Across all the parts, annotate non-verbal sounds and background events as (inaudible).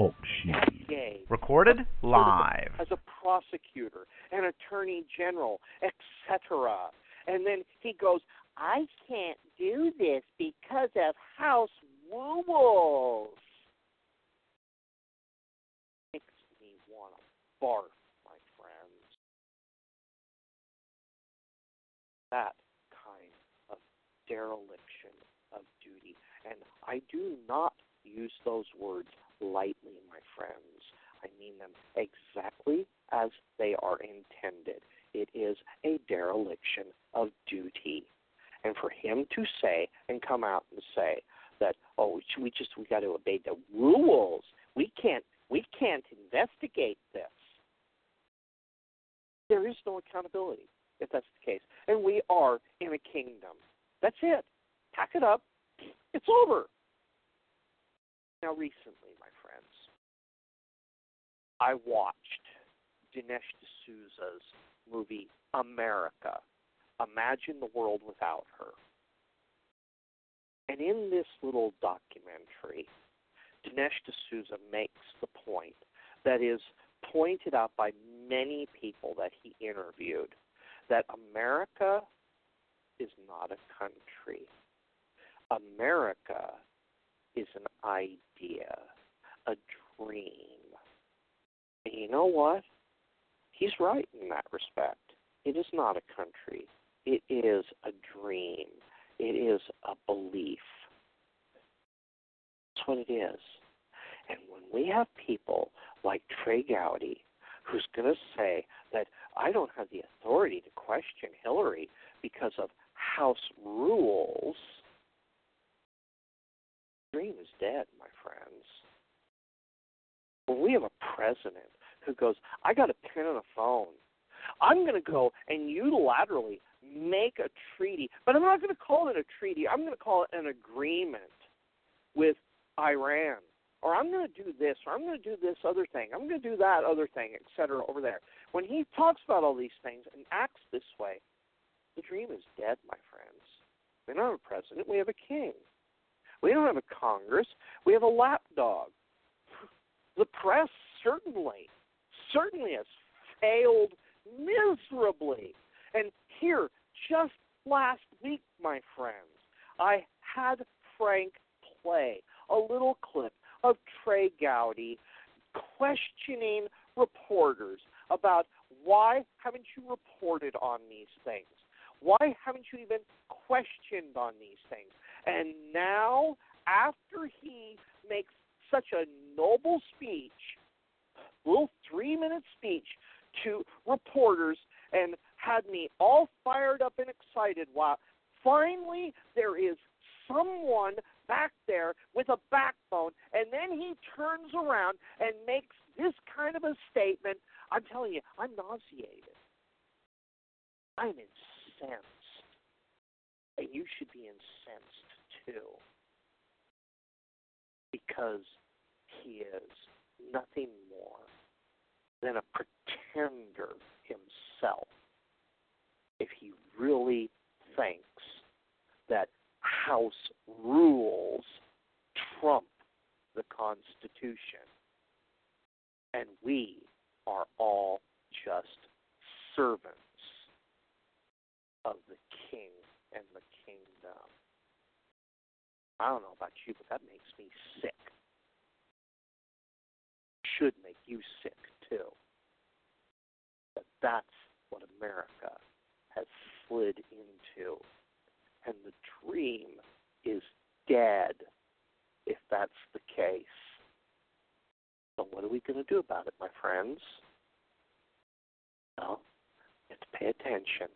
Talk. Recorded live. As a prosecutor, an attorney general, etc. And then he goes, I can't do this because of house rules. Makes me want to barf, my friends. That kind of dereliction of duty. And I do not use those words lightly, my friends. I mean them exactly as they are intended. It is a dereliction of duty. And for him to say and come out and say that, oh, we just we got to obey the rules. We can't we can't investigate this. There is no accountability if that's the case. And we are in a kingdom. That's it. Pack it up. It's over. Now, recently, I watched Dinesh D'Souza's movie America. Imagine the world without her. And in this little documentary, Dinesh D'Souza makes the point that is pointed out by many people that he interviewed that America is not a country. America is an idea, a dream. And you know what? He's right in that respect. It is not a country, it is a dream, it is a belief. That's what it is. And when we have people like Trey Gowdy, who's going to say that I don't have the authority to question Hillary because of House rules, the dream is dead, my friends. When we have a president who goes, I got a pen and a phone. I'm going to go and unilaterally make a treaty, but I'm not going to call it a treaty. I'm going to call it an agreement with Iran. Or I'm going to do this, or I'm going to do this other thing. I'm going to do that other thing, etc. over there. When he talks about all these things and acts this way, the dream is dead, my friends. We don't have a president, we have a king. We don't have a Congress. We have a lapdog. The press certainly, certainly has failed miserably. And here, just last week, my friends, I had Frank play a little clip of Trey Gowdy questioning reporters about why haven't you reported on these things? Why haven't you even questioned on these things? And now, after he makes such a noble speech, little three minute speech to reporters, and had me all fired up and excited. Wow, finally, there is someone back there with a backbone, and then he turns around and makes this kind of a statement. I'm telling you, I'm nauseated. I'm incensed. And you should be incensed too. Because he is nothing more than a pretender himself if he really thinks that House rules trump the Constitution. And we are all just servants of the King and the kingdom. I don't know about you, but that makes me sick. Should make you sick too. But that's what America has slid into. And the dream is dead if that's the case. So, what are we going to do about it, my friends? Well, we have to pay attention,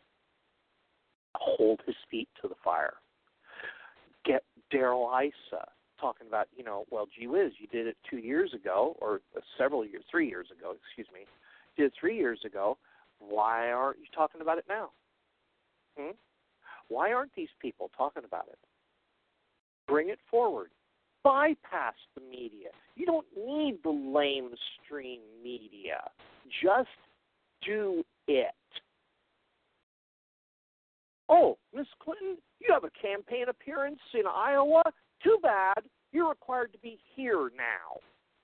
hold his feet to the fire, get Darrell Issa talking about, you know, well, gee whiz, you did it two years ago, or several years, three years ago, excuse me, did it three years ago. Why aren't you talking about it now? Hmm? Why aren't these people talking about it? Bring it forward. Bypass the media. You don't need the lamestream media. Just do it. Oh, Miss Clinton, you have a campaign appearance in Iowa? Too bad. You're required to be here now.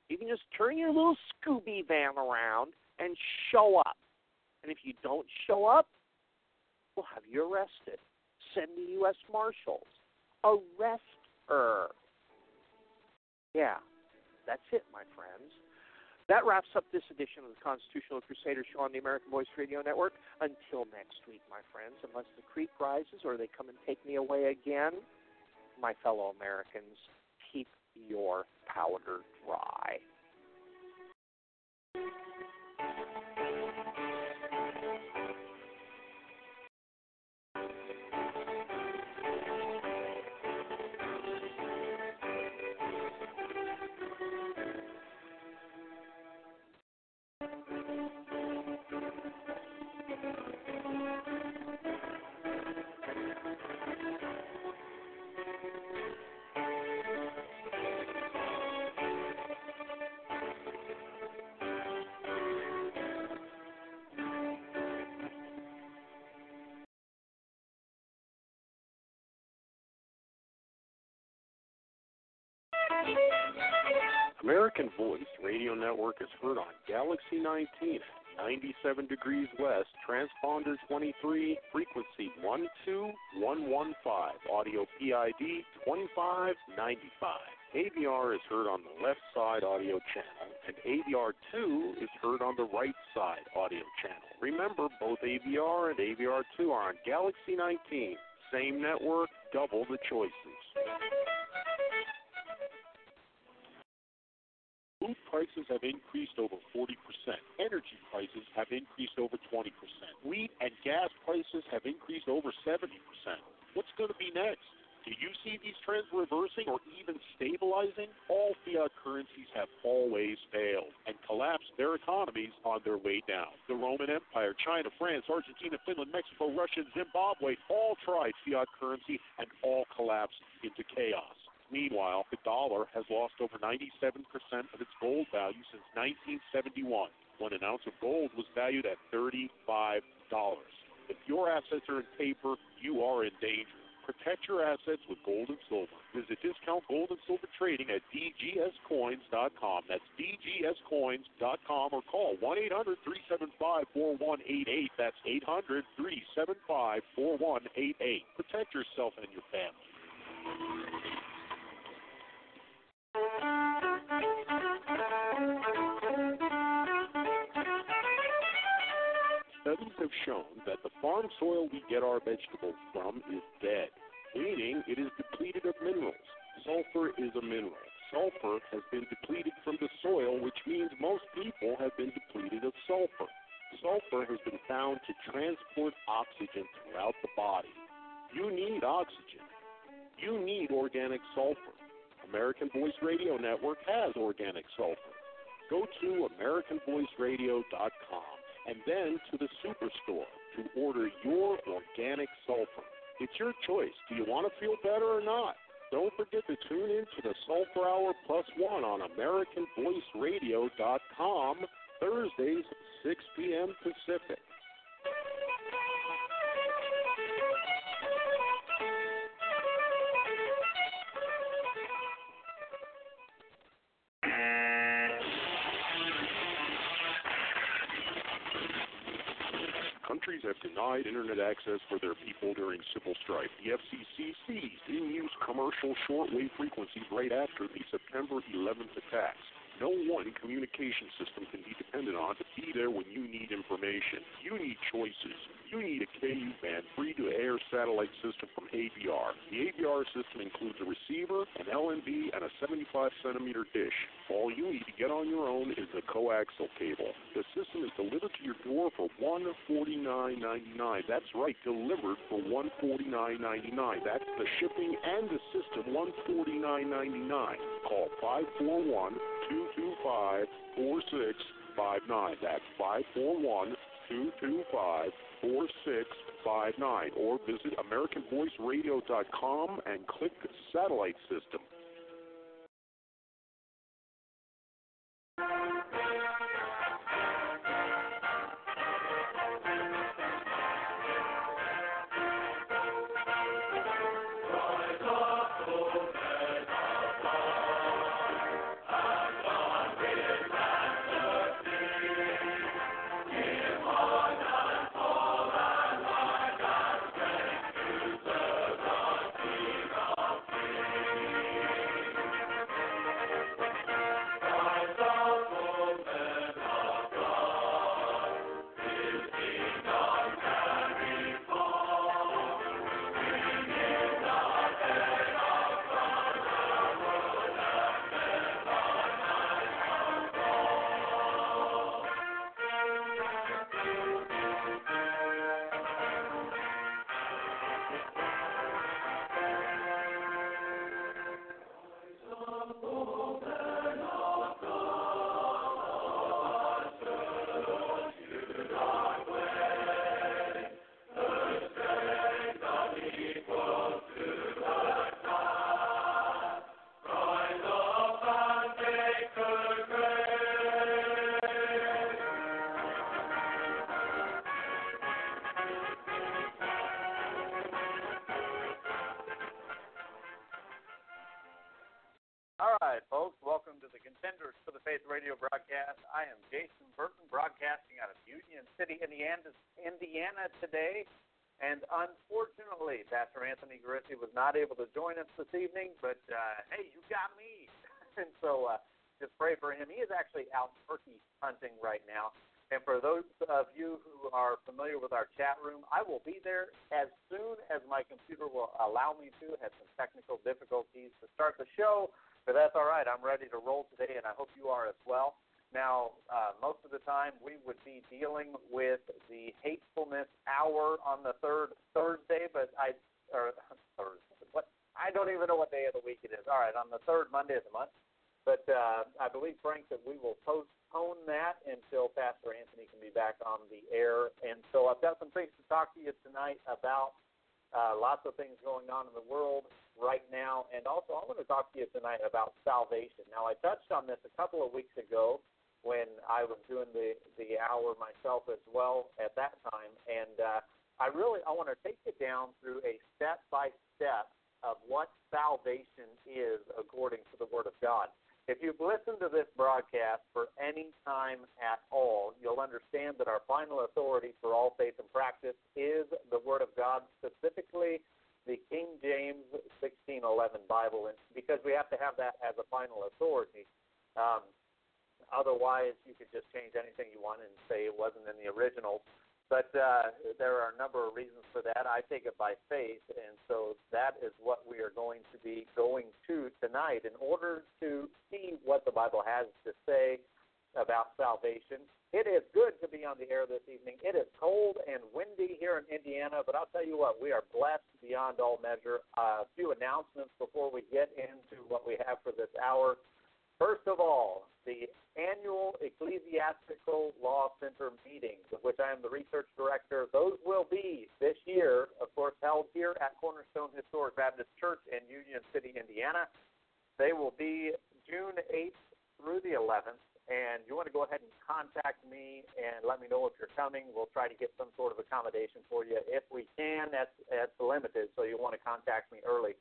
You can just turn your little Scooby van around and show up. And if you don't show up, we'll have you arrested. Send the U.S. Marshals. Arrest her. Yeah, that's it, my friends. That wraps up this edition of the Constitutional Crusader Show on the American Voice Radio Network. Until next week, my friends, unless the creek rises or they come and take me away again, my fellow Americans, keep your powder dry. American Voice Radio Network is heard on Galaxy 19 at 97 degrees west, transponder 23, frequency 12115, audio PID 2595. AVR is heard on the left side audio channel, and AVR2 is heard on the right side audio channel. Remember, both AVR and AVR2 are on Galaxy 19. Same network, double the choices. Food prices have increased over 40%. Energy prices have increased over 20%. Wheat and gas prices have increased over 70%. What's going to be next? Do you see these trends reversing or even stabilizing? All fiat currencies have always failed and collapsed their economies on their way down. The Roman Empire, China, France, Argentina, Finland, Mexico, Russia, Zimbabwe all tried fiat currency and all collapsed into chaos. Meanwhile, the dollar has lost over 97% of its gold value since 1971, when an ounce of gold was valued at $35. If your assets are in paper, you are in danger. Protect your assets with gold and silver. Visit Discount Gold and Silver Trading at dgscoins.com. That's dgscoins.com or call 1 800 375 4188. That's 800 375 4188. Protect yourself and your family. Studies have shown that the farm soil we get our vegetables from is dead, meaning it is depleted of minerals. Sulfur is a mineral. Sulfur has been depleted from the soil, which means most people have been depleted of sulfur. Sulfur has been found to transport oxygen throughout the body. You need oxygen. You need organic sulfur. American Voice Radio Network has organic sulfur. Go to AmericanVoiceRadio.com and then to the Superstore to order your organic sulfur. It's your choice. Do you want to feel better or not? Don't forget to tune in to the Sulfur Hour Plus One on AmericanVoiceRadio.com Thursdays, 6 p.m. Pacific. Denied internet access for their people during civil strife. The FCC seized in-use commercial shortwave frequencies right after the September 11th attacks. No one communication system can be depended on to be there when you need information. You need choices. You need a KU band free-to-air satellite system from AVR. The AVR system includes a receiver, an LNB, and a 75-centimeter dish. All you need to get on your own is the coaxial cable. The system is delivered to your door for $149.99. That's right, delivered for $149.99. That's the shipping and the system, $149.99. Call 541 225 4659. That's 541 225 4659. Or visit AmericanVoiceRadio.com and click Satellite System. Indiana, today. And unfortunately, Pastor Anthony Garisi was not able to join us this evening, but uh, hey, you got me. (laughs) and so uh, just pray for him. He is actually out turkey hunting right now. And for those of you who are familiar with our chat room, I will be there as soon as my computer will allow me to. Had some technical difficulties to start the show, but that's all right. I'm ready to roll today, and I hope you are as well. Now, uh, most of the time, we would be dealing with the hatefulness hour on the third Thursday, but I or (laughs) Thursday. What I don't even know what day of the week it is. All right, on the third Monday of the month. But uh, I believe, Frank, that we will postpone that until Pastor Anthony can be back on the air. And so I've got some things to talk to you tonight about. Uh, lots of things going on in the world right now. And also, I want to talk to you tonight about salvation. Now, I touched on this a couple of weeks ago when I was doing the, the hour myself as well at that time. And uh, I really I want to take you down through a step by step of what salvation is according to the Word of God. If you've listened to this broadcast for any time at all, you'll understand that our final authority for all faith and practice is the Word of God, specifically the King James 1611 Bible, and because we have to have that as a final authority. Um, otherwise, you could just change anything you want and say it wasn't in the original. But uh, there are a number of reasons for that. I take it by faith, and so that is what we are going to be going to tonight in order to see what the Bible has to say about salvation. It is good to be on the air this evening. It is cold and windy here in Indiana, but I'll tell you what, we are blessed beyond all measure. Uh, a few announcements before we get into what we have for this hour. First of all, the annual Ecclesiastical Law Center meetings, of which I am the research director, those will be this year, of course, held here at Cornerstone Historic Baptist Church in Union City, Indiana. They will be June 8th through the 11th, and you want to go ahead and contact me and let me know if you're coming. We'll try to get some sort of accommodation for you if we can. That's that's limited, so you want to contact me early.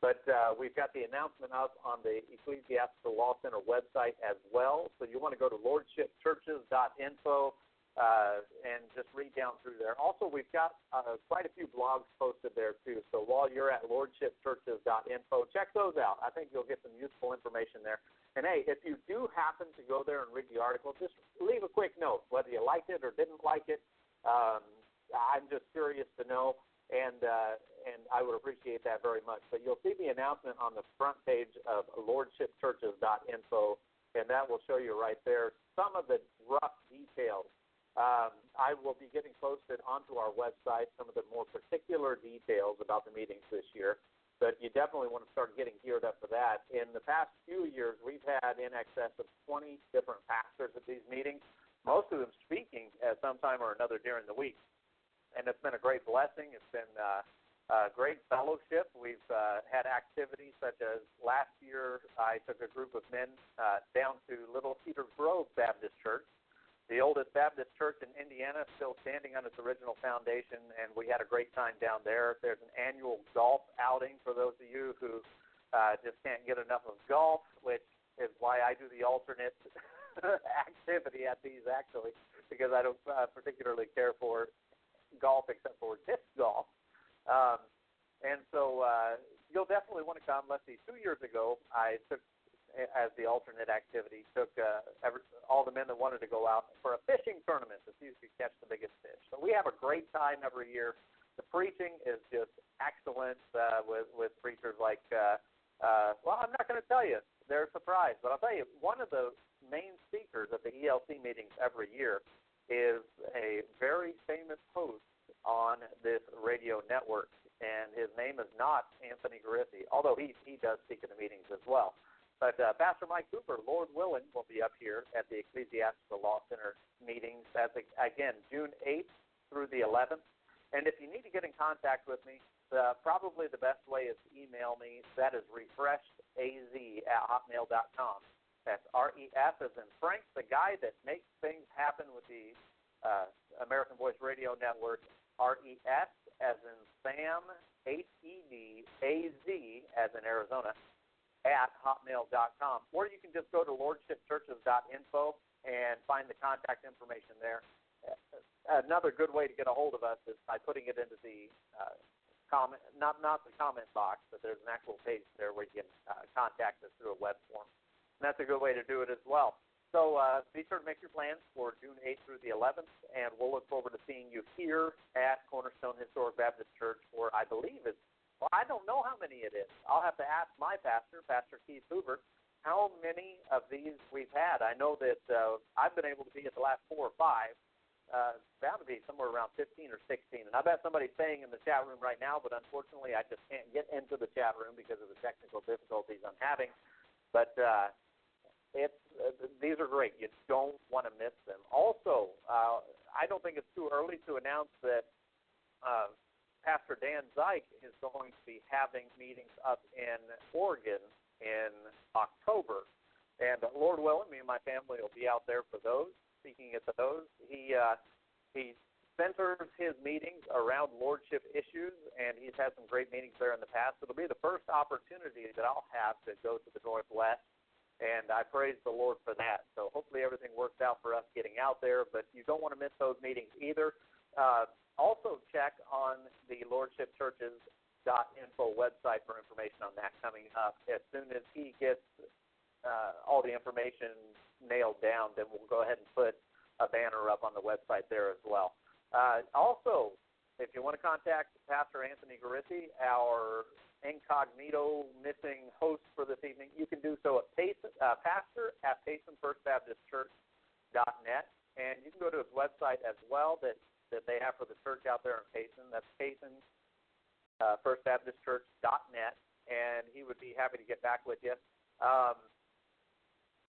But uh, we've got the announcement up on the Ecclesiastical Law Center website as well. So you want to go to lordshipchurches.info uh, and just read down through there. Also, we've got uh, quite a few blogs posted there too. So while you're at lordshipchurches.info, check those out. I think you'll get some useful information there. And hey, if you do happen to go there and read the article, just leave a quick note, whether you liked it or didn't like it. Um, I'm just curious to know, and uh, and I would appreciate that very much. But you'll see the announcement on the front page of lordshipchurches.info, and that will show you right there some of the rough details. Um, I will be getting posted onto our website some of the more particular details about the meetings this year but you definitely want to start getting geared up for that. In the past few years, we've had in excess of 20 different pastors at these meetings, most of them speaking at some time or another during the week. And it's been a great blessing. It's been uh, a great fellowship. We've uh, had activities such as last year, I took a group of men uh, down to Little Cedar Grove Baptist Church the oldest Baptist church in Indiana, still standing on its original foundation, and we had a great time down there. There's an annual golf outing for those of you who uh, just can't get enough of golf, which is why I do the alternate (laughs) activity at these actually, because I don't uh, particularly care for golf except for disc golf. Um, and so uh, you'll definitely want to come. Let's see, two years ago, I took as the alternate activity. Took uh, every, all the men that wanted to go out for a fishing tournament to see who could catch the biggest fish. So we have a great time every year. The preaching is just excellent uh, with with preachers like. Uh, uh, well, I'm not going to tell you. They're surprised, but I'll tell you one of the main speakers at the ELC meetings every year is a very famous host on this radio network, and his name is not Anthony Garisi, although he he does speak in the meetings as well. But uh, Pastor Mike Cooper, Lord willing, will be up here at the Ecclesiastical Law Center meetings. Again June 8th through the 11th. And if you need to get in contact with me, probably the best way is to email me. That is refreshedaz at hotmail.com. That's R-E-F as in Frank, the guy that makes things happen with the uh, American Voice Radio Network. R-E-S as in Sam, H-E-D-A-Z as in Arizona at hotmail.com, or you can just go to lordshipchurches.info and find the contact information there. Another good way to get a hold of us is by putting it into the uh, comment, not not the comment box, but there's an actual page there where you can uh, contact us through a web form. And that's a good way to do it as well. So uh, be sure to make your plans for June 8th through the 11th, and we'll look forward to seeing you here at Cornerstone Historic Baptist Church for, I believe, it's well, I don't know how many it is. I'll have to ask my pastor, Pastor Keith Hoover, how many of these we've had. I know that uh, I've been able to be at the last four or five. Uh, bound to be somewhere around 15 or 16. And I bet somebody's saying in the chat room right now, but unfortunately I just can't get into the chat room because of the technical difficulties I'm having. But uh, it's uh, these are great. You don't want to miss them. Also, uh, I don't think it's too early to announce that uh, Pastor Dan Zeich is going to be having meetings up in Oregon in October. And Lord willing, me and my family will be out there for those, speaking at those. He uh, he centers his meetings around lordship issues, and he's had some great meetings there in the past. It'll be the first opportunity that I'll have to go to the Northwest, and I praise the Lord for that. So hopefully everything works out for us getting out there, but you don't want to miss those meetings either. Uh, also, check on the Lordship Churches info website for information on that coming up. As soon as he gets uh, all the information nailed down, then we'll go ahead and put a banner up on the website there as well. Uh, also, you want to contact Pastor Anthony Garisi, our incognito missing host for this evening, you can do so at Payson, uh, pastor at PaysonFirstBaptistChurch.net. And you can go to his website as well that that they have for the church out there in Payson. That's Payson uh, and he would be happy to get back with you. Um,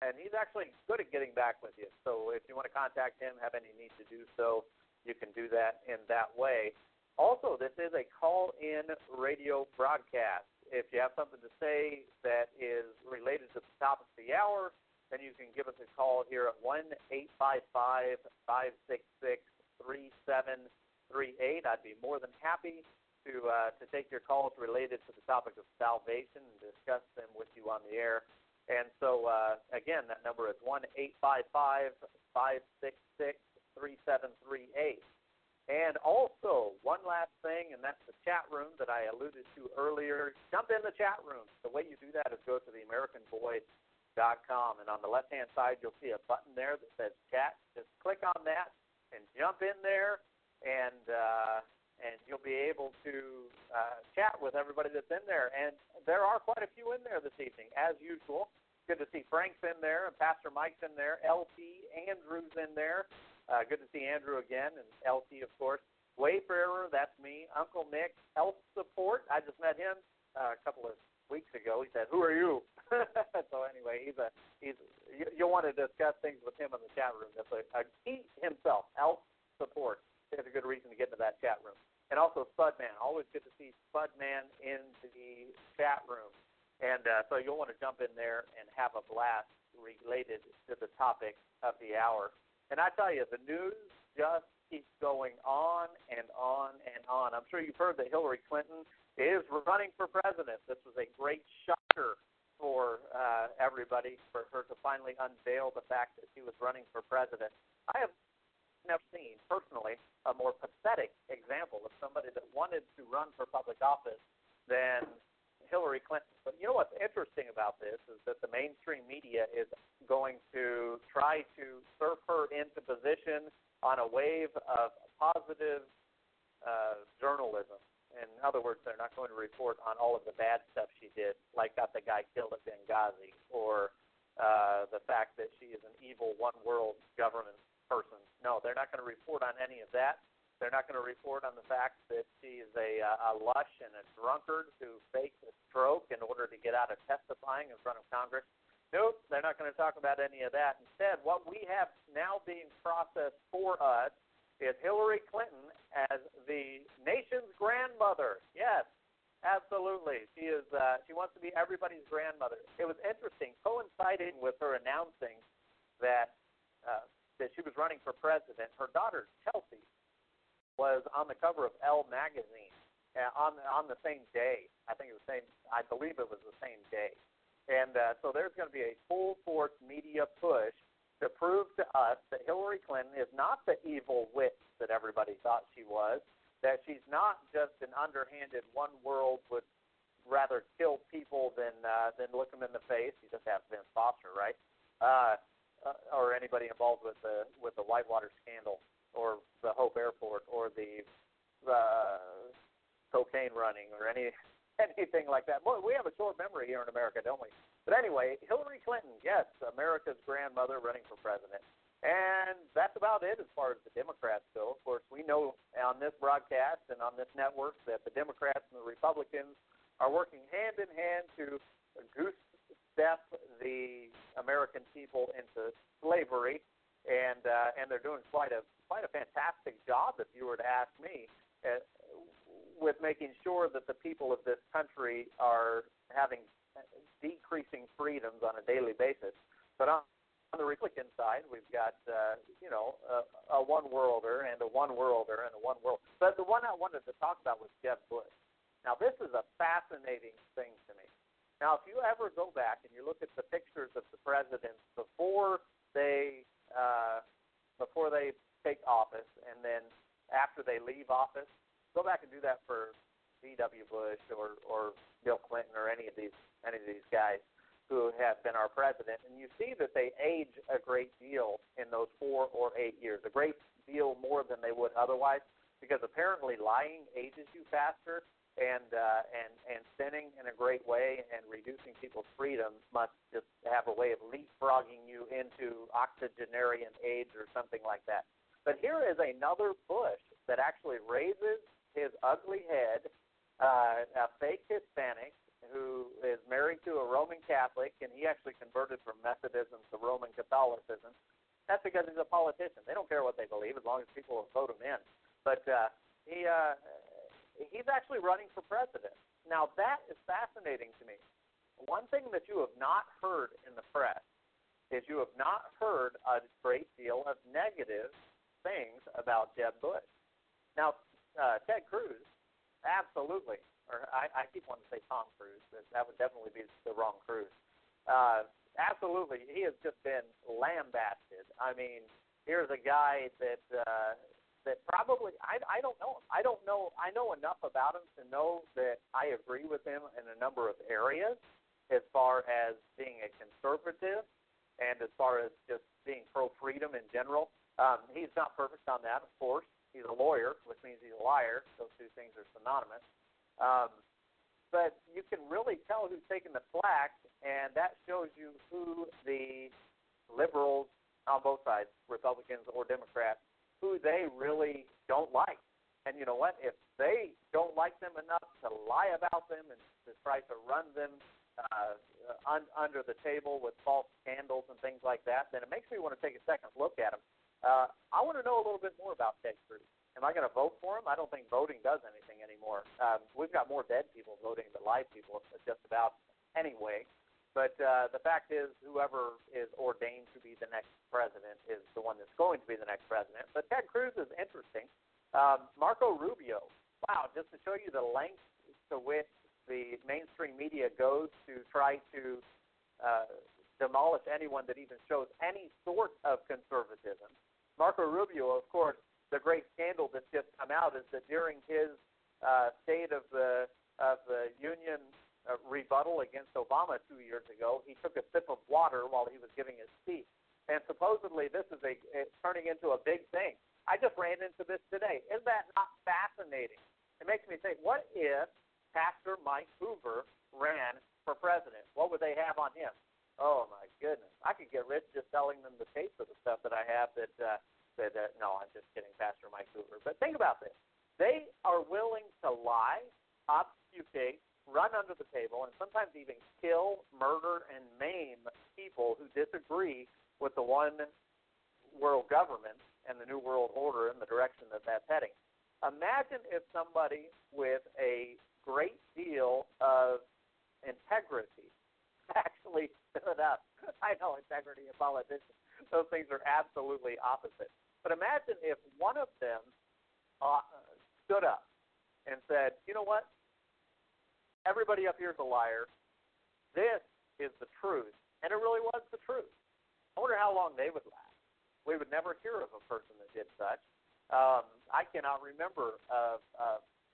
and he's actually good at getting back with you. So if you want to contact him, have any need to do so, you can do that in that way. Also, this is a call-in radio broadcast. If you have something to say that is related to the topic of the hour, then you can give us a call here at one eight five five five six six 3738. I'd be more than happy to uh, to take your calls related to the topic of salvation and discuss them with you on the air. And so uh, again, that number is one eight five five five six six three seven three eight. And also, one last thing, and that's the chat room that I alluded to earlier. Jump in the chat room. The way you do that is go to the AmericanVoice.com, and on the left-hand side, you'll see a button there that says chat. Just click on that, and jump in there and uh, and you'll be able to uh, chat with everybody that's in there. And there are quite a few in there this evening, as usual. Good to see Frank's in there, and Pastor Mike's in there. LT Andrew's in there. Uh, good to see Andrew again, and LT, of course. Wayfarer, that's me. Uncle Nick, Health Support. I just met him uh, a couple of weeks ago. He said, "Who are you?" (laughs) so anyway, he's a he's you, you'll want to discuss things with him in the chat room. That's a, a he himself, Health Support. It's a good reason to get into that chat room and also Spudman. Always good to see Spudman in the chat room. And uh, so you'll want to jump in there and have a blast related to the topic of the hour. And I tell you, the news just keeps going on and on and on. I'm sure you've heard that Hillary Clinton is running for president. This was a great shocker for uh, everybody for her to finally unveil the fact that she was running for president. I have never seen personally a more pathetic example of somebody that wanted to run for public office than Hillary Clinton. But you know what's interesting about this is that the mainstream media is going to try to surf her into position on a wave of positive uh, journalism. In other words, they're not going to report on all of the bad stuff she did, like got the guy killed at Benghazi, or uh, the fact that she is an evil one world government person. No, they're not going to report on any of that. They're not going to report on the fact that she is a, uh, a lush and a drunkard who faked a stroke in order to get out of testifying in front of Congress. Nope, they're not going to talk about any of that. Instead, what we have now being processed for us is Hillary Clinton as the nation's grandmother. Yes, absolutely. She is. Uh, she wants to be everybody's grandmother. It was interesting, coinciding with her announcing that uh, that she was running for president, her daughter Chelsea was on the cover of Elle magazine uh, on on the same day. I think it was same. I believe it was the same day. And uh, so there's going to be a full force media push to prove to us that Hillary Clinton is not the evil witch that everybody thought she was. That she's not just an underhanded one world would rather kill people than uh, than look them in the face. You just have Vince Foster, right? Uh, uh, or anybody involved with the with the Whitewater scandal or the Hope Airport or the uh, cocaine running or any (laughs) anything like that. Boy, we have a short memory here in America, don't we? But anyway, Hillary Clinton, yes, America's grandmother running for president. And that's about it as far as the Democrats go. Of course, we know on this broadcast and on this network that the Democrats and the Republicans are working hand in hand to goose step the American people into slavery, and uh, and they're doing quite a quite a fantastic job, if you were to ask me, uh, with making sure that the people of this country are having decreasing freedoms on a daily basis. But on, on the Republican side, we've got uh, you know a, a one worlder and a one worlder and a one world. But the one I wanted to talk about was Jeb Bush. Now this is a fascinating thing to me now, if you ever go back and you look at the pictures of the presidents before they uh, before they take office, and then after they leave office, go back and do that for V.W. Bush or or Bill Clinton or any of these any of these guys who have been our president, and you see that they age a great deal in those four or eight years, a great deal more than they would otherwise, because apparently lying ages you faster, and uh, and and sinning in a great way and reducing people's freedom must just have a way of leapfrogging you into octogenarian age or something like that. But here is another Bush that actually raises his ugly head, uh, a fake Hispanic who is married to a Roman Catholic, and he actually converted from Methodism to Roman Catholicism. That's because he's a politician. They don't care what they believe as long as people vote him in. But uh, he uh, he's actually running for president. Now, that is fascinating to me. One thing that you have not heard in the press is you have not heard a great deal of negative things about Jeb Bush. Now, uh, Ted Cruz, absolutely, or I, I keep wanting to say Tom Cruise, but that would definitely be the wrong Cruise. Uh, absolutely, he has just been lambasted. I mean, here's a guy that uh, that probably I I don't know him. I don't know I know enough about him to know that I agree with him in a number of areas as far as being a conservative and as far as just being pro freedom in general. Um, he's not perfect on that, of course. He's a lawyer, which means he's a liar. Those two things are synonymous. Um, but you can really tell who's taking the flack, and that shows you who the liberals on both sides, Republicans or Democrats, who they really don't like. And you know what? If they don't like them enough to lie about them and to try to run them uh, un, under the table with false scandals and things like that, then it makes me want to take a second look at them. Uh, I want to know a little bit more about Ted Cruz. Am I going to vote for him? I don't think voting does anything anymore. Um, we've got more dead people voting than live people, just about anyway. But uh, the fact is, whoever is ordained to be the next president is the one that's going to be the next president. But Ted Cruz is interesting. Um, Marco Rubio, wow, just to show you the length to which the mainstream media goes to try to uh, demolish anyone that even shows any sort of conservatism. Marco Rubio, of course, the great scandal that's just come out is that during his uh, State of the of the Union uh, rebuttal against Obama two years ago, he took a sip of water while he was giving his speech, and supposedly this is a it's turning into a big thing. I just ran into this today. Isn't that not fascinating? It makes me think, what if Pastor Mike Hoover ran for president? What would they have on him? Oh my goodness, I could get rich just selling them the tapes of the stuff that I have that uh, that no, I'm just kidding, Pastor Mike Hoover. But think about this. They are willing to lie, obfuscate, run under the table, and sometimes even kill, murder, and maim people who disagree with the one world government and the New World Order and the direction that that's heading. Imagine if somebody with a great deal of integrity (laughs) actually stood up. (laughs) I know integrity and politicians; those things are absolutely opposite. But imagine if one of them uh, stood up and said, you know what? Everybody up here is a liar. This is the truth. And it really was the truth. I wonder how long they would last. We would never hear of a person that did such. Um, I cannot remember a, a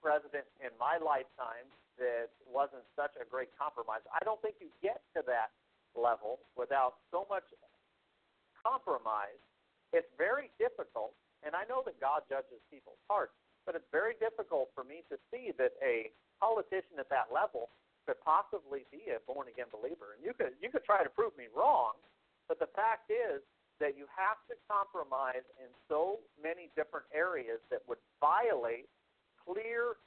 president in my lifetime that wasn't such a great compromise. I don't think you get to that level without so much compromise it's very difficult, and I know that God judges people's hearts, but it's very difficult for me to see that a politician at that level could possibly be a born again believer. And you could you could try to prove me wrong, but the fact is that you have to compromise in so many different areas that would violate clear,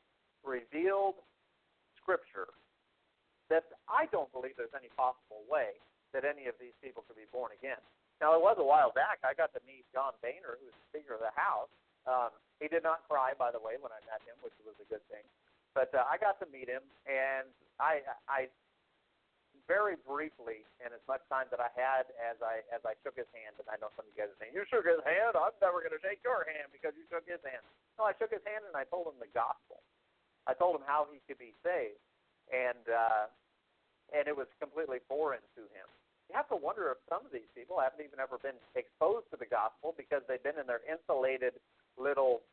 revealed scripture that I don't believe there's any possible way that any of these people could be born again. Now, it was a while back. I got to meet John Boehner, who's the Speaker of the House. Um, he did not cry, by the way, when I met him, which was a good thing. But uh, I got to meet him, and I, I very briefly, and as much time that I had as I as I shook his hand, and I know some of you guys are saying, "You shook his hand? I'm never going to shake your hand because you shook his hand." No, I shook his hand and I told him the gospel. I told him how he could be saved, and uh, and it was completely foreign to him you have to wonder if some of these people haven't even ever been exposed to the gospel because they've been in their insulated little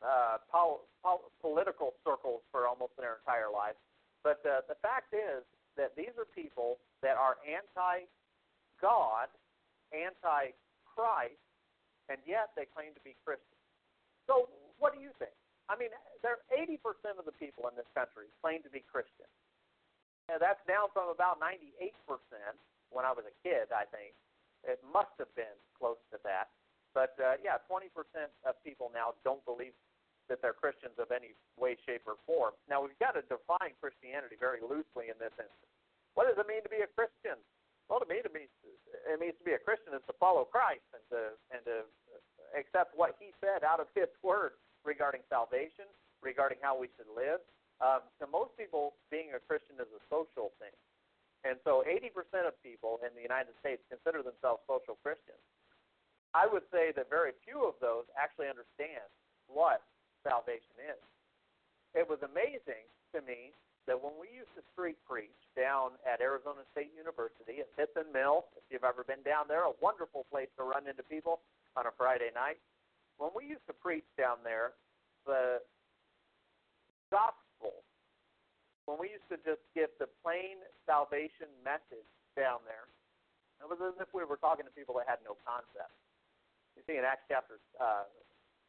uh, pol- pol- political circles for almost their entire life. But uh, the fact is that these are people that are anti God, anti Christ, and yet they claim to be Christians. So, what do you think? I mean, there 80% of the people in this country claim to be Christian. Now, that's down from about 98% when I was a kid, I think. It must have been close to that. But uh, yeah, 20% of people now don't believe that they're Christians of any way, shape, or form. Now, we've got to define Christianity very loosely in this instance. What does it mean to be a Christian? Well, to me, to me, it means to be a Christian is to follow Christ and to and to accept what He said out of His Word regarding salvation, regarding how we should live. Um, to most people, being a Christian is a social thing. And so 80% of people in the United States consider themselves social Christians. I would say that very few of those actually understand what salvation is. It was amazing to me that when we used to street preach down at Arizona State University at Pitson Mill, if you've ever been down there, a wonderful place to run into people on a Friday night. When we used to preach down there, the gospel when we used to just give the plain salvation message down there, it was as if we were talking to people that had no concept. You see in Acts chapter uh,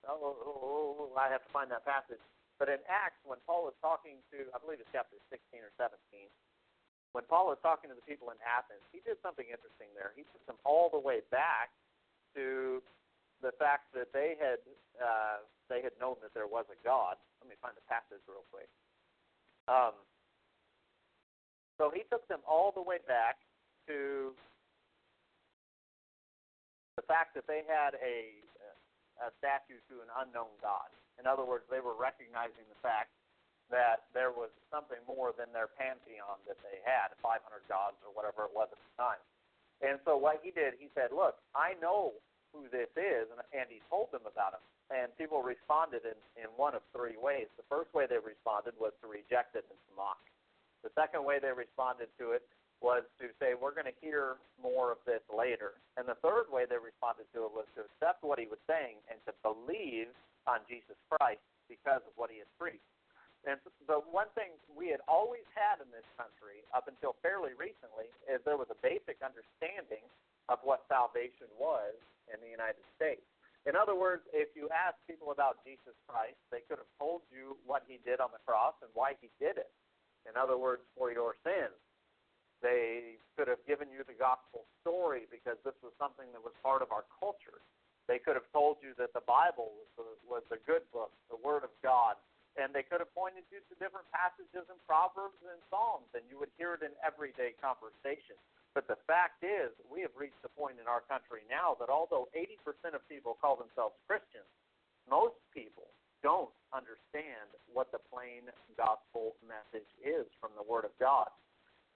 oh, oh, oh, I have to find that passage. But in Acts, when Paul is talking to, I believe it's chapter 16 or 17, when Paul is talking to the people in Athens, he did something interesting there. He took them all the way back to the fact that they had uh, they had known that there was a God. Let me find the passage real quick. Um, so he took them all the way back to the fact that they had a, a statue to an unknown God. In other words, they were recognizing the fact that there was something more than their pantheon that they had, 500 gods or whatever it was at the time. And so what he did, he said, "Look, I know who this is," and, and he told them about him. And people responded in in one of three ways. The first way they responded was to reject it and to mock. The second way they responded to it was to say, we're going to hear more of this later. And the third way they responded to it was to accept what he was saying and to believe on Jesus Christ because of what he had preached. And the one thing we had always had in this country up until fairly recently is there was a basic understanding of what salvation was in the United States. In other words, if you ask people about Jesus Christ, they could have told you what he did on the cross and why he did it. In other words, for your sins. They could have given you the gospel story because this was something that was part of our culture. They could have told you that the Bible was the, was the good book, the Word of God, and they could have pointed you to different passages in Proverbs and Psalms, and you would hear it in everyday conversation. But the fact is, we have reached a point in our country now that although 80% of people call themselves Christians, most people don't understand what the plain gospel message is from the Word of God.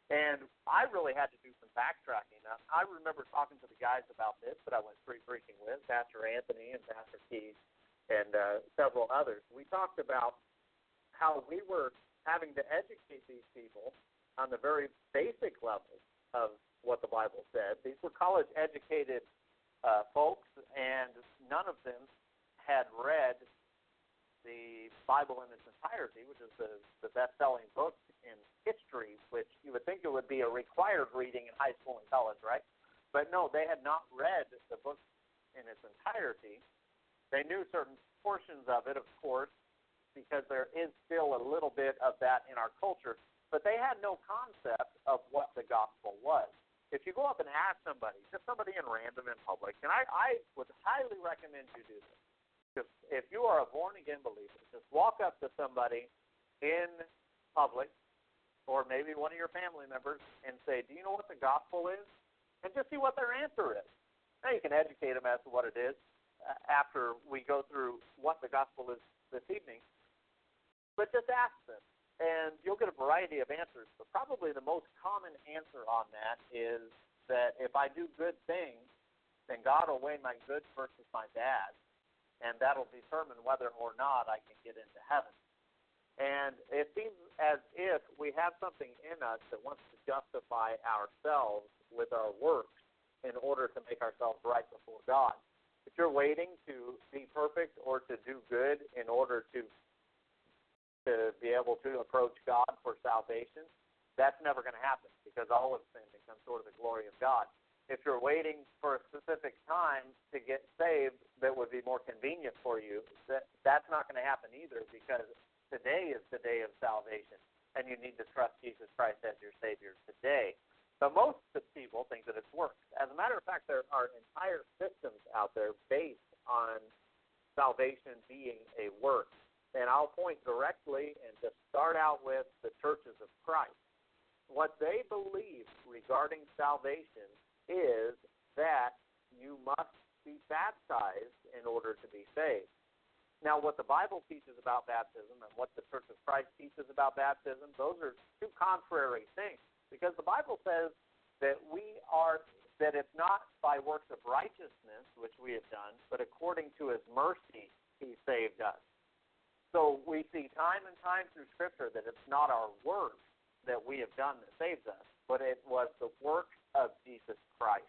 And I really had to do some backtracking. I remember talking to the guys about this that I went free preaching with, Pastor Anthony and Pastor Keith and uh, several others. We talked about how we were having to educate these people on the very basic level of what the Bible said. These were college educated uh, folks, and none of them had read the Bible in its entirety, which is the, the best selling book in history, which you would think it would be a required reading in high school and college, right? But no, they had not read the book in its entirety. They knew certain portions of it, of course, because there is still a little bit of that in our culture, but they had no concept of what the gospel was. If you go up and ask somebody, just somebody in random in public, and I, I would highly recommend you do this. Because if you are a born again believer, just walk up to somebody in public or maybe one of your family members and say, Do you know what the gospel is? And just see what their answer is. Now you can educate them as to what it is uh, after we go through what the gospel is this evening. But just ask them, and you'll get a variety of answers. But probably the most common answer on that is that if I do good things, then God will weigh my good versus my bad, and that'll determine whether or not I can get into heaven. And it seems as if we have something in us that wants to justify ourselves with our works in order to make ourselves right before God. If you're waiting to be perfect or to do good in order to to be able to approach God for salvation, that's never going to happen because all of sin becomes sort of the glory of God. If you're waiting for a specific time to get saved that would be more convenient for you, that that's not going to happen either because Today is the day of salvation, and you need to trust Jesus Christ as your Savior today. But most people think that it's works. As a matter of fact, there are entire systems out there based on salvation being a work. And I'll point directly and just start out with the churches of Christ. What they believe regarding salvation is that you must be baptized in order to be saved. Now, what the Bible teaches about baptism and what the Church of Christ teaches about baptism, those are two contrary things. Because the Bible says that we are that it's not by works of righteousness which we have done, but according to his mercy he saved us. So we see time and time through Scripture that it's not our works that we have done that saves us, but it was the work of Jesus Christ.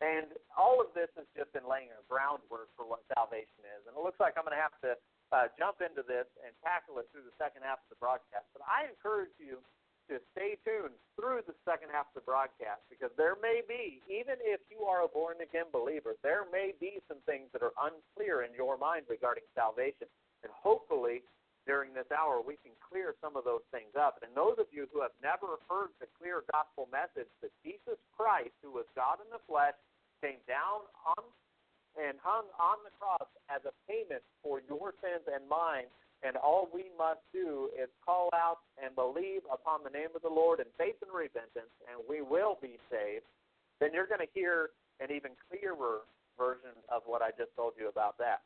And all of this has just been laying a groundwork for what salvation is. And it looks like I'm going to have to uh, jump into this and tackle it through the second half of the broadcast. But I encourage you to stay tuned through the second half of the broadcast because there may be, even if you are a born again believer, there may be some things that are unclear in your mind regarding salvation. And hopefully, during this hour, we can clear some of those things up. And those of you who have never heard the clear gospel message that Jesus Christ, who was God in the flesh, came down on and hung on the cross as a payment for your sins and mine. And all we must do is call out and believe upon the name of the Lord in faith and repentance, and we will be saved. Then you're going to hear an even clearer version of what I just told you about that.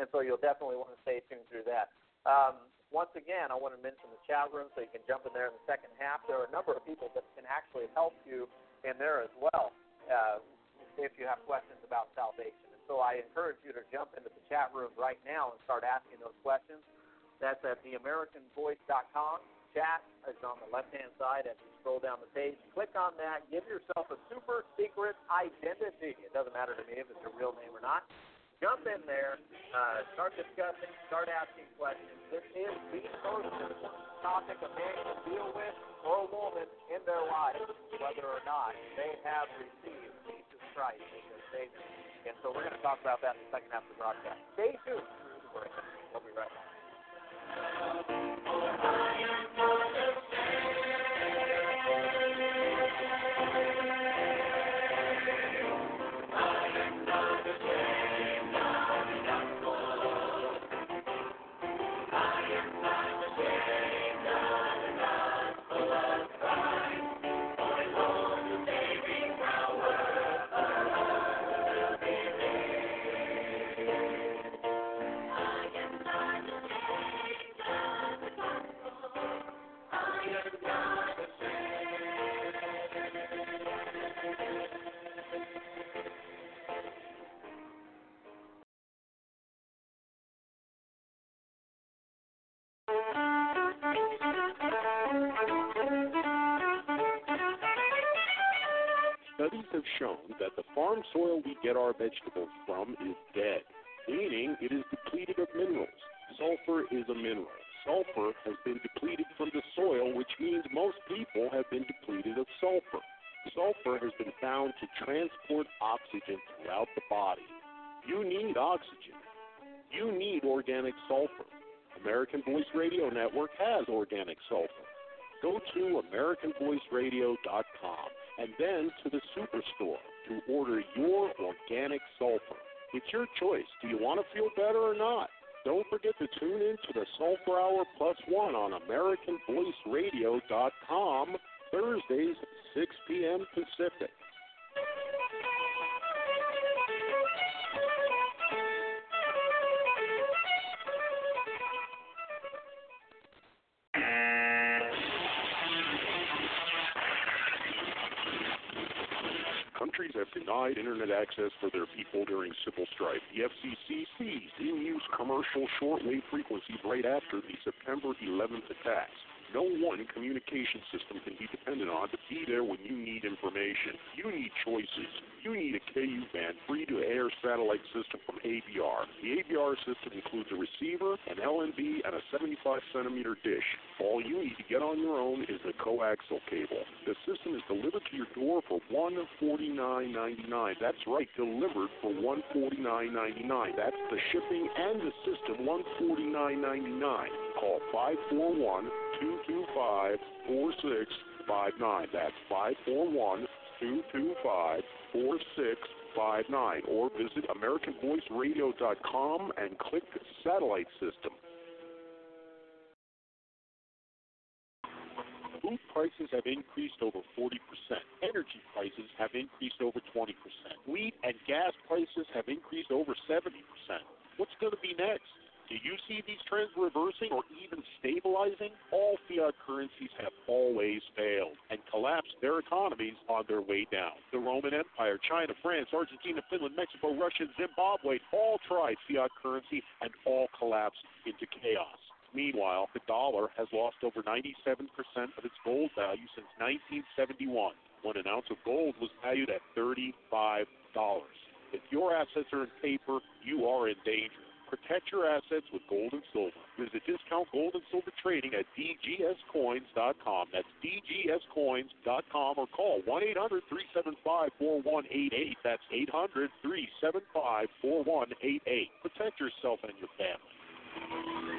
And so you'll definitely want to stay tuned through that. Um, once again, I want to mention the chat room so you can jump in there in the second half. There are a number of people that can actually help you in there as well. Uh, if you have questions about salvation. And so I encourage you to jump into the chat room right now and start asking those questions. That's at theamericanvoice.com. Chat is on the left hand side as you scroll down the page. Click on that. Give yourself a super secret identity. It doesn't matter to me if it's your real name or not. Jump in there, uh, start discussing, start asking questions. This is the most important topic a man can deal with or a woman in their life, whether or not they have received Jesus Christ as their Savior. And so we're going to talk about that in the second half of the broadcast. Stay tuned. We'll be right back. Farm soil we get our vegetables from is dead, meaning it is depleted of minerals. Sulfur is a mineral. Sulfur has been depleted from the soil, which means most people have been depleted of sulfur. Sulfur has been found to transport oxygen throughout the body. You need oxygen. You need organic sulfur. American Voice Radio Network has organic sulfur. Go to AmericanVoiceRadio.com and then to the Superstore to order your organic sulfur. It's your choice. Do you want to feel better or not? Don't forget to tune in to the Sulfur Hour Plus One on AmericanVoiceRadio.com Thursdays, 6 p.m. Pacific. Countries have denied internet access for their people during civil strife. The FCC seized in-use commercial shortwave frequencies right after the September 11th attacks. No one communication system can be depended on to be there when you need information. You need choices. You need a KU band free to air satellite system from AVR. The AVR system includes a receiver, an LNB, and a 75 centimeter dish. All you need to get on your own is a coaxial cable. The system is delivered to your door for $149.99. That's right, delivered for $149.99. That's the shipping and the system, $149.99. Call 541 225 4659. That's 541 225 4659. Or visit AmericanVoiceRadio.com and click Satellite System. Food prices have increased over 40%. Energy prices have increased over 20%. Wheat and gas prices have increased over 70%. What's going to be next? Do you see these trends reversing or even stabilizing? All fiat currencies have always failed and collapsed their economies on their way down. The Roman Empire, China, France, Argentina, Finland, Mexico, Russia, Zimbabwe all tried fiat currency and all collapsed into chaos. Meanwhile, the dollar has lost over 97% of its gold value since 1971, when an ounce of gold was valued at $35. If your assets are in paper, you are in danger. Protect your assets with gold and silver. Visit Discount Gold and Silver Trading at dgscoins.com. That's dgscoins.com or call 1 800 375 4188. That's 800 375 4188. Protect yourself and your family.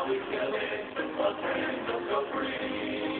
now we can live. Friends, so free.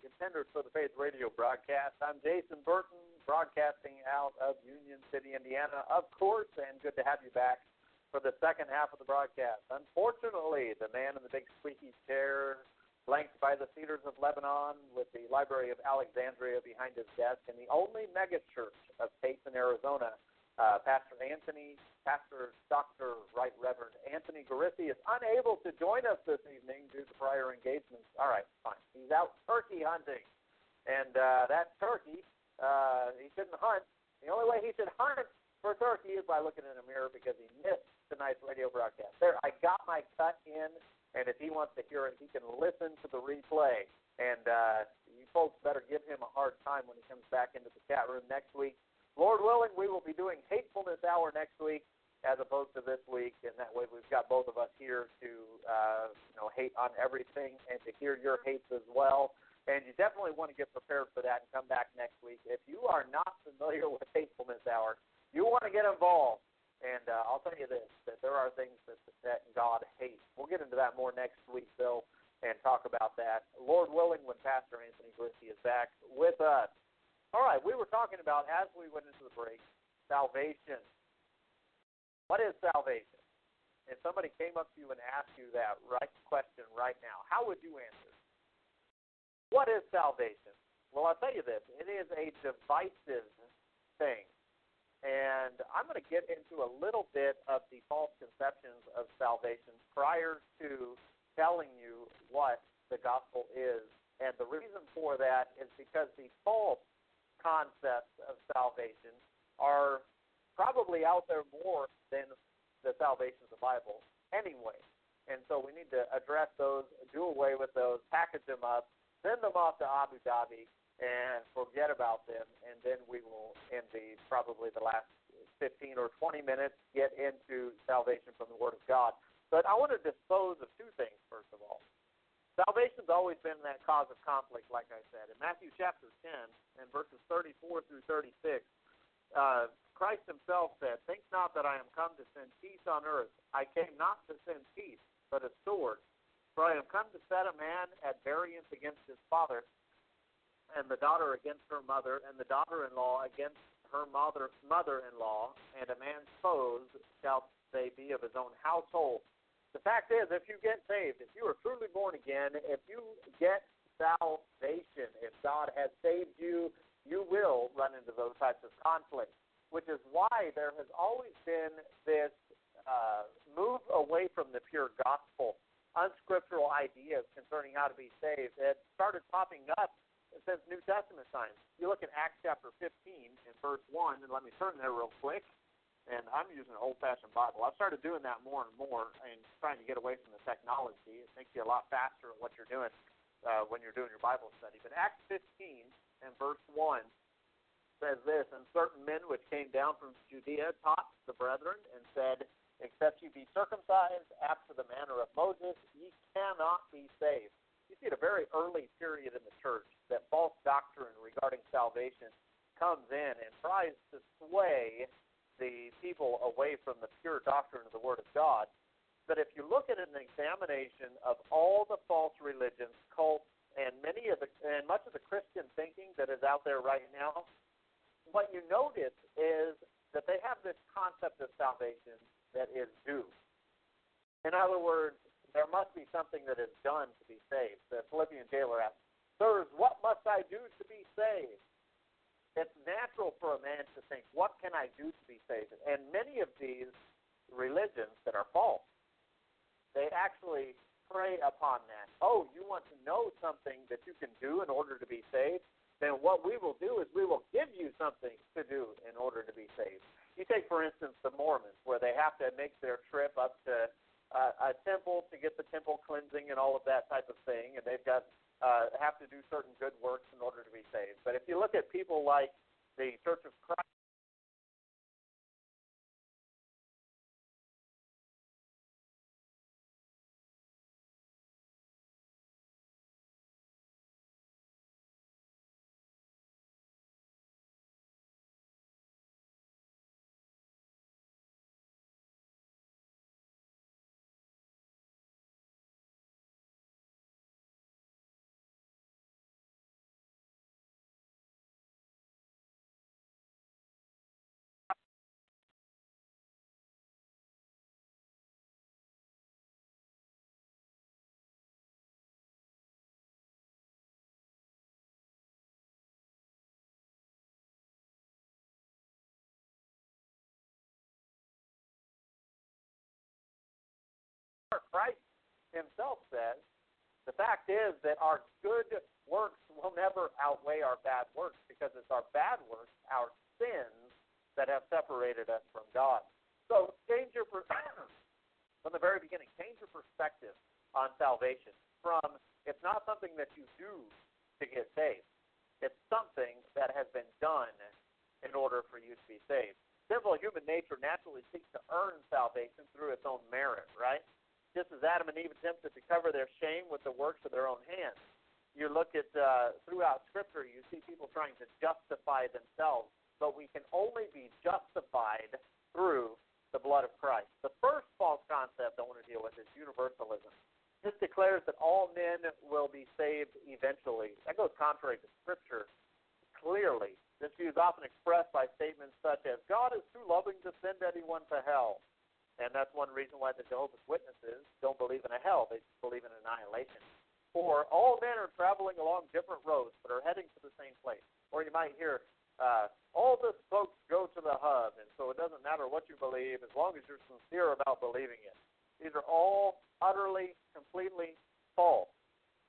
Contenders for the Faith radio broadcast. I'm Jason Burton, broadcasting out of Union City, Indiana, of course, and good to have you back for the second half of the broadcast. Unfortunately, the man in the big squeaky chair, flanked by the Cedars of Lebanon, with the Library of Alexandria behind his desk, and the only megachurch of Payson, Arizona, uh, Pastor Anthony, Pastor Dr. Right Reverend Anthony Garisi is unable to join us this evening due to prior engagements. All right, fine. He's out turkey hunting. And uh, that turkey, uh, he shouldn't hunt. The only way he should hunt for turkey is by looking in a mirror because he missed tonight's radio broadcast. There, I got my cut in, and if he wants to hear it, he can listen to the replay. And uh, you folks better give him a hard time when he comes back into the chat room next week. Lord willing, we will be doing Hatefulness Hour next week as opposed to this week, and that way we've got both of us here to uh, you know hate on everything and to hear your hates as well. And you definitely want to get prepared for that and come back next week. If you are not familiar with Hatefulness Hour, you want to get involved. And uh, I'll tell you this: that there are things that that God hates. We'll get into that more next week, though, and talk about that. Lord willing, when Pastor Anthony Garisi is back with us. All right, we were talking about as we went into the break, salvation. What is salvation? If somebody came up to you and asked you that right question right now, how would you answer? What is salvation? Well, I'll tell you this: it is a divisive thing, and I'm going to get into a little bit of the false conceptions of salvation prior to telling you what the gospel is. And the reason for that is because the false concepts of salvation are probably out there more than the salvation of the Bible anyway. And so we need to address those, do away with those, package them up, send them off to Abu Dhabi, and forget about them. And then we will, in the probably the last 15 or 20 minutes, get into salvation from the Word of God. But I want to dispose of two things, first of all salvation's always been that cause of conflict, like I said. In Matthew chapter 10 and verses 34 through 36, uh, Christ himself said, Think not that I am come to send peace on earth. I came not to send peace, but a sword. For I am come to set a man at variance against his father, and the daughter against her mother, and the daughter-in-law against her mother mother-in-law, and a man's foes shall they be of his own household. The fact is, if you get saved, if you are truly born again, if you get salvation, if God has saved you, you will run into those types of conflicts. Which is why there has always been this uh, move away from the pure gospel, unscriptural ideas concerning how to be saved. It started popping up since New Testament times. You look at Acts chapter 15 in verse 1, and let me turn there real quick and I'm using an old-fashioned Bible. I've started doing that more and more, and trying to get away from the technology. It makes you a lot faster at what you're doing uh, when you're doing your Bible study. But Acts 15 and verse 1 says this: And certain men which came down from Judea taught the brethren and said, Except you be circumcised after the manner of Moses, ye cannot be saved. You see, at a very early period in the church, that false doctrine regarding salvation comes in and tries to sway the people away from the pure doctrine of the Word of God. But if you look at an examination of all the false religions, cults, and many of the and much of the Christian thinking that is out there right now, what you notice is that they have this concept of salvation that is due. In other words, there must be something that is done to be saved. The Philippian jailer asks, Sirs, what must I do to be saved? It's natural for a man to think, what can I do to be saved? And many of these religions that are false, they actually prey upon that. Oh, you want to know something that you can do in order to be saved? Then what we will do is we will give you something to do in order to be saved. You take, for instance, the Mormons, where they have to make their trip up to uh, a temple to get the temple cleansing and all of that type of thing, and they've got uh, have to do certain good works in order to be saved. But if you look at people like the Church of Christ, Christ himself says, the fact is that our good works will never outweigh our bad works because it's our bad works, our sins, that have separated us from God. So change your (coughs) from the very beginning, change your perspective on salvation from it's not something that you do to get saved. It's something that has been done in order for you to be saved. Sinful human nature naturally seeks to earn salvation through its own merit, right? Just as Adam and Eve attempted to cover their shame with the works of their own hands. You look at uh, throughout Scripture, you see people trying to justify themselves, but we can only be justified through the blood of Christ. The first false concept I want to deal with is universalism. This declares that all men will be saved eventually. That goes contrary to Scripture clearly. This view is often expressed by statements such as, God is too loving to send anyone to hell. And that's one reason why the Jehovah's Witnesses don't believe in a hell. They believe in annihilation. Or all men are traveling along different roads but are heading to the same place. Or you might hear, uh, all the folks go to the hub, and so it doesn't matter what you believe as long as you're sincere about believing it. These are all utterly, completely false.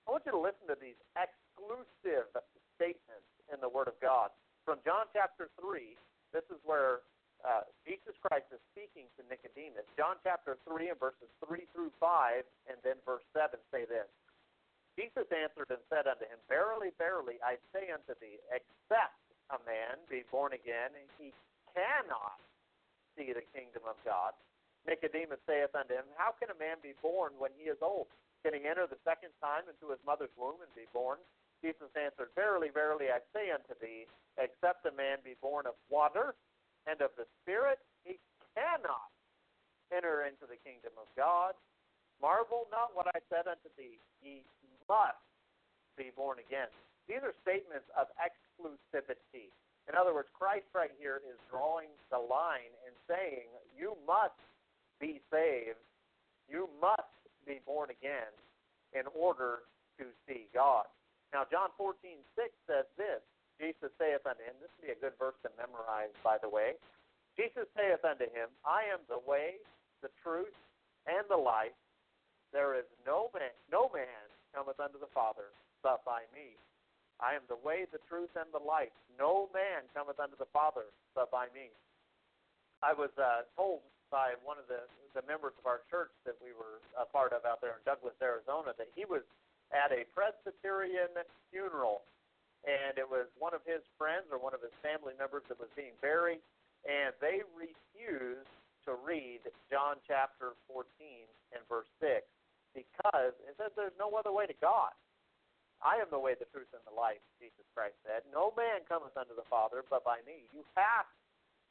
I want you to listen to these exclusive statements in the Word of God. From John chapter 3, this is where uh, Jesus Christ is speaking to Nicodemus. John chapter 3 and verses 3 through 5, and then verse 7 say this Jesus answered and said unto him, Verily, verily, I say unto thee, except a man be born again, he cannot see the kingdom of God. Nicodemus saith unto him, How can a man be born when he is old? Can he enter the second time into his mother's womb and be born? Jesus answered, Verily, verily, I say unto thee, except a man be born of water and of the Spirit, he cannot enter into the kingdom of God. Marvel not what I said unto thee, ye must be born again. These are statements of exclusivity. In other words, Christ right here is drawing the line and saying, You must be saved. You must be born again in order to see God. Now, John 14, 6 says this Jesus saith unto him, this would be a good verse to memorize, by the way. Jesus saith unto him, I am the way, the truth, and the life. There is no man, no man cometh unto the Father but by me. I am the way, the truth, and the life. No man cometh unto the Father but by me. I was uh, told by one of the, the members of our church that we were a part of out there in Douglas, Arizona, that he was at a Presbyterian funeral, and it was one of his friends or one of his family members that was being buried, and they refused to read John chapter 14 and verse 6 because it says there's no other way to God. I am the way, the truth, and the life, Jesus Christ said. No man cometh unto the Father but by me. You have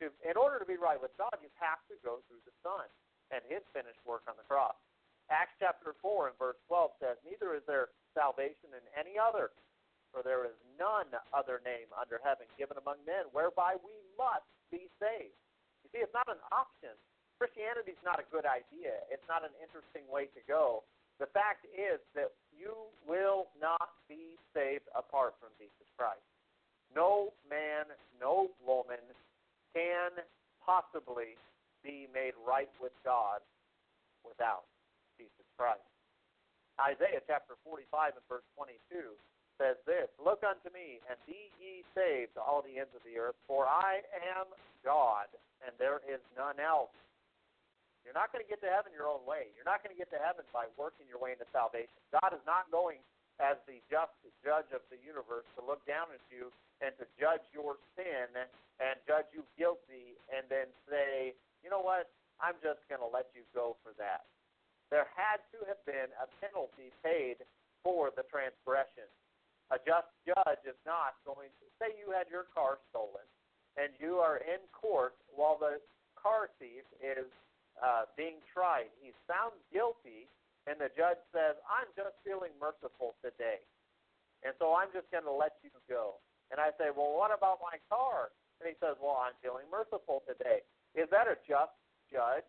to, in order to be right with God, you have to go through the Son and his finished work on the cross. Acts chapter 4 and verse 12 says, Neither is there salvation in any other, for there is none other name under heaven given among men whereby we must be saved. You see, it's not an option. Christianity is not a good idea. It's not an interesting way to go. The fact is that you will not be saved apart from Jesus Christ. No man, no woman can possibly be made right with God without Jesus Christ. Isaiah chapter 45 and verse 22 says this Look unto me, and be ye saved, all the ends of the earth, for I am God, and there is none else. You're not going to get to heaven your own way. You're not going to get to heaven by working your way into salvation. God is not going, as the just judge of the universe, to look down at you and to judge your sin and judge you guilty and then say, you know what, I'm just going to let you go for that there had to have been a penalty paid for the transgression. A just judge is not going to say you had your car stolen and you are in court while the car thief is uh, being tried. He's found guilty, and the judge says, I'm just feeling merciful today. And so I'm just going to let you go. And I say, Well, what about my car? And he says, Well, I'm feeling merciful today. Is that a just judge?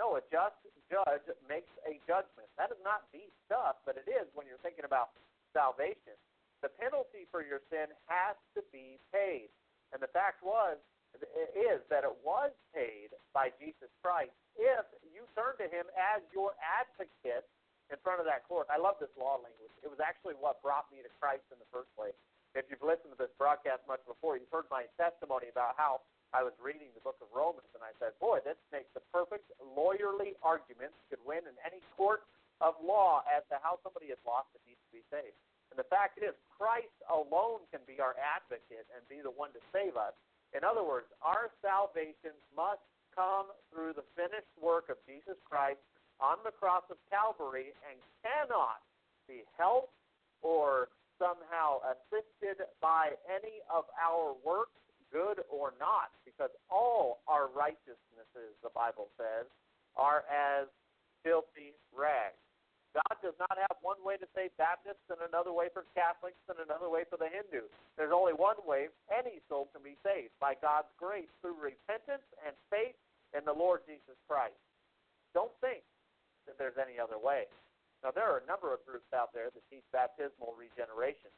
No, a just judge makes a judgment. That is not the stuff, but it is when you're thinking about salvation. The penalty for your sin has to be paid. And the fact was is that it was paid by Jesus Christ if you turn to him as your advocate in front of that court. I love this law language. It was actually what brought me to Christ in the first place. If you've listened to this broadcast much before, you've heard my testimony about how I was reading the book of Romans and I said, boy, this makes the perfect lawyerly argument could win in any court of law as to how somebody is lost and needs to be saved. And the fact is, Christ alone can be our advocate and be the one to save us. In other words, our salvation must come through the finished work of Jesus Christ on the cross of Calvary and cannot be helped or somehow assisted by any of our works good or not, because all our righteousnesses, the Bible says, are as filthy rags. God does not have one way to save Baptists and another way for Catholics and another way for the Hindus. There's only one way any soul can be saved by God's grace through repentance and faith in the Lord Jesus Christ. Don't think that there's any other way. Now, there are a number of groups out there that teach baptismal regeneration.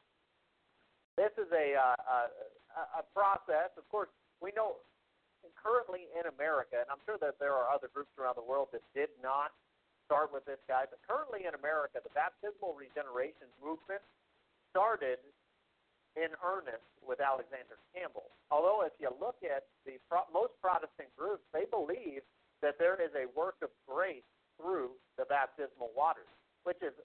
This is a, uh, a, a process. Of course, we know currently in America, and I'm sure that there are other groups around the world that did not start with this guy, but currently in America, the baptismal regeneration movement started in earnest with Alexander Campbell. Although, if you look at the most Protestant groups, they believe that there is a work of grace through the baptismal waters, which is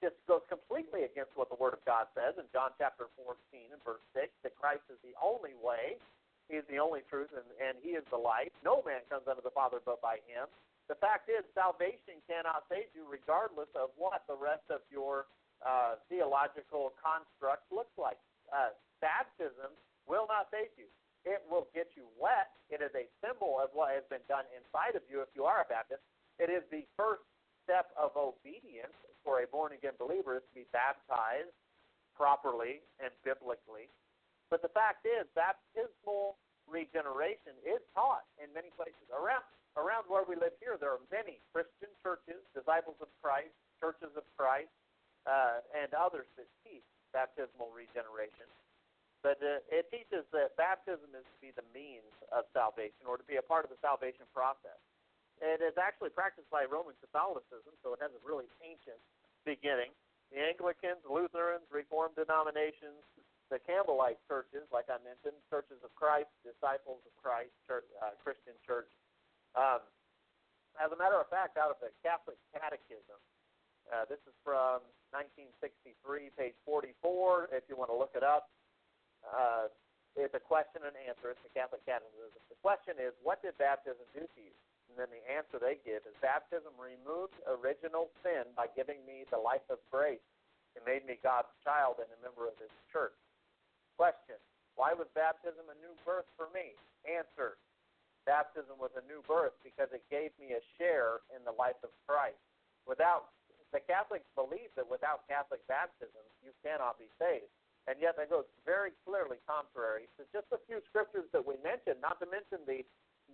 just goes completely against what the Word of God says in John chapter 14 and verse 6 that Christ is the only way, He is the only truth, and, and He is the life. No man comes unto the Father but by Him. The fact is, salvation cannot save you regardless of what the rest of your uh, theological construct looks like. Uh, baptism will not save you. It will get you wet. It is a symbol of what has been done inside of you if you are a Baptist. It is the first step of obedience for a born again believer is to be baptized properly and biblically. But the fact is, baptismal regeneration is taught in many places. Around around where we live here, there are many Christian churches, disciples of Christ, churches of Christ, uh, and others that teach baptismal regeneration. But uh, it teaches that baptism is to be the means of salvation or to be a part of the salvation process. And It is actually practiced by Roman Catholicism, so it has a really ancient beginning. The Anglicans, Lutherans, Reformed denominations, the Campbellite churches, like I mentioned, Churches of Christ, Disciples of Christ, church, uh, Christian Church, um, as a matter of fact, out of the Catholic Catechism, uh, this is from 1963, page 44. If you want to look it up, uh, it's a question and answer. It's the Catholic Catechism. The question is, what did baptism do to you? And then the answer they give is, baptism removed original sin by giving me the life of grace. It made me God's child and a member of His church. Question: Why was baptism a new birth for me? Answer: baptism was a new birth because it gave me a share in the life of Christ. Without the Catholics believe that without Catholic baptism you cannot be saved. And yet that goes very clearly contrary to just a few scriptures that we mentioned, not to mention the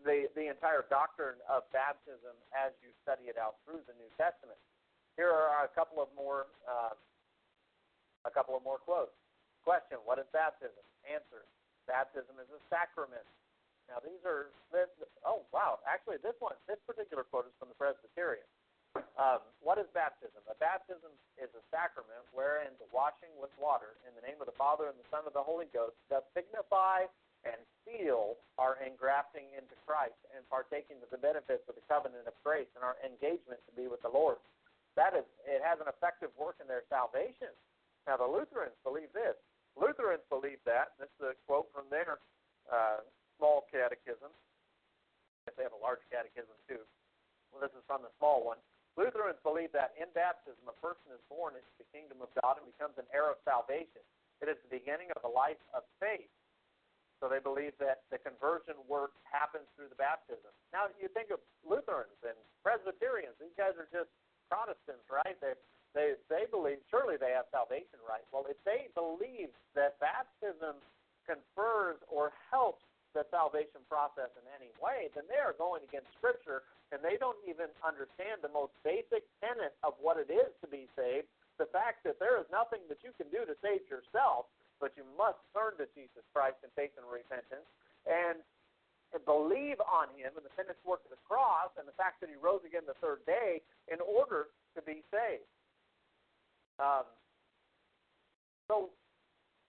the, the entire doctrine of baptism as you study it out through the New Testament. Here are a couple of more uh, a couple of more quotes. Question: What is baptism? Answer: Baptism is a sacrament now these are this, oh wow, actually this one, this particular quote is from the Presbyterian. Um, what is baptism? A baptism is a sacrament wherein the washing with water in the name of the Father and the Son of the Holy Ghost does signify and seal our engrafting into Christ and partaking of the benefits of the covenant of grace and our engagement to be with the Lord. That is, it has an effective work in their salvation. Now the Lutherans believe this. Lutherans believe that. This is a quote from their uh, small catechism. If they have a large catechism too. Well, this is from the small one. Lutherans believe that in baptism, a person is born into the kingdom of God and becomes an heir of salvation. It is the beginning of a life of faith. So they believe that the conversion work happens through the baptism. Now you think of Lutherans and Presbyterians; these guys are just Protestants, right? They they they believe surely they have salvation right. Well, if they believe that baptism confers or helps the salvation process in any way, then they are going against Scripture and they don't even understand the most basic tenet of what it is to be saved the fact that there is nothing that you can do to save yourself, but you must turn to Jesus Christ in faith and repentance and believe on Him and the finished work of the cross and the fact that He rose again the third day in order to be saved. Um, so,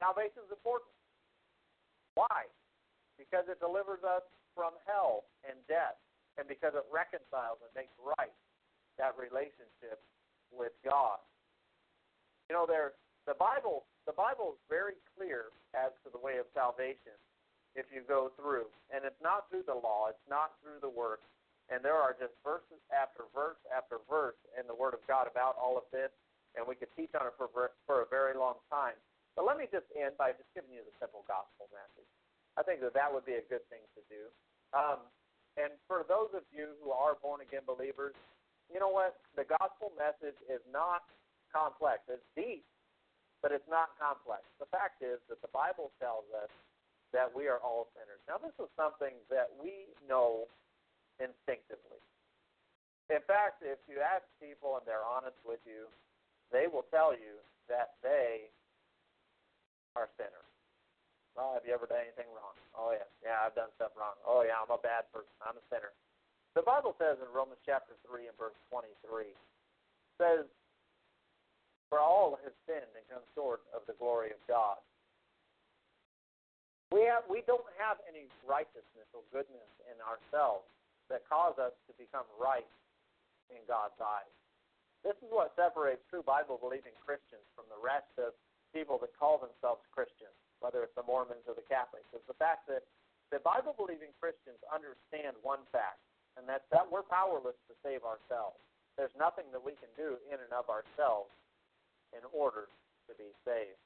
salvation is important. Why? Because it delivers us from hell and death, and because it reconciles and makes right that relationship with God. You know, there the Bible the Bible is very clear as to the way of salvation if you go through. And it's not through the law, it's not through the works. And there are just verses after verse after verse in the Word of God about all of this, and we could teach on it for, for a very long time. But let me just end by just giving you the simple gospel message. I think that that would be a good thing to do. Um, and for those of you who are born again believers, you know what? The gospel message is not complex. It's deep, but it's not complex. The fact is that the Bible tells us that we are all sinners. Now, this is something that we know instinctively. In fact, if you ask people and they're honest with you, they will tell you that they are sinners. Oh, have you ever done anything wrong? Oh, yeah. Yeah, I've done stuff wrong. Oh, yeah, I'm a bad person. I'm a sinner. The Bible says in Romans chapter 3 and verse 23, says, For all have sinned and come short of the glory of God. We, have, we don't have any righteousness or goodness in ourselves that cause us to become right in God's eyes. This is what separates true Bible believing Christians from the rest of people that call themselves Christians whether it's the Mormons or the Catholics, is the fact that the Bible believing Christians understand one fact, and that's that we're powerless to save ourselves. There's nothing that we can do in and of ourselves in order to be saved.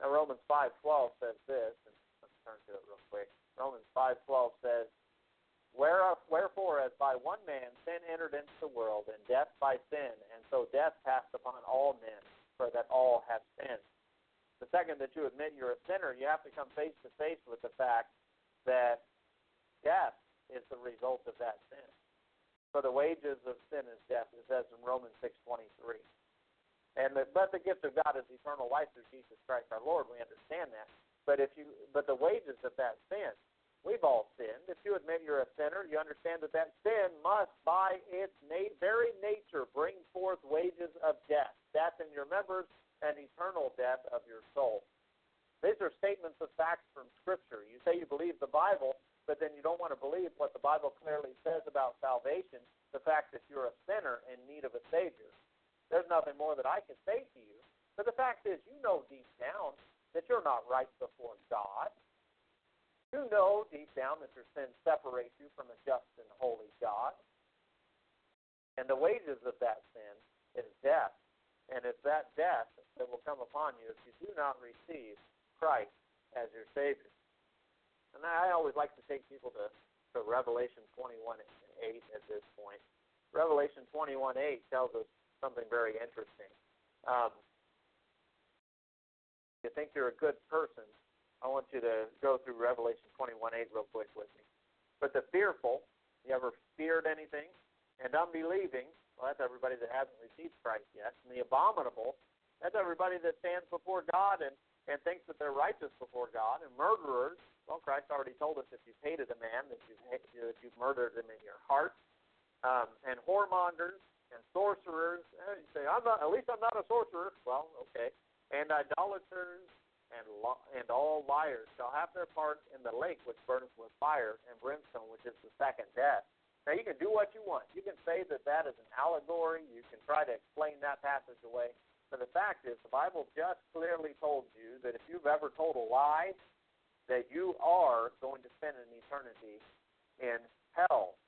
Now Romans 5:12 says this, and let's turn to it real quick. Romans 5:12 says, Wherefore, as by one man sin entered into the world, and death by sin, and so death passed upon all men, for that all have sinned. The second that you admit you're a sinner, you have to come face to face with the fact that death is the result of that sin. For the wages of sin is death, it says in Romans 6.23. And the, but the gift of God is eternal life through Jesus Christ our Lord. We understand that. But if you, but the wages of that sin, we've all sinned. If you admit you're a sinner, you understand that that sin must, by its na- very nature, bring forth wages of death, death in your members, and eternal death of your soul. These are statements of facts from Scripture. You say you believe the Bible, but then you don't want to believe what the Bible clearly says about salvation, the fact that you're a sinner in need of a Savior. There's nothing more that I can say to you. But the fact is, you know deep down that you're not right before God. You know deep down that your sin separates you from a just and holy God. And the wages of that sin is death. And it's that death that will come upon you if you do not receive Christ as your Savior. And I always like to take people to, to Revelation 21 8 at this point. Revelation 21 8 tells us something very interesting. Um, you think you're a good person, I want you to go through Revelation 21 8 real quick with me. But the fearful, you ever feared anything? And unbelieving, well, that's everybody that hasn't received Christ yet. And the abominable, that's everybody that stands before God and, and thinks that they're righteous before God. And murderers, well, Christ already told us if you've hated a man, that you've, that you've murdered him in your heart. Um, and whoremongers and sorcerers. And you say, I'm not. At least I'm not a sorcerer. Well, okay. And idolaters and lo- and all liars shall have their part in the lake which burneth with fire and brimstone, which is the second death. Now you can do what you want. You can say that that is an allegory. You can try to explain that passage away. But the fact is, the Bible just clearly told you that if you've ever told a lie, that you are going to spend an eternity in hell,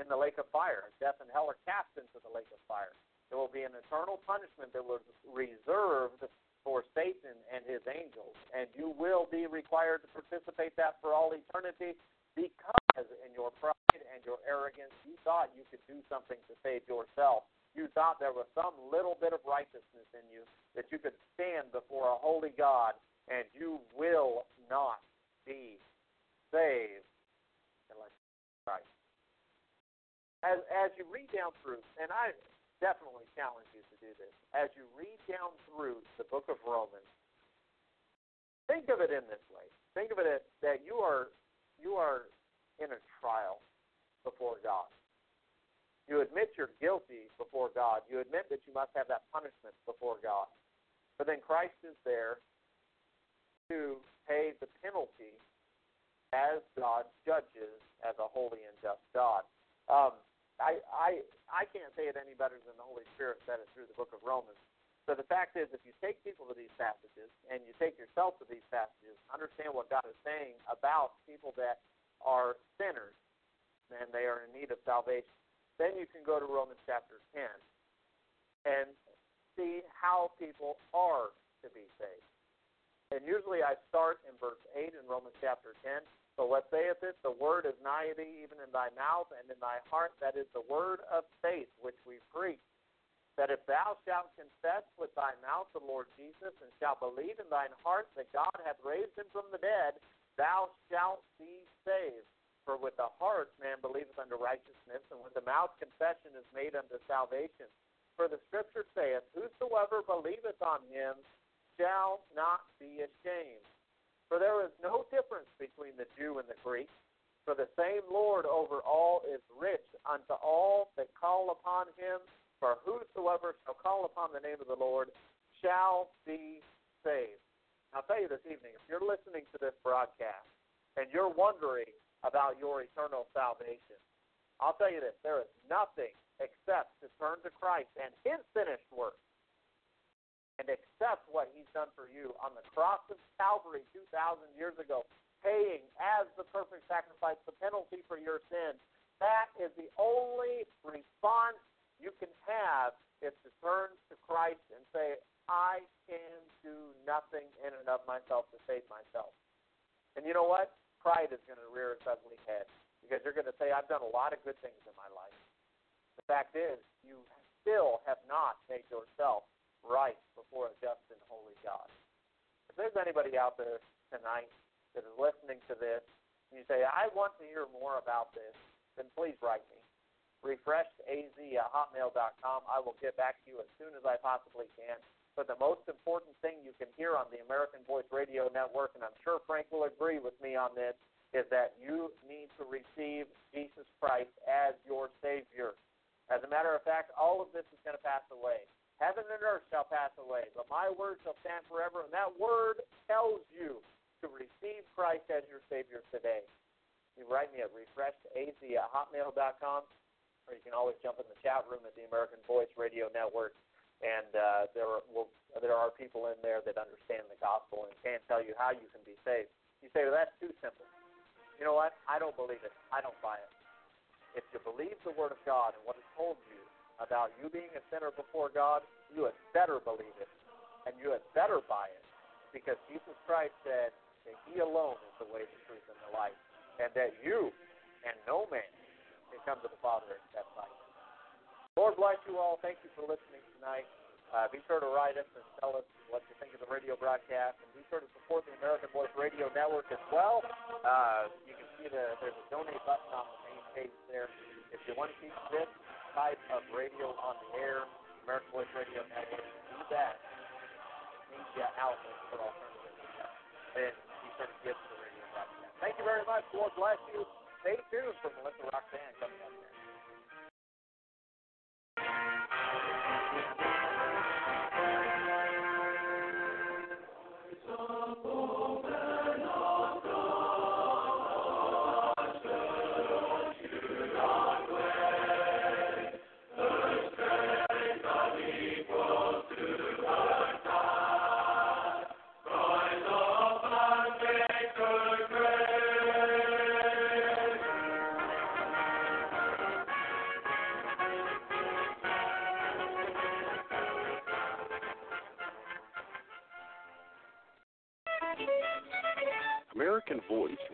in the lake of fire. Death and hell are cast into the lake of fire. There will be an eternal punishment that was reserved for Satan and his angels, and you will be required to participate that for all eternity because in your pride and your arrogance you thought you could do something to save yourself. You thought there was some little bit of righteousness in you that you could stand before a holy God, and you will not be saved unless Christ. As, as you read down through, and I definitely challenge you to do this, as you read down through the book of Romans, think of it in this way. Think of it as, that you are you are in a trial before God. You admit you're guilty before God. You admit that you must have that punishment before God. But then Christ is there to pay the penalty as God judges as a holy and just God. Um, I, I, I can't say it any better than the Holy Spirit said it through the book of Romans. So the fact is, if you take people to these passages and you take yourself to these passages, understand what God is saying about people that are sinners and they are in need of salvation, then you can go to Romans chapter 10 and see how people are to be saved. And usually I start in verse 8 in Romans chapter 10. So what saith it? The word is nigh thee, even in thy mouth and in thy heart. That is the word of faith which we preach. That if thou shalt confess with thy mouth the Lord Jesus, and shalt believe in thine heart that God hath raised him from the dead, thou shalt be saved. For with the heart man believeth unto righteousness, and with the mouth confession is made unto salvation. For the scripture saith, Whosoever believeth on him shall not be ashamed. For there is no difference between the Jew and the Greek, for the same Lord over all is rich unto all that call upon him. For whosoever shall call upon the name of the Lord shall be saved. I'll tell you this evening, if you're listening to this broadcast and you're wondering about your eternal salvation, I'll tell you this there is nothing except to turn to Christ and His finished work and accept what He's done for you on the cross of Calvary 2,000 years ago, paying as the perfect sacrifice the penalty for your sin, That is the only response you can have is to turn to Christ and say, I can do nothing in and of myself to save myself. And you know what? Pride is going to rear its ugly head because you're going to say, I've done a lot of good things in my life. The fact is, you still have not made yourself right before a just and holy God. If there's anybody out there tonight that is listening to this, and you say, I want to hear more about this, then please write me. RefreshedAZ at hotmail.com. I will get back to you as soon as I possibly can. But the most important thing you can hear on the American Voice Radio Network, and I'm sure Frank will agree with me on this, is that you need to receive Jesus Christ as your Savior. As a matter of fact, all of this is going to pass away. Heaven and earth shall pass away, but my word shall stand forever. And that word tells you to receive Christ as your Savior today. You write me at refreshedaz at hotmail.com, or you can always jump in the chat room at the American Voice Radio Network and uh, there well, there are people in there that understand the gospel and can tell you how you can be saved. You say, well, that's too simple. You know what? I don't believe it. I don't buy it. If you believe the Word of God and what it told you about you being a sinner before God, you had better believe it, and you had better buy it, because Jesus Christ said that He alone is the way, the truth, and the life, and that you and no man can come to the Father except by Him. Lord bless you all. Thank you for listening tonight. Uh, be sure to write us and tell us what you think of the radio broadcast, and be sure to support the American Voice Radio Network as well. Uh, you can see the, there's a donate button on the main page there. If you want to keep this type of radio on the air, American Voice Radio Network, do that. Media outlet for alternative media. And be sure to give to the radio broadcast. Thank you very much. Lord bless you. Stay tuned for Melissa Roxanne coming up next. American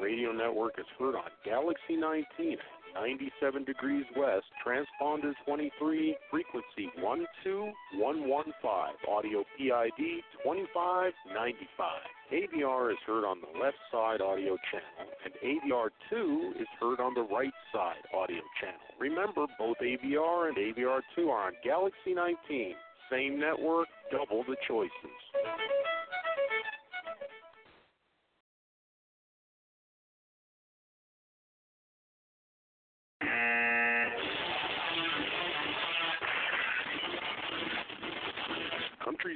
Radio Network is heard on Galaxy 19 97 degrees west, transponder 23, frequency 12115, audio PID 2595. AVR is heard on the left side audio channel, and AVR2 is heard on the right side audio channel. Remember, both AVR and AVR2 are on Galaxy 19. Same network, double the choices.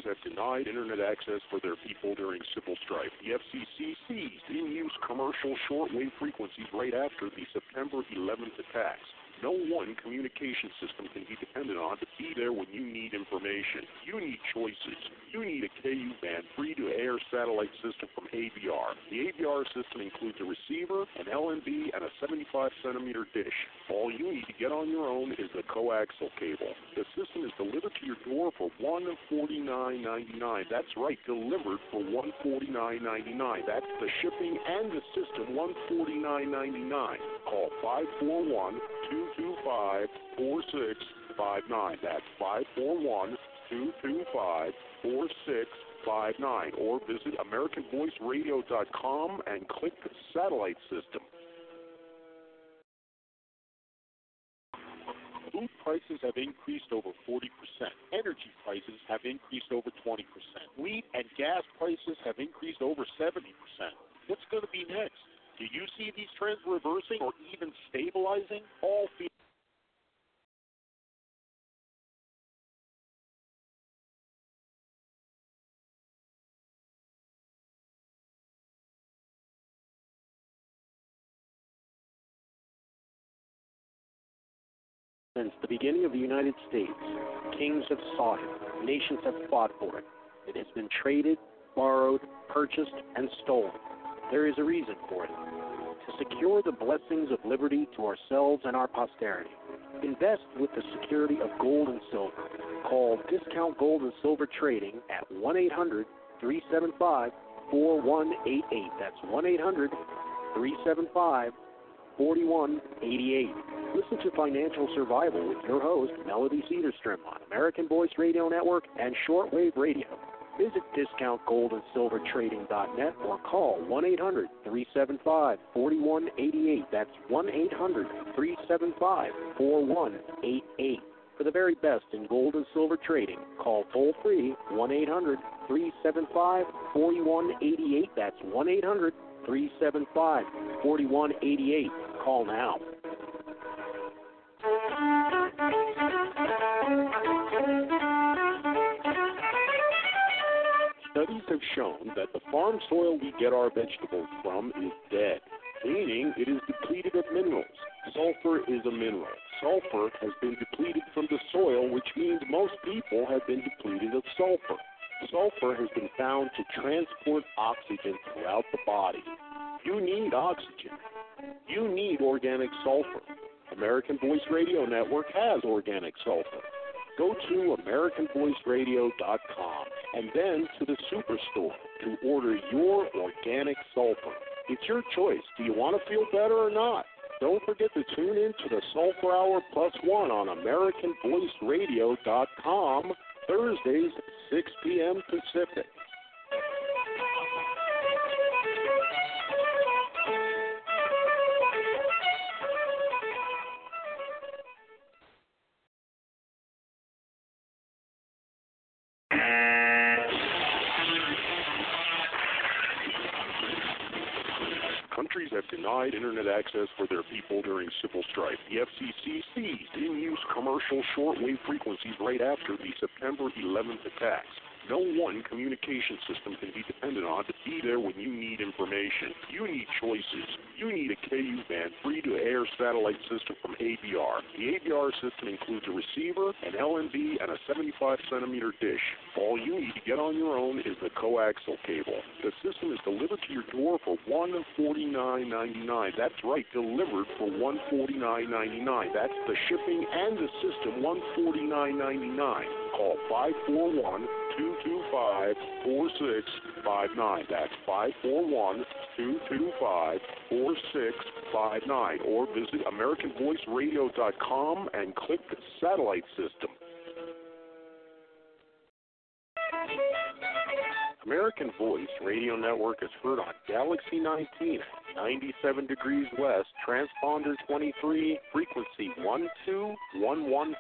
Countries have denied internet access for their people during civil strife. The FCC seized in-use commercial shortwave frequencies right after the September 11th attacks. No one communication system can be depended on to be there when you need information. You need choices. You need a KU band free to air satellite system from AVR. The AVR system includes a receiver, an LNB, and a 75 centimeter dish. All you need to get on your own is the coaxial cable. The system is delivered to your door for $149.99. That's right, delivered for $149.99. That's the shipping and the system, $149.99. Call 541 225 4659. That's 541 225 4659. Or visit AmericanVoiceRadio.com and click the satellite system. Food prices have increased over 40%. Energy prices have increased over 20%. Wheat and gas prices have increased over 70%. What's going to be next? Do you see these trends reversing or even stabilizing? All feel Since the beginning of the United States, kings have sought it, nations have fought for it. It has been traded, borrowed, purchased, and stolen. There is a reason for it. to secure the blessings of liberty to ourselves and our posterity. Invest with the security of gold and silver. Call Discount Gold and Silver Trading at 1 800 375 4188. That's 1 800 375 4188. Listen to Financial Survival with your host, Melody Cedarstrom, on American Voice Radio Network and Shortwave Radio. Visit discountgoldandsilvertrading.net or call 1 800 375 4188. That's 1 800 375 4188. For the very best in gold and silver trading, call toll free 1 800 375 4188. That's 1 800 375 4188. Call now. Studies have shown that the farm soil we get our vegetables from is dead, meaning it is depleted of minerals. Sulfur is a mineral. Sulfur has been depleted from the soil, which means most people have been depleted of sulfur. Sulfur has been found to transport oxygen throughout the body. You need oxygen. You need organic sulfur. American Voice Radio Network has organic sulfur. Go to AmericanVoiceRadio.com and then to the Superstore to order your organic sulfur. It's your choice. Do you want to feel better or not? Don't forget to tune in to the Sulfur Hour Plus One on AmericanVoiceRadio.com Thursdays, 6 p.m. Pacific. Internet access for their people during civil strife. The FCC seized in-use commercial shortwave frequencies right after the September 11th attacks. No one communication system can be depended on to be there when you need information. You need choices. You need a KU band free to air satellite system from AVR. The AVR system includes a receiver, an LNB, and a 75 centimeter dish. All you need to get on your own is the coaxial cable. The system is delivered to your door for $149.99. That's right, delivered for $149.99. That's the shipping and the system, $149.99. Call 541 225 4659. That's 541 225 4659. Or visit AmericanVoiceRadio.com and click the satellite system. American Voice Radio Network is heard on Galaxy 19 at 97 degrees west, transponder 23, frequency 12115,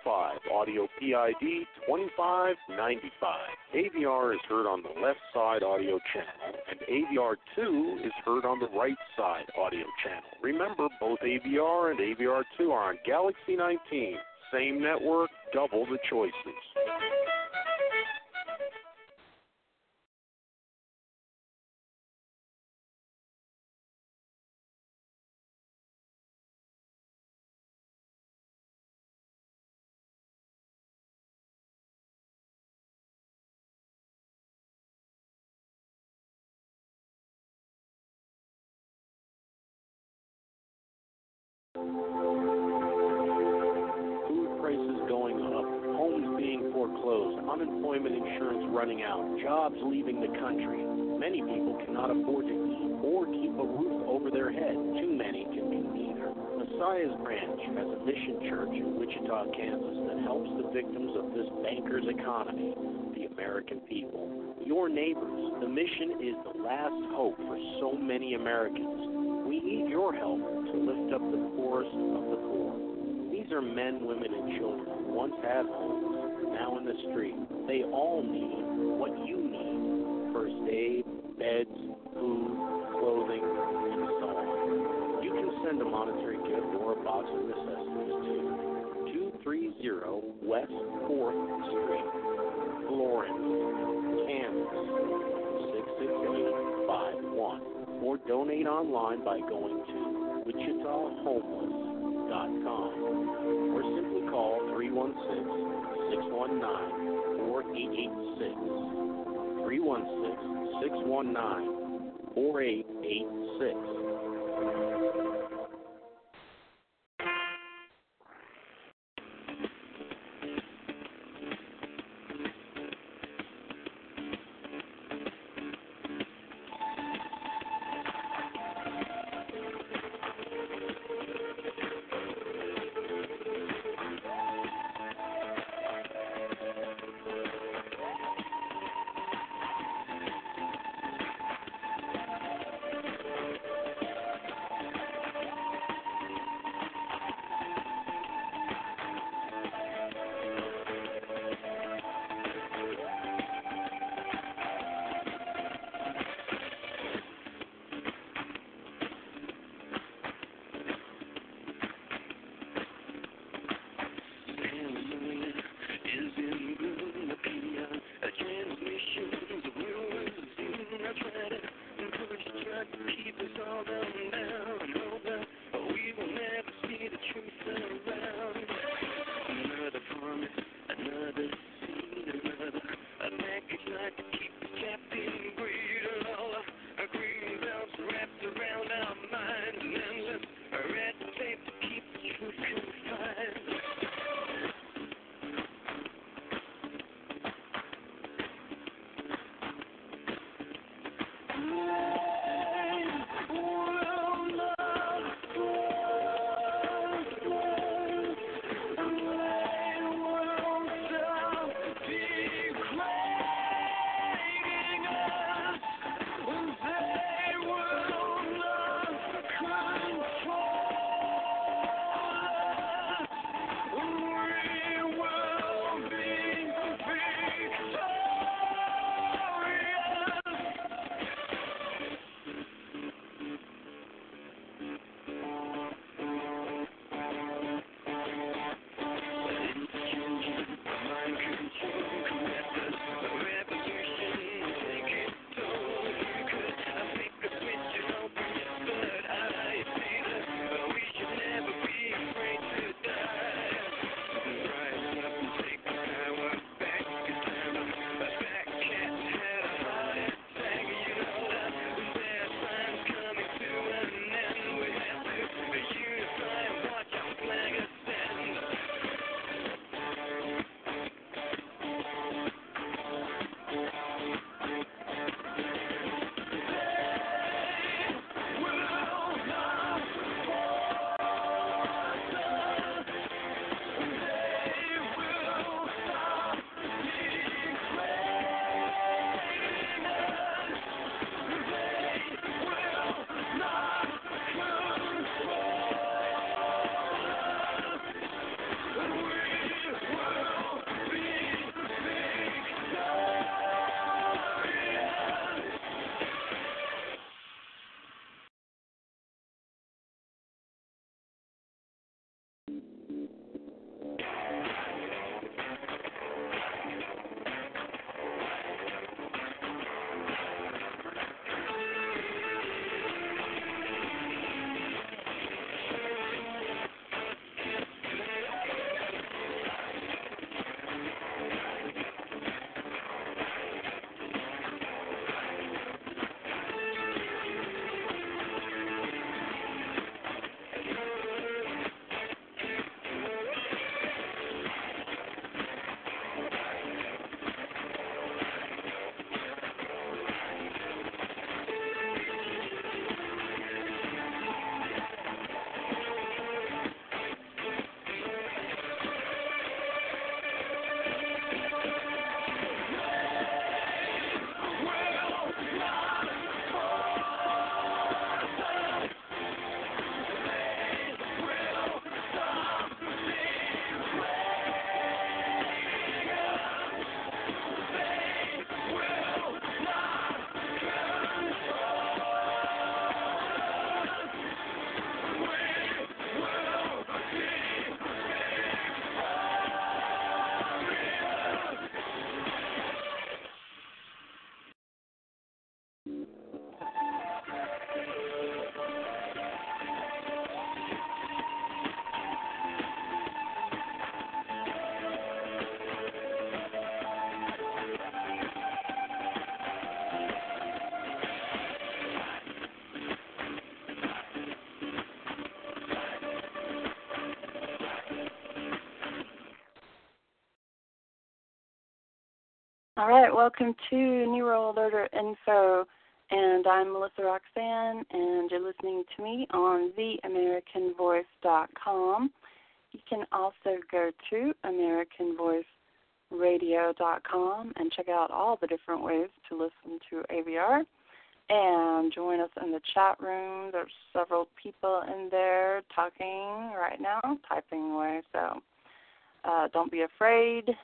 audio PID 2595. AVR is heard on the left side audio channel, and AVR 2 is heard on the right side audio channel. Remember, both AVR and AVR 2 are on Galaxy 19. Same network, double the choices. Running out, jobs leaving the country. Many people cannot afford to eat or keep a roof over their head. Too many can do neither. Messiah's Branch has a mission church in Wichita, Kansas that helps the victims of this banker's economy, the American people. Your neighbors. The mission is the last hope for so many Americans. We need your help to lift up the poorest of the poor. These are men, women, and children who once had homes, now in the street. They all need what you need first aid, beds, food, clothing, and so on. You can send a monetary gift or a box of necessities to 230 West 4th Street, Florence, Kansas 66851 or donate online by going to wichitahomeless.com or simply call 316-619-4886. 316-619-4886. All right, welcome to New World Order Info, and I'm Melissa Roxanne, and you're listening to me on theamericanvoice.com. You can also go to AmericanVoiceRadio.com and check out all the different ways to listen to AVR and join us in the chat room. There's several people in there talking right now, typing away, so uh, don't be afraid.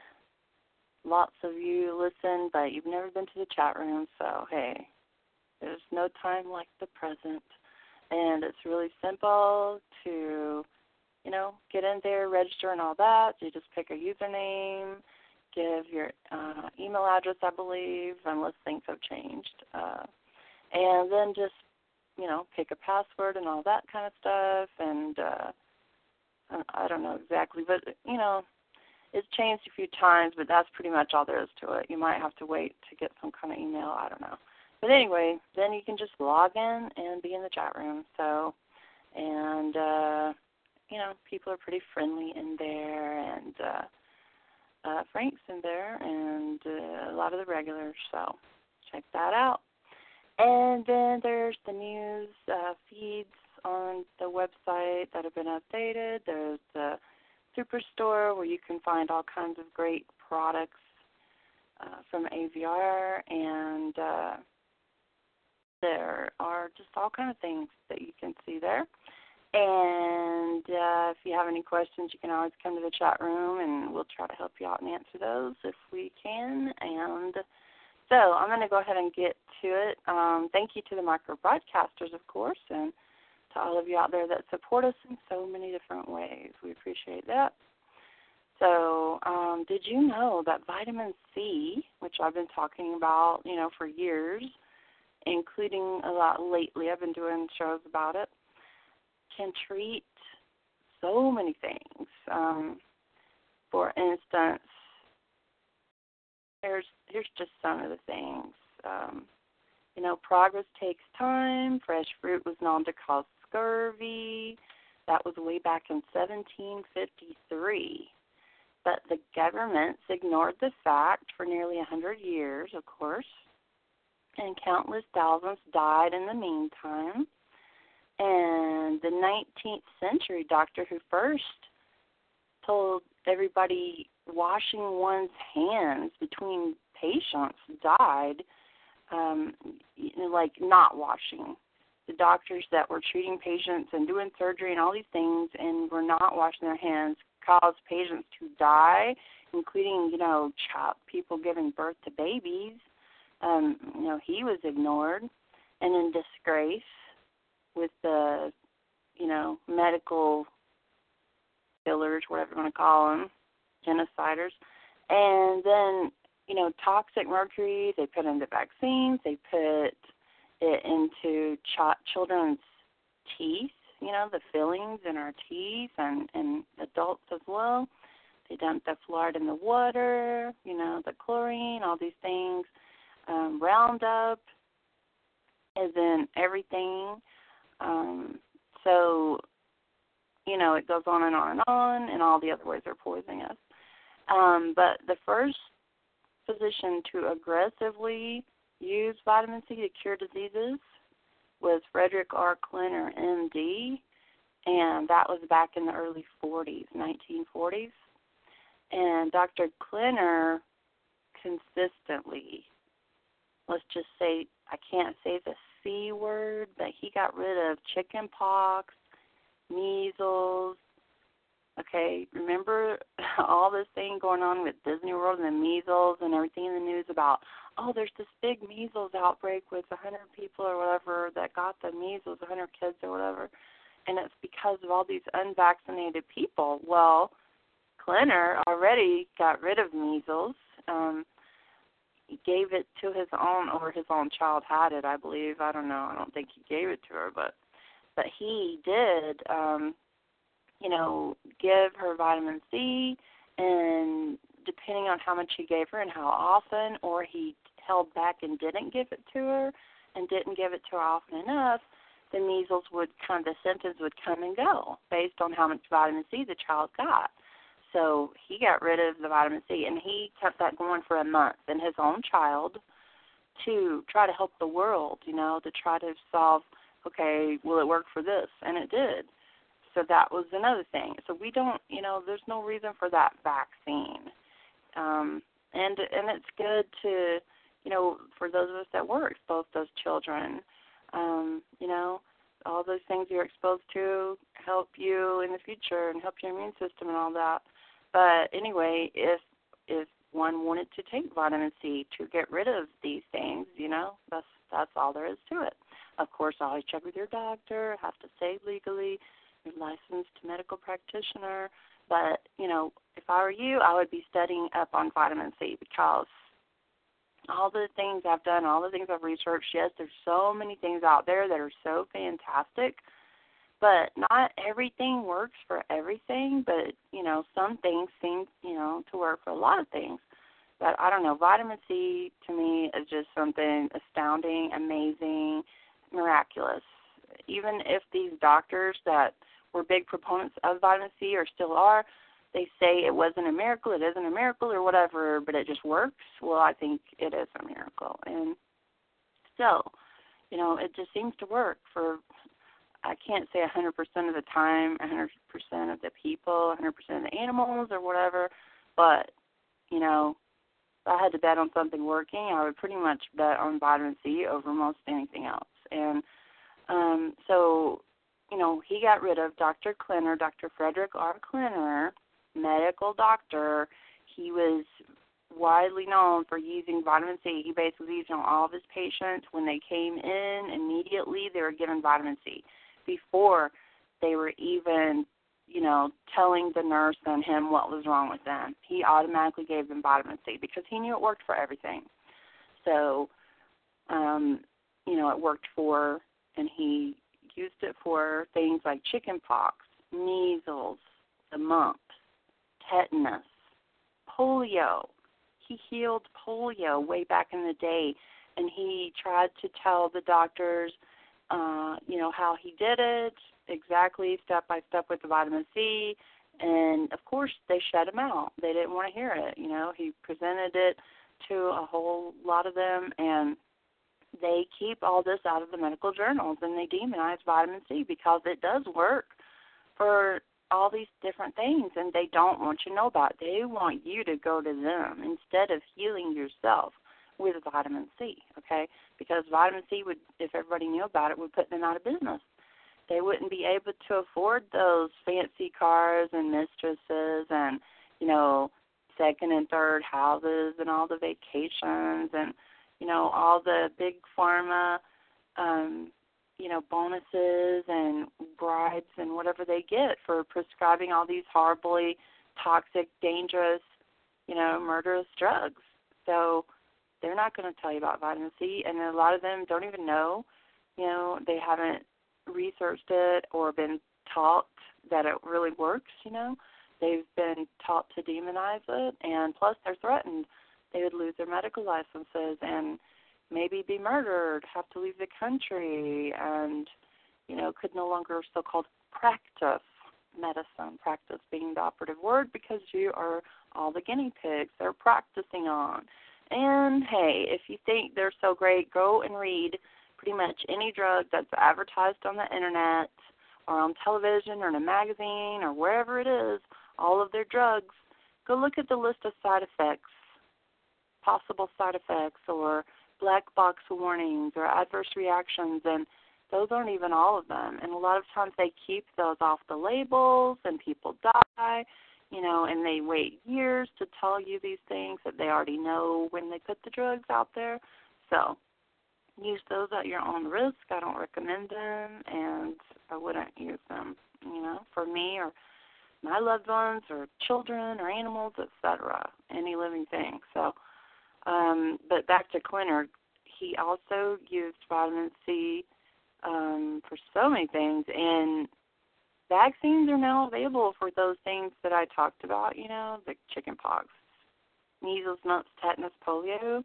Lots of you listen, but you've never been to the chat room, so hey, there's no time like the present. And it's really simple to, you know, get in there, register, and all that. You just pick a username, give your uh, email address, I believe, unless things have changed. Uh, and then just, you know, pick a password and all that kind of stuff. And uh, I don't know exactly, but, you know, it's changed a few times, but that's pretty much all there is to it. You might have to wait to get some kind of email. I don't know. But anyway, then you can just log in and be in the chat room. So, and uh, you know, people are pretty friendly in there, and uh, uh, Frank's in there, and uh, a lot of the regulars. So, check that out. And then there's the news uh, feeds on the website that have been updated. There's the Superstore where you can find all kinds of great products uh, from AVR, and uh, there are just all kind of things that you can see there. And uh, if you have any questions, you can always come to the chat room, and we'll try to help you out and answer those if we can. And so I'm going to go ahead and get to it. Um, thank you to the micro broadcasters, of course, and to all of you out there that support us in so many different ways. We appreciate that. So, um, did you know that vitamin C, which I've been talking about, you know, for years, including a lot lately, I've been doing shows about it, can treat so many things. Um, for instance, here's here's just some of the things. Um, you know, progress takes time. Fresh fruit was known to cause scurvy. That was way back in 1753. But the governments ignored the fact for nearly a 100 years, of course, and countless thousands died in the meantime. And the 19th century doctor who first told everybody washing one's hands between patients died, um, like not washing the doctors that were treating patients and doing surgery and all these things and were not washing their hands caused patients to die, including, you know, child, people giving birth to babies. Um, you know, he was ignored and in disgrace with the, you know, medical killers, whatever you want to call them, genociders. And then, you know, toxic mercury, they put into vaccines, they put it into ch- children's teeth, you know, the fillings in our teeth and, and adults as well. They dump the fluoride in the water, you know, the chlorine, all these things. Um, Roundup is in everything. Um, so, you know, it goes on and on and on, and all the other ways are poisoning us. Um, but the first physician to aggressively use vitamin C to cure diseases was Frederick R. Klenner, MD, and that was back in the early 40s, 1940s. And Dr. Klenner consistently, let's just say, I can't say the C word, but he got rid of chicken pox, measles, Okay, remember (laughs) all this thing going on with Disney World and the measles and everything in the news about, oh, there's this big measles outbreak with a 100 people or whatever that got the measles, a 100 kids or whatever, and it's because of all these unvaccinated people. Well, Klenner already got rid of measles. Um, he gave it to his own, or his own child had it, I believe. I don't know. I don't think he gave it to her, but but he did. Um, you know, give her vitamin C, and depending on how much he gave her and how often, or he held back and didn't give it to her and didn't give it to her often enough, the measles would kind of the symptoms would come and go based on how much vitamin C the child got. so he got rid of the vitamin C, and he kept that going for a month. And his own child, to try to help the world, you know, to try to solve. Okay, will it work for this? And it did. So that was another thing. So we don't, you know, there's no reason for that vaccine. Um, and and it's good to, you know, for those of us that were exposed those children, um, you know, all those things you're exposed to help you in the future and help your immune system and all that. But anyway, if if one wanted to take vitamin C to get rid of these things, you know, that's that's all there is to it. Of course, always check with your doctor. Have to say legally, licensed medical practitioner. But you know, if I were you, I would be studying up on vitamin C because all the things I've done, all the things I've researched, yes, there's so many things out there that are so fantastic, but not everything works for everything. But you know, some things seem, you know, to work for a lot of things. But I don't know, vitamin C to me is just something astounding, amazing, miraculous. Even if these doctors that were big proponents of vitamin C or still are, they say it wasn't a miracle, it isn't a miracle or whatever, but it just works. Well, I think it is a miracle. And so, you know, it just seems to work for I can't say 100% of the time, 100% of the people, 100% of the animals or whatever, but you know, if I had to bet on something working, I would pretty much bet on vitamin C over most anything else. And um so, you know, he got rid of Dr. Klenner, Dr. Frederick R. Klenner, medical doctor. He was widely known for using vitamin C. He basically used on all of his patients. When they came in, immediately they were given vitamin C before they were even, you know, telling the nurse and him what was wrong with them. He automatically gave them vitamin C because he knew it worked for everything. So, um, you know, it worked for, and he used it for things like chicken pox, measles, the mumps, tetanus, polio. He healed polio way back in the day, and he tried to tell the doctors, uh, you know, how he did it exactly, step by step with the vitamin C. And of course, they shut him out. They didn't want to hear it. You know, he presented it to a whole lot of them, and they keep all this out of the medical journals and they demonize vitamin C because it does work for all these different things and they don't want you to know about it. They want you to go to them instead of healing yourself with vitamin C, okay? Because vitamin C would if everybody knew about it would put them out of business. They wouldn't be able to afford those fancy cars and mistresses and, you know, second and third houses and all the vacations and, you know, all the big pharma um you know bonuses and bribes and whatever they get for prescribing all these horribly toxic, dangerous, you know, murderous drugs. So they're not going to tell you about vitamin C, and a lot of them don't even know. You know, they haven't researched it or been taught that it really works. You know, they've been taught to demonize it, and plus they're threatened. They would lose their medical licenses and maybe be murdered, have to leave the country, and you know could no longer so-called practice medicine. Practice being the operative word because you are all the guinea pigs they're practicing on. And hey, if you think they're so great, go and read pretty much any drug that's advertised on the internet or on television or in a magazine or wherever it is, all of their drugs. Go look at the list of side effects, possible side effects, or black box warnings or adverse reactions and those aren't even all of them. And a lot of times they keep those off the labels and people die you know and they wait years to tell you these things that they already know when they put the drugs out there. So use those at your own risk. I don't recommend them and i wouldn't use them you know for me or my loved ones or children or animals etc any living thing. So um, but back to Klenner, he also used vitamin C um, for so many things, and vaccines are now available for those things that I talked about. You know, the chickenpox, measles, mumps, tetanus, polio.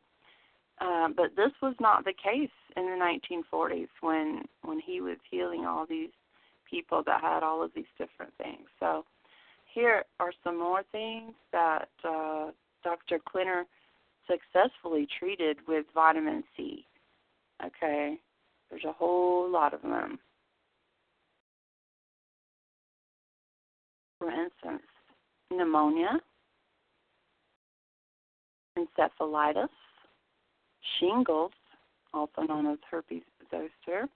Uh, but this was not the case in the 1940s when when he was healing all these people that had all of these different things. So here are some more things that uh, Dr. Klenner successfully treated with vitamin C. Okay, there's a whole lot of them. For instance, pneumonia, encephalitis, shingles, also known as herpes zoster,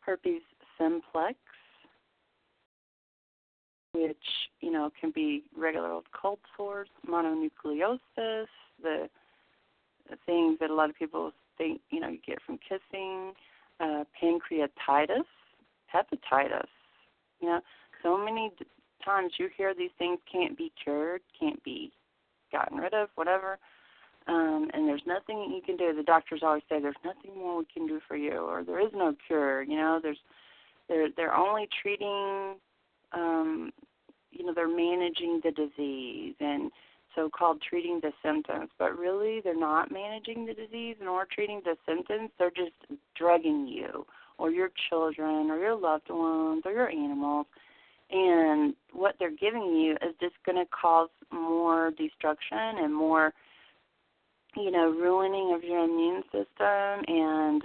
herpes simplex, which you know can be regular old cold sores, mononucleosis, the, the things that a lot of people think you know you get from kissing, uh, pancreatitis, hepatitis. You know, so many d- times you hear these things can't be cured, can't be gotten rid of, whatever. Um, and there's nothing you can do. The doctors always say there's nothing more we can do for you, or there is no cure. You know, there's they're they're only treating um, you know they're managing the disease and so-called treating the symptoms. But really they're not managing the disease nor treating the symptoms. They're just drugging you or your children or your loved ones or your animals. And what they're giving you is just going to cause more destruction and more you know ruining of your immune system. And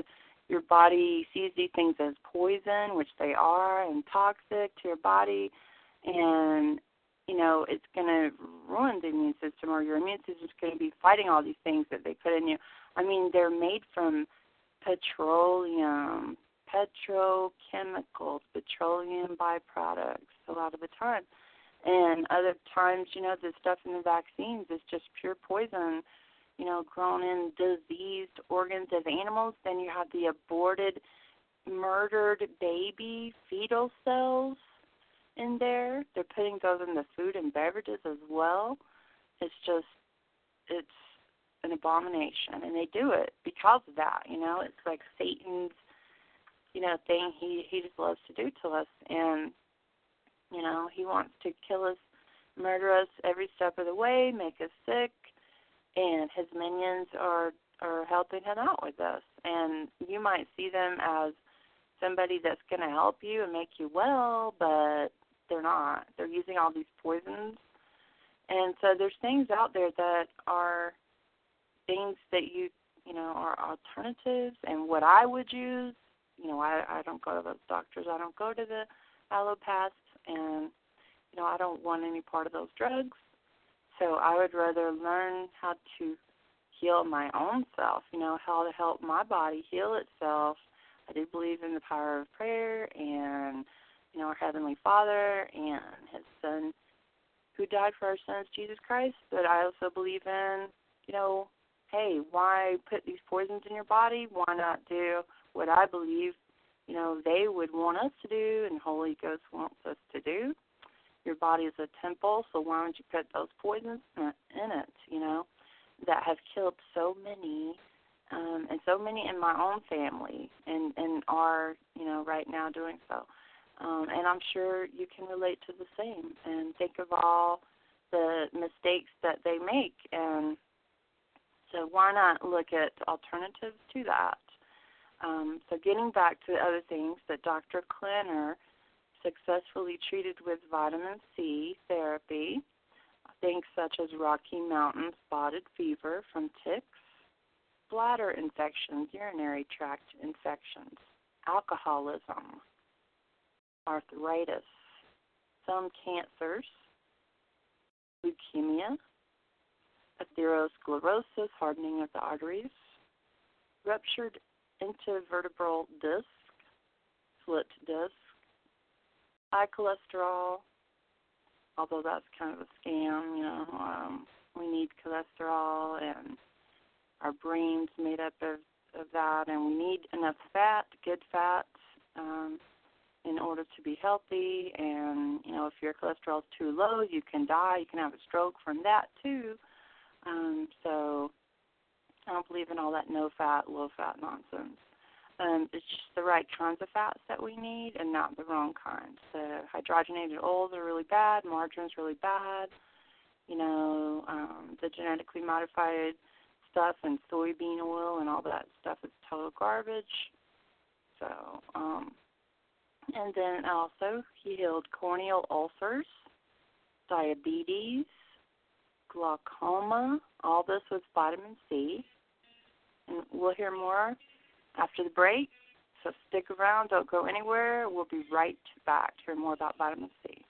your body sees these things as poison, which they are, and toxic to your body, and you know it's going to ruin the immune system, or your immune system is going to be fighting all these things that they put in you. I mean, they're made from petroleum, petrochemicals, petroleum byproducts a lot of the time. And other times, you know, the stuff in the vaccines is just pure poison you know, grown in diseased organs of animals. Then you have the aborted, murdered baby fetal cells in there. They're putting those in the food and beverages as well. It's just, it's an abomination, and they do it because of that. You know, it's like Satan's, you know, thing he he just loves to do to us, and you know, he wants to kill us, murder us every step of the way, make us sick and his minions are are helping him out with this. And you might see them as somebody that's going to help you and make you well, but they're not. They're using all these poisons. And so there's things out there that are things that you you know are alternatives and what I would use. You know, I I don't go to those doctors. I don't go to the allopaths, and you know I don't want any part of those drugs. So I would rather learn how to heal my own self, you know, how to help my body heal itself. I do believe in the power of prayer and, you know, our Heavenly Father and His Son who died for our sins, Jesus Christ. But I also believe in, you know, hey, why put these poisons in your body? Why not do what I believe, you know, they would want us to do and Holy Ghost wants us to do? your body is a temple, so why don't you put those poisons in it, you know, that have killed so many, um, and so many in my own family, and and are, you know, right now doing so. Um, and I'm sure you can relate to the same, and think of all the mistakes that they make, and so why not look at alternatives to that? Um, so getting back to the other things that Dr. Klenner successfully treated with vitamin C therapy, things such as Rocky Mountain spotted fever from ticks, bladder infections, urinary tract infections, alcoholism, arthritis, some cancers, leukemia, atherosclerosis, hardening of the arteries, ruptured intervertebral disc, slit disc, high cholesterol, although that's kind of a scam, you know. Um, we need cholesterol, and our brain's made up of, of that, and we need enough fat, good fats, um, in order to be healthy. And you know, if your cholesterol's too low, you can die. You can have a stroke from that too. Um, so I don't believe in all that no fat, low fat nonsense. Um, it's just the right kinds of fats that we need and not the wrong kinds. The hydrogenated oils are really bad, margarine's really bad. You know, um, the genetically modified stuff and soybean oil and all that stuff is total garbage. So, um, and then also he healed corneal ulcers, diabetes, glaucoma, all this with vitamin C. And we'll hear more after the break. So stick around, don't go anywhere. We'll be right back to hear more about vitamin C.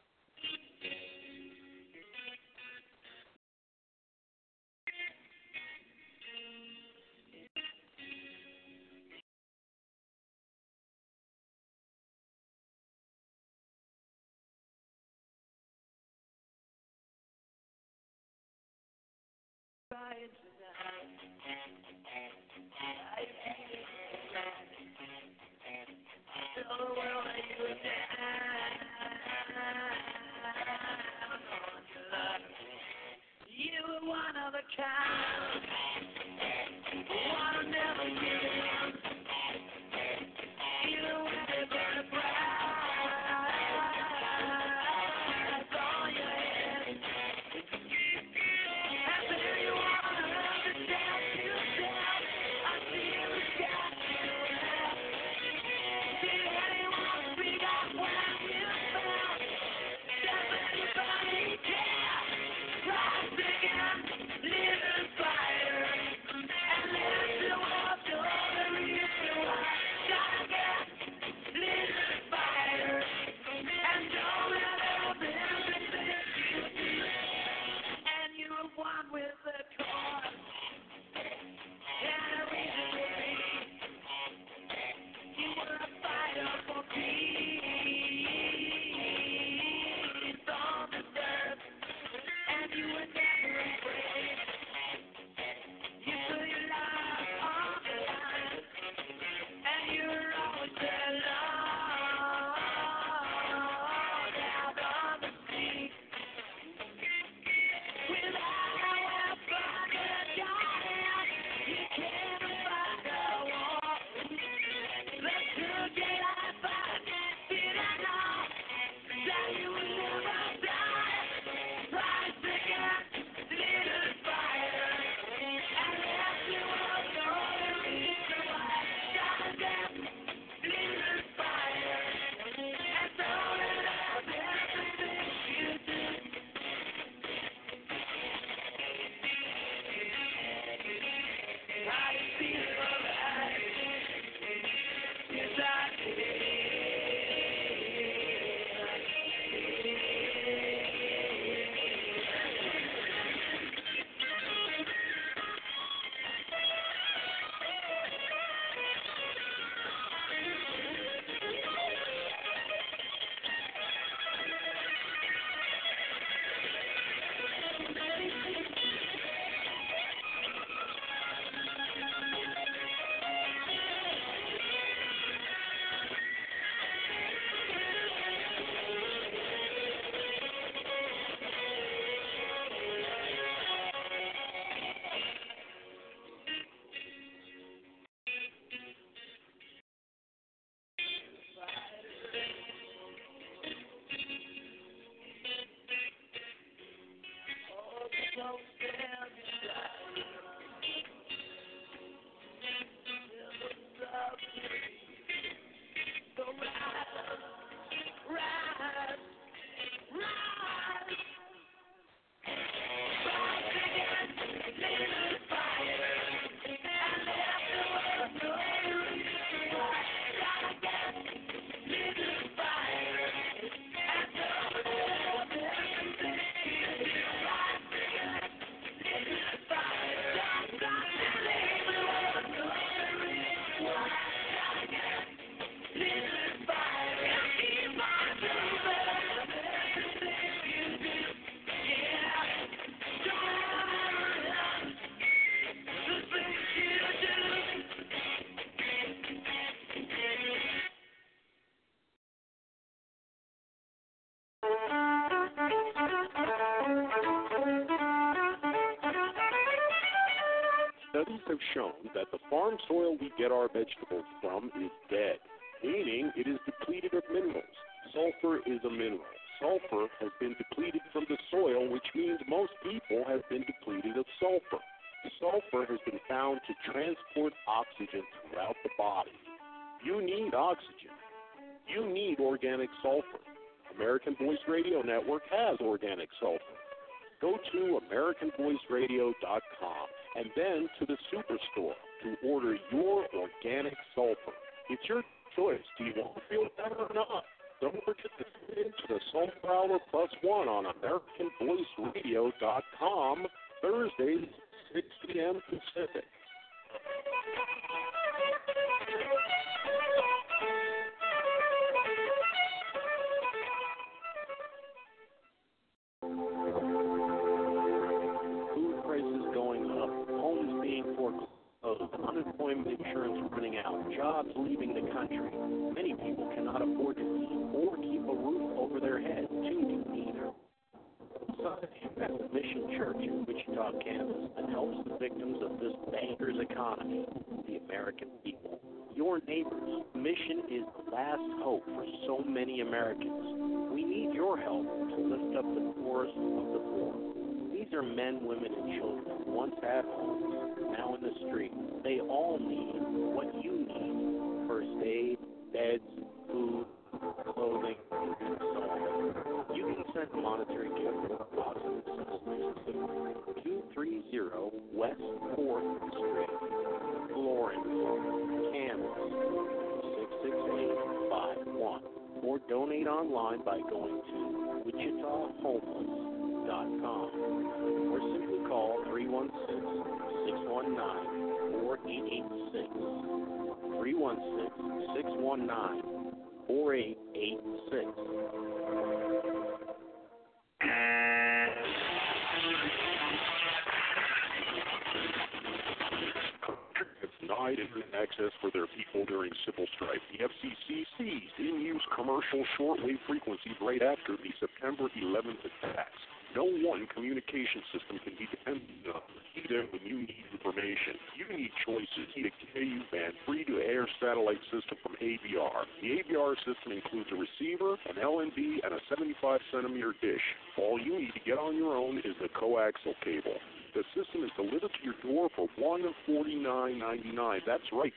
get our vegetables from is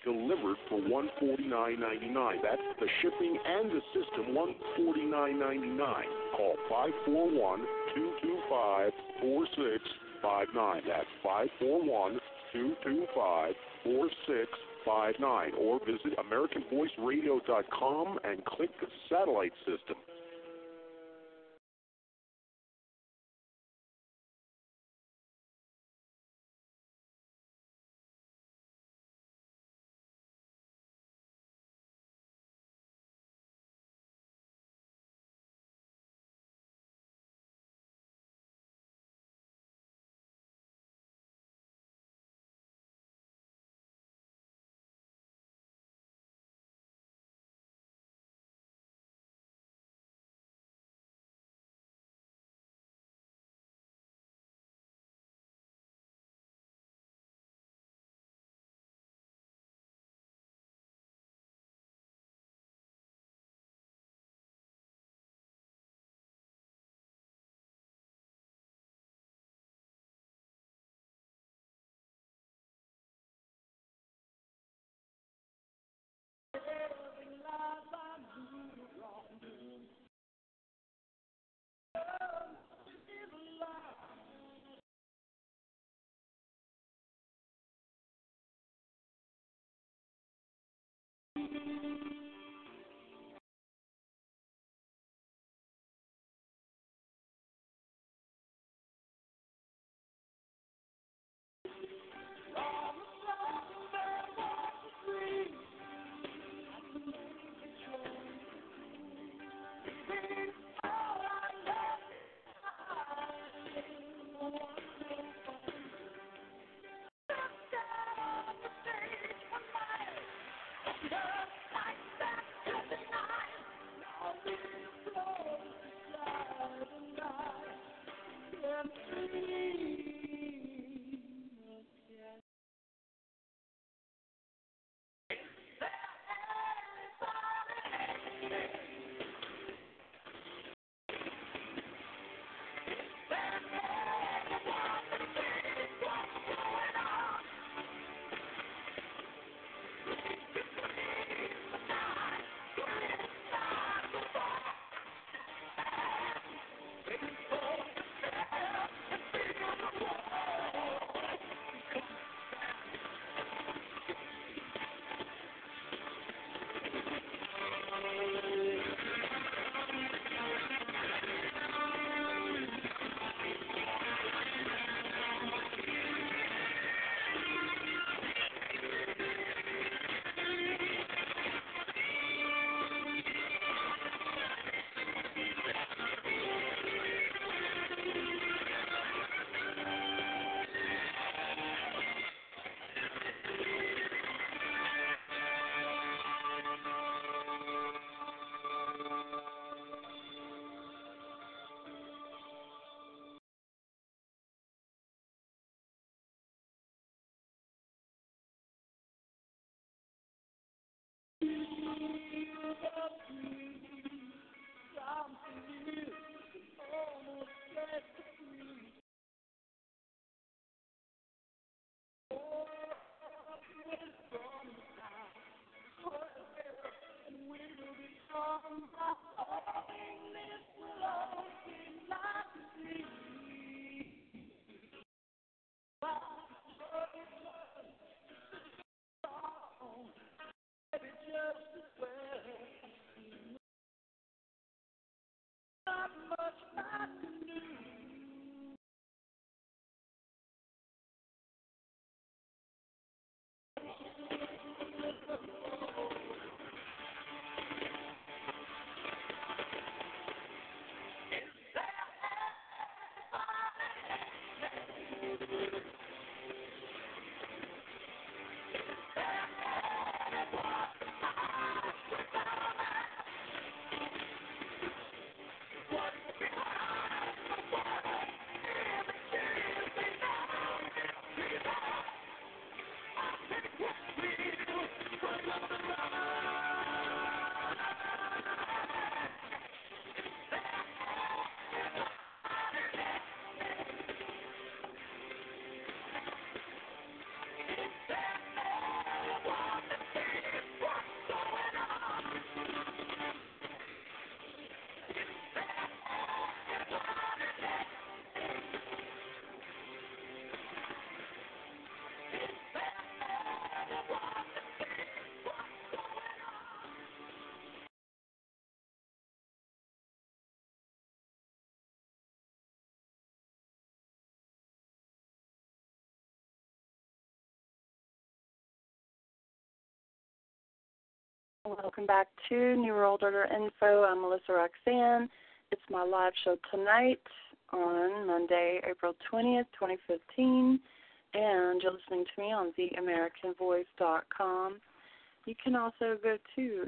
delivered for $149.99. That's the shipping and the system, $149.99. Call 541-225-4659. That's 541-225-4659. Or visit AmericanVoiceRadio.com and click the satellite system. me. Welcome back to New World Order Info. I'm Melissa Roxanne. It's my live show tonight on Monday, April 20th, 2015, and you're listening to me on theamericanvoice.com. You can also go to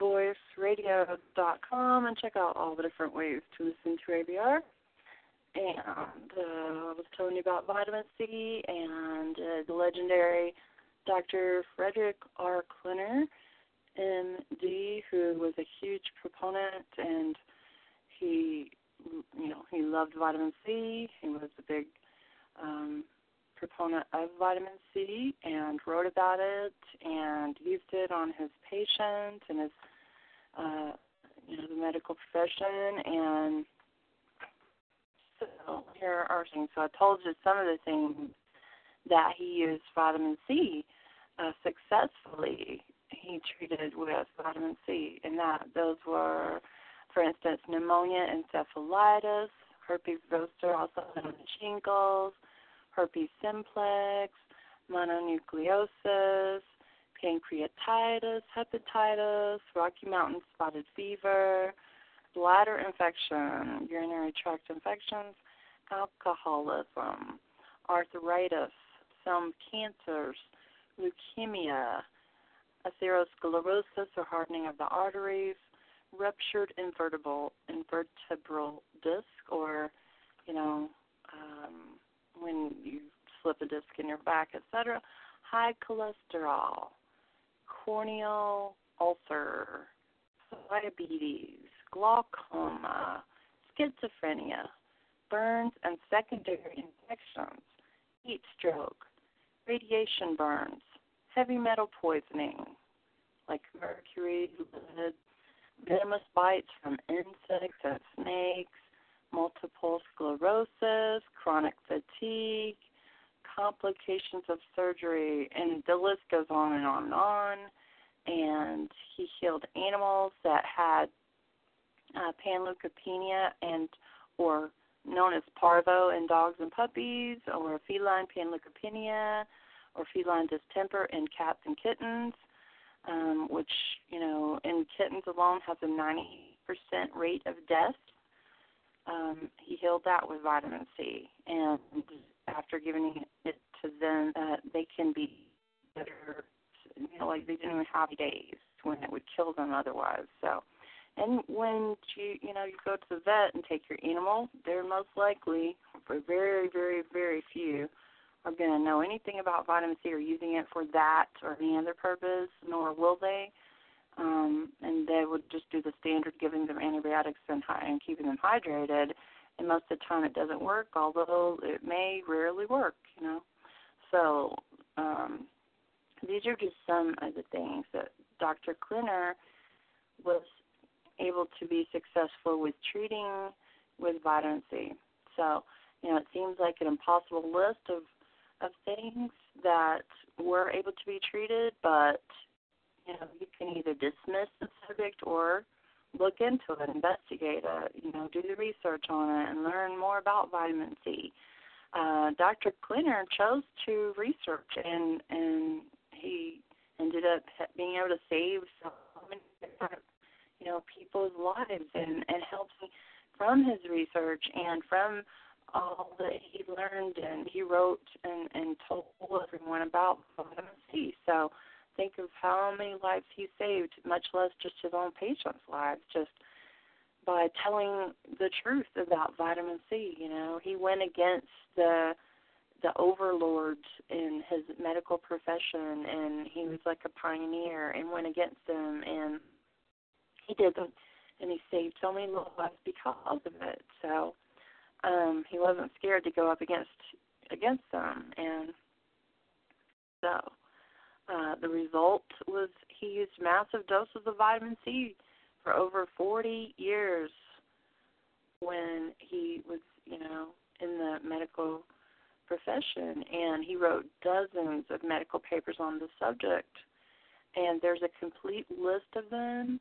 americanvoiceradio.com and check out all the different ways to listen to AVR. And uh, I was telling you about vitamin C and uh, the legendary Dr. Frederick R. Klenner, MD, who was a huge proponent and he, you know, he loved vitamin C. He was a big um, proponent of vitamin C and wrote about it and used it on his patients and his, uh, you know, the medical profession. And so here are things. So I told you some of the things that he used vitamin C uh, successfully. He treated with vitamin C, and that those were, for instance, pneumonia, encephalitis, herpes zoster, also known as shingles, herpes simplex, mononucleosis, pancreatitis, hepatitis, Rocky Mountain spotted fever, bladder infection, urinary tract infections, alcoholism, arthritis, some cancers, leukemia, atherosclerosis or hardening of the arteries, ruptured invertebral invertebral disc, or you know, um, when you slip a disc in your back, etc. High cholesterol, corneal ulcer, diabetes, glaucoma, schizophrenia, burns and secondary infections, heat stroke, radiation burns, heavy metal poisoning like mercury, lead, venomous bites from insects and snakes, multiple sclerosis, chronic fatigue, complications of surgery, and the list goes on and on and on. And he healed animals that had uh, panleukopenia and or known as parvo in dogs and puppies, or feline panleukopenia, or feline distemper in cats and kittens, um, which you know in kittens alone has a 90% rate of death. Um, he healed that with vitamin C, and after giving it to them, uh, they can be better. You know, like they didn't even have days when it would kill them otherwise. So and when you you know you go to the vet and take your animal, they're most likely, for very very very few, are going to know anything about vitamin C or using it for that or any other purpose, nor will they. Um, and they would just do the standard giving them antibiotics and, and keeping them hydrated. And most of the time it doesn't work, although it may rarely work, you know. So um, these are just some of the things that Dr. Klenner was able to be successful with treating with vitamin C. So, you know, it seems like an impossible list of of things that were able to be treated, but you know, you can either dismiss the subject or look into it, investigate it, you know, do the research on it and learn more about vitamin C. Uh, Dr. Klenner chose to research and and he ended up being able to save so many different you know people's lives and and helping from his research and from all that he learned and he wrote and and told everyone about vitamin C. So think of how many lives he saved, much less just his own patients' lives, just by telling the truth about vitamin C. You know, he went against the the overlords in his medical profession and he was like a pioneer and went against them and he did them and he saved so many lives because of it. So um he wasn't scared to go up against against them. And so uh the result was he used massive doses of vitamin C for over 40 years when he was, you know, in the medical profession. And he wrote dozens of medical papers on the subject. And there's a complete list of them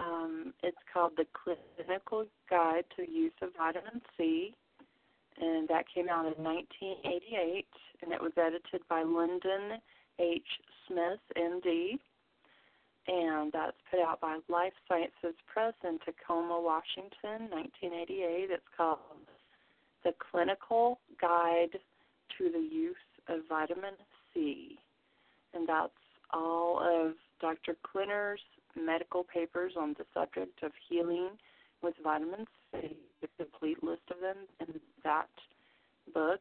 um, it's called the Clinical Guide to Use of Vitamin C, and that came out in 1988, and it was edited by Lendon H. Smith, MD, and that's put out by Life Sciences Press in Tacoma, Washington, 1988. It's called The Clinical Guide to the Use of Vitamin C, and that's all of Dr. Klenner's medical papers on the subject of healing with vitamins, a complete list of them in that book.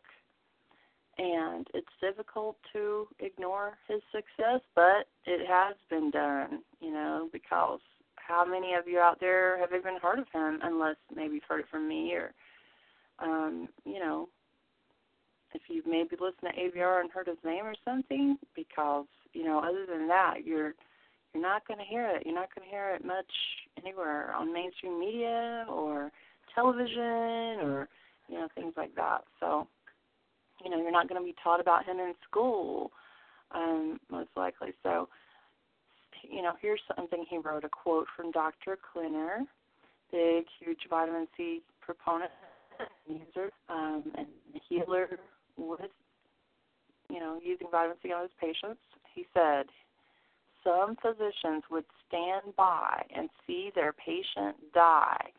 And it's difficult to ignore his success, but it has been done, you know, because how many of you out there have even heard of him unless maybe you've heard it from me or um, you know, if you've maybe listened to AVR and heard his name or something, because, you know, other than that, you're you're not going to hear it. You're not going to hear it much anywhere on mainstream media or television or you know things like that. So you know you're not going to be taught about him in school um, most likely. So you know here's something he wrote a quote from Dr. Klenner, big huge vitamin C proponent user um, and healer with you know using vitamin C on his patients. He said some physicians would stand by and see their patient die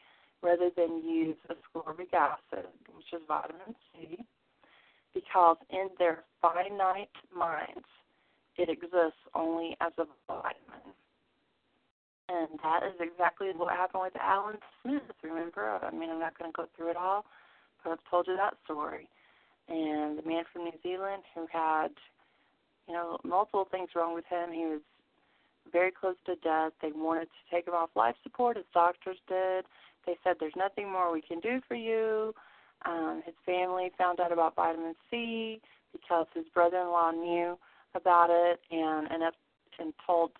rather than use ascorbic acid, which is vitamin C, because in their finite minds it exists only as a vitamin. And that is exactly what happened with Alan Smith. Remember, I mean, I'm not going to go through it all, but I've told you that story. And the man from New Zealand who had, you know, multiple things wrong with him. He was very close to death. They wanted to take him off life support, as doctors did. They said, There's nothing more we can do for you. Um, his family found out about vitamin C because his brother in law knew about it and, and, and told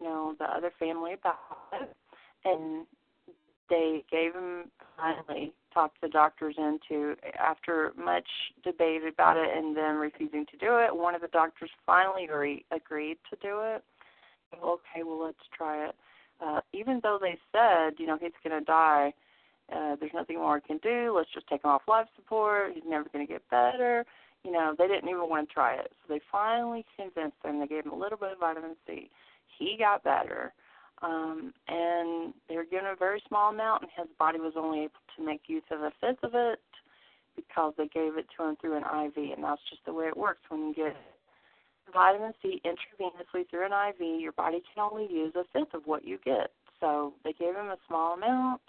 you know the other family about it and they gave him finally talked the doctors into after much debate about it and them refusing to do it one of the doctors finally agree, agreed to do it okay, well, let's try it. Uh, even though they said, you know, he's going to die, uh, there's nothing more we can do. Let's just take him off life support. He's never going to get better. You know, they didn't even want to try it. So they finally convinced him. They gave him a little bit of vitamin C. He got better. Um, and they were given a very small amount, and his body was only able to make use of a fifth of it because they gave it to him through an IV, and that's just the way it works when you get vitamin C intravenously through an IV, your body can only use a fifth of what you get. So they gave him a small amount,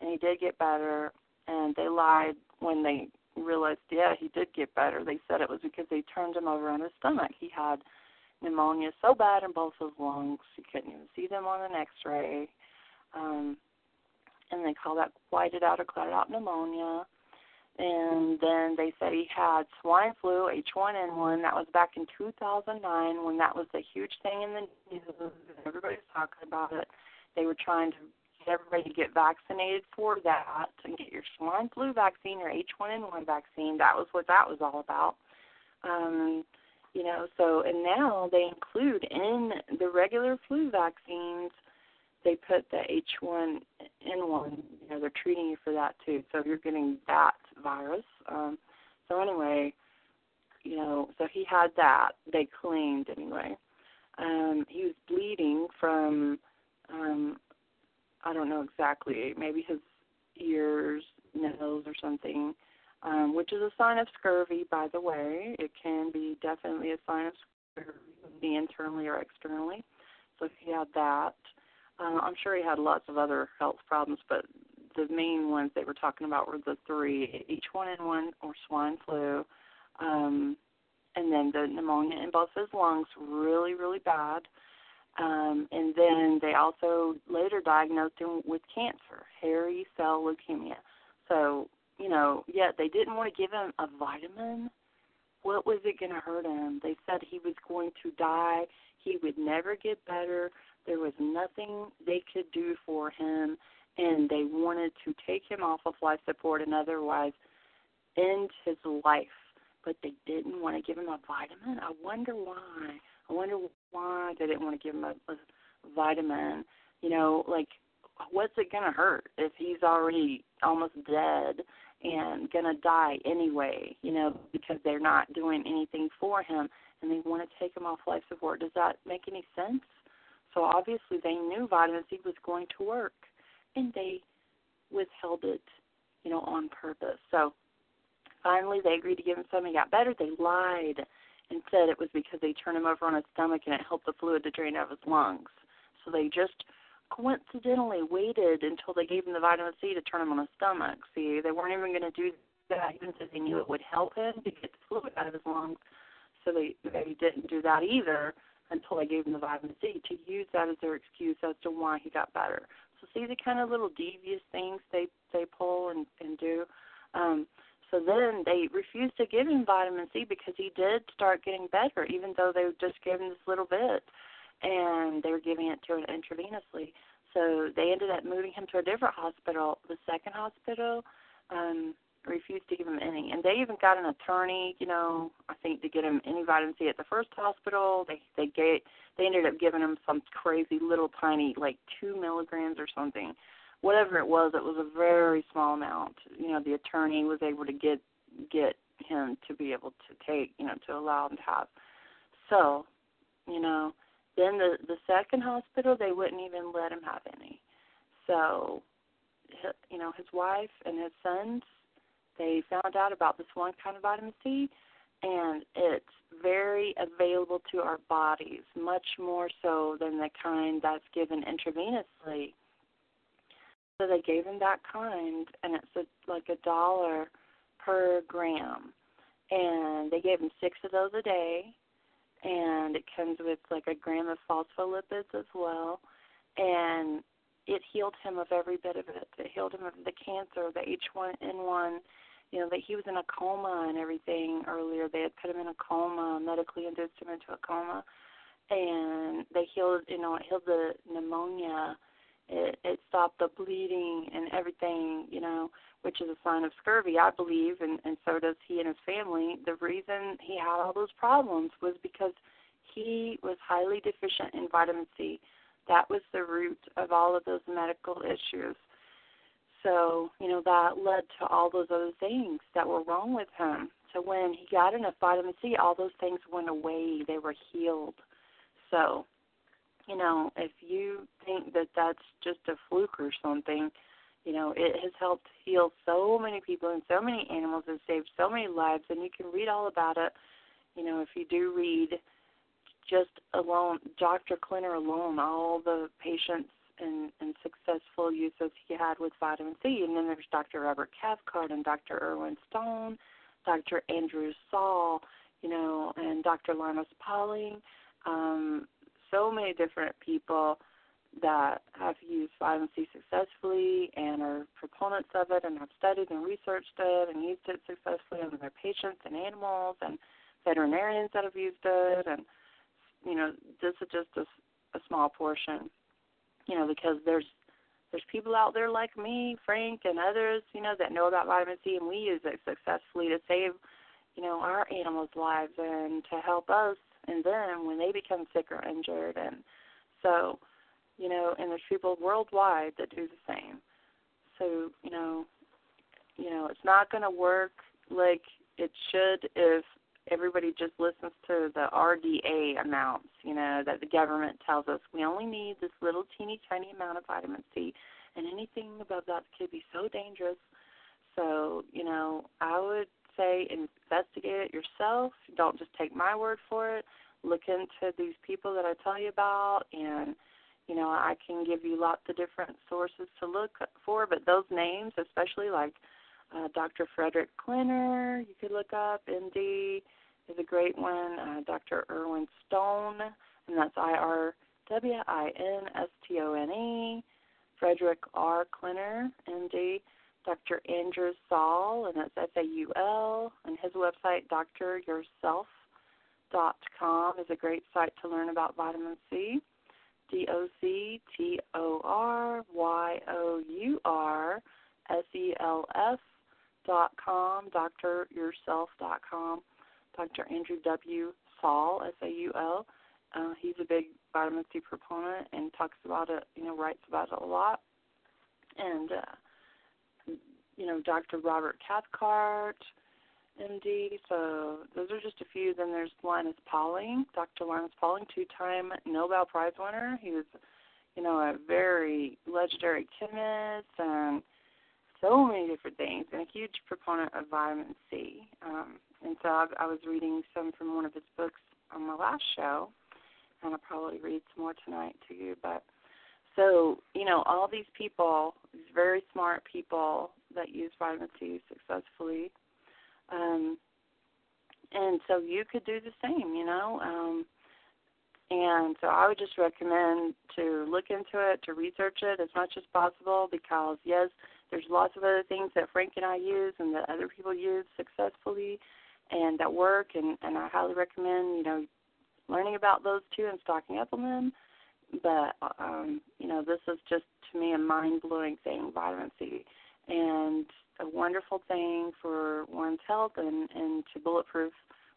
and he did get better. And they lied when they realized, yeah, he did get better. They said it was because they turned him over on his stomach. He had pneumonia so bad in both his lungs you couldn't even see them on an X-ray. Um, and they call that whited out or clotted out pneumonia. And then they said he had swine flu, H1N1. That was back in 2009 when that was a huge thing in the news. Everybody was talking about it. They were trying to get everybody to get vaccinated for that and get your swine flu vaccine, your H1N1 vaccine. That was what that was all about. Um, you know, so and now they include in the regular flu vaccines they put the H1N1. You know, they're treating you for that too. So if you're getting that virus. Um, so anyway, you know, so he had that. They claimed anyway. Um, he was bleeding from, um, I don't know exactly, maybe his ears, nose, or something, um, which is a sign of scurvy, by the way. It can be definitely a sign of scurvy, internally or externally. So he had that. Uh, I'm sure he had lots of other health problems, but the main ones they were talking about were the three H1N1 or swine flu, um, and then the pneumonia in both his lungs, really, really bad. Um, and then they also later diagnosed him with cancer, hairy cell leukemia. So, you know, yet they didn't want to give him a vitamin. What was it going to hurt him? They said he was going to die. He would never get better. There was nothing they could do for him, and they wanted to take him off of life support and otherwise end his life. But they didn't want to give him a vitamin. I wonder why. I wonder why they didn't want to give him a, a vitamin. You know, like what's it gonna hurt if he's already almost dead and gonna die anyway? You know, because they're not doing anything for him and they want to take him off life support. Does that make any sense? So obviously they knew vitamin C was going to work, and they withheld it, you know, on purpose. So finally they agreed to give him some. He got better. They lied and said it was because they turned him over on his stomach and it helped the fluid to drain out of his lungs. So they just coincidentally waited until they gave him the vitamin C to turn him on his stomach. See, they weren't even going to do that, even though they knew it would help him to get the fluid out of his lungs. So they they didn't do that either until I gave him the vitamin C to use that as their excuse as to why he got better. So see the kind of little devious things they they pull and and do. Um, so then they refused to give him vitamin C because he did start getting better, even though they just gave him this little bit, and they were giving it to him intravenously. So they ended up moving him to a different hospital. The second hospital, um, refused to give him any. And they even got an attorney, you know, I think to get him any vitamin C at the first hospital. They they get they ended up giving him some crazy little tiny like two milligrams or something. Whatever it was, it was a very small amount. You know, the attorney was able to get get him to be able to take, you know, to allow him to have. So, you know, then the the second hospital they wouldn't even let him have any. So, you know, his wife and his sons they found out about this one kind of vitamin C, and it's very available to our bodies, much more so than the kind that's given intravenously. So they gave him that kind, and it's a, like a dollar per gram. And they gave him six of those a day, and it comes with like a gram of phospholipids as well. And it healed him of every bit of it. It healed him of the cancer, the H1N1, you know, that he was in a coma and everything earlier. They had put him in a coma, medically induced him into a coma, and they healed, you know, it healed the pneumonia. It, it stopped the bleeding and everything, you know, which is a sign of scurvy, I believe, and, and so does he and his family. The reason he had all those problems was because he was highly deficient in vitamin C. That was the root of all of those medical issues so, you know, that led to all those other things that were wrong with him. So when he got enough vitamin C, all those things went away. They were healed. So, you know, if you think that that's just a fluke or something, you know, it has helped heal so many people and so many animals and saved so many lives. And you can read all about it. You know, if you do read just alone, Dr. Klenner alone, all the patients and, and successful uses he had with vitamin C. And then there's Dr. Robert Cathcart and Dr. Irwin Stone, Dr. Andrew Saul, you know, and Dr. Linus Pauling. Um, so many different people that have used vitamin C successfully and are proponents of it and have studied and researched it and used it successfully on their patients and animals and veterinarians that have used it and you know this is just a, a small portion you know because there's there's people out there like me frank and others you know that know about vitamin c and we use it successfully to save you know our animals lives and to help us and them when they become sick or injured and so you know, and there's people worldwide that do the same. So, you know, you know, it's not going to work like it should if everybody just listens to the RDA amounts, you know, that the government tells us we only need this little teeny tiny amount of vitamin C and anything above that could be so dangerous. So, you know, I would say investigate it yourself. Don't just take my word for it. Look into these people that I tell you about and you know, I can give you lots of different sources to look for, but those names, especially like uh, Dr. Frederick Klenner, you could look up, MD, is a great one. Uh, Dr. Irwin Stone, and that's I R W I N S T O N E. Frederick R. Klenner, MD. Dr. Andrew Saul, and that's F A U L, and his website, doctoryourself.com, is a great site to learn about vitamin C. D O C T O R Y O U R S E L F dot com, doctoryourself dot com, Dr. Andrew W. Saul, S A U L. Uh, he's a big vitamin C proponent and talks about it, you know, writes about it a lot. And, uh, you know, Dr. Robert Cathcart, MD. So those are just a few. Then there's Linus Pauling, Dr. Linus Pauling, two-time Nobel Prize winner. He was, you know, a very legendary chemist and so many different things, and a huge proponent of vitamin C. Um, and so I, I was reading some from one of his books on my last show, and I'll probably read some more tonight to you. But so, you know, all these people, these very smart people that use vitamin C successfully um, and so you could do the same, you know. Um, and so I would just recommend to look into it, to research it as much as possible because, yes, there's lots of other things that Frank and I use and that other people use successfully and that work. And, and I highly recommend, you know, learning about those too and stocking up on them. But, um, you know, this is just to me a mind blowing thing, vitamin C. And a wonderful thing for one's health and, and to bulletproof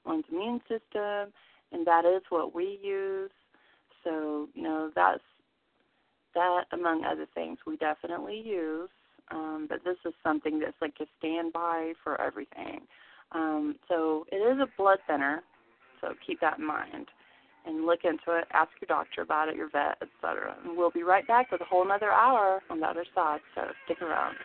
one's immune system, and that is what we use. So, you know, that's that among other things we definitely use. Um, but this is something that's like a standby for everything. Um, so it is a blood thinner, so keep that in mind and look into it. Ask your doctor about it, your vet, etc. And we'll be right back with a whole another hour on the other side. So stick around.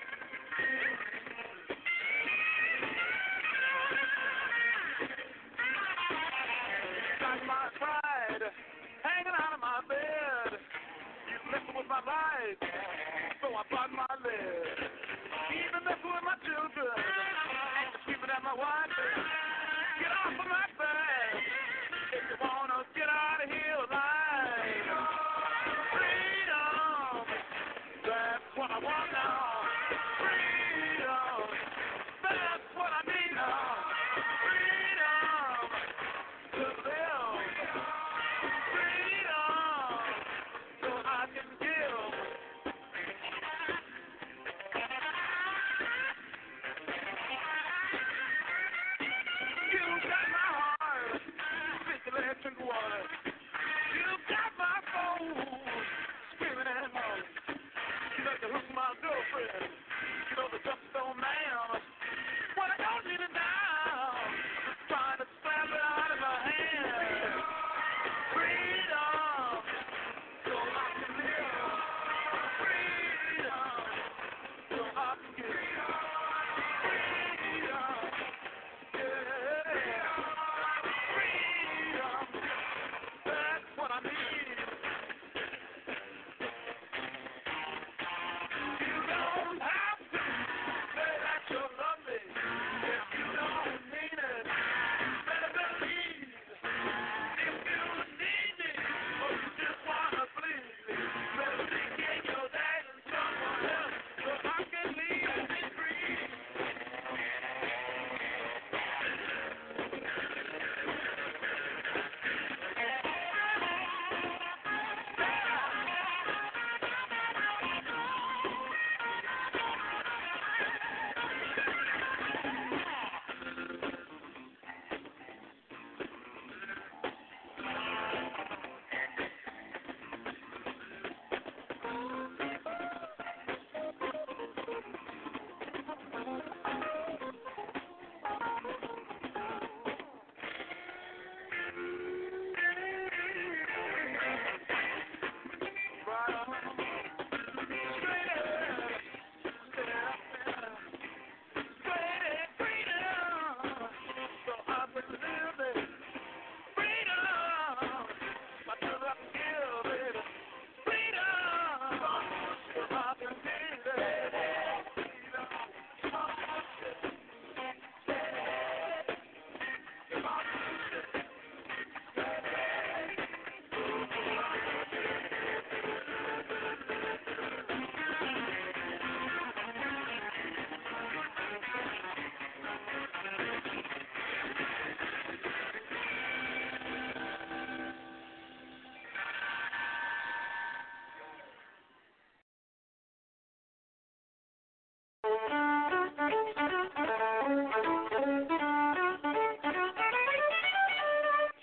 my life, so I bought my leg. Even messing with my children, sleeping at my wife. Get off of my back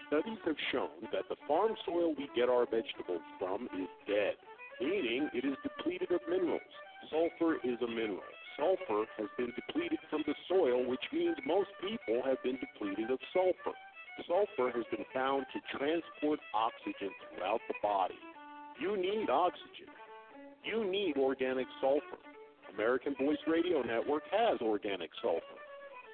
Studies have shown that the farm soil we get our vegetables from is dead, meaning it is depleted of minerals. Sulfur is a mineral. Sulfur has been depleted from the soil, which means most people have been depleted of sulfur. Sulfur has been found to transport oxygen throughout the body. You need oxygen. You need organic sulfur. American Voice Radio Network has organic sulfur.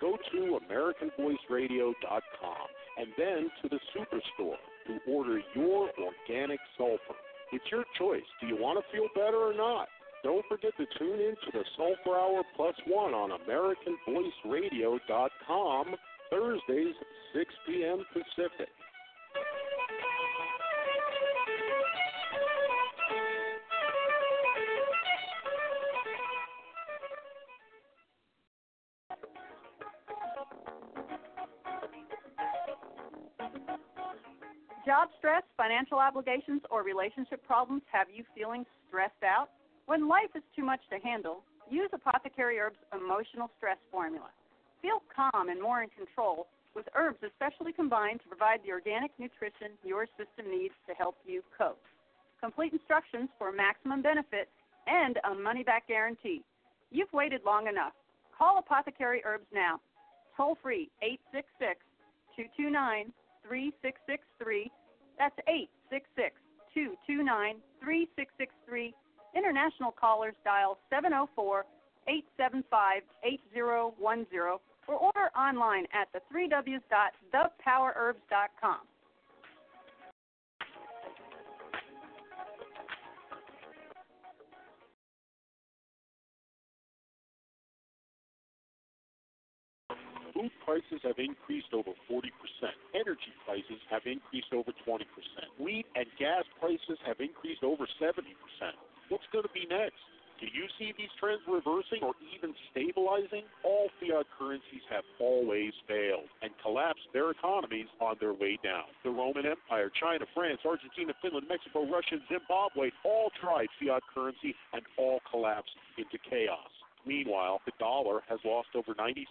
Go to AmericanVoiceRadio.com and then to the Superstore to order your organic sulfur. It's your choice. Do you want to feel better or not? Don't forget to tune in to the Sulfur Hour Plus One on AmericanVoiceRadio.com Thursdays, 6 p.m. Pacific. Financial obligations, or relationship problems have you feeling stressed out? When life is too much to handle, use Apothecary Herbs Emotional Stress Formula. Feel calm and more in control with herbs especially combined to provide the organic nutrition your system needs to help you cope. Complete instructions for maximum benefit and a money back guarantee. You've waited long enough. Call Apothecary Herbs now. Toll free 866 229 3663. That's 866 229 3663. International callers dial 704 875 8010 or order online at the 3ws.thepowerherbs.com. prices have increased over 40%. Energy prices have increased over 20%. Wheat and gas prices have increased over 70%. What's going to be next? Do you see these trends reversing or even stabilizing? All fiat currencies have always failed and collapsed their economies on their way down. The Roman Empire, China, France, Argentina, Finland, Mexico, Russia, Zimbabwe all tried fiat currency and all collapsed into chaos. Meanwhile, the dollar has lost over 97%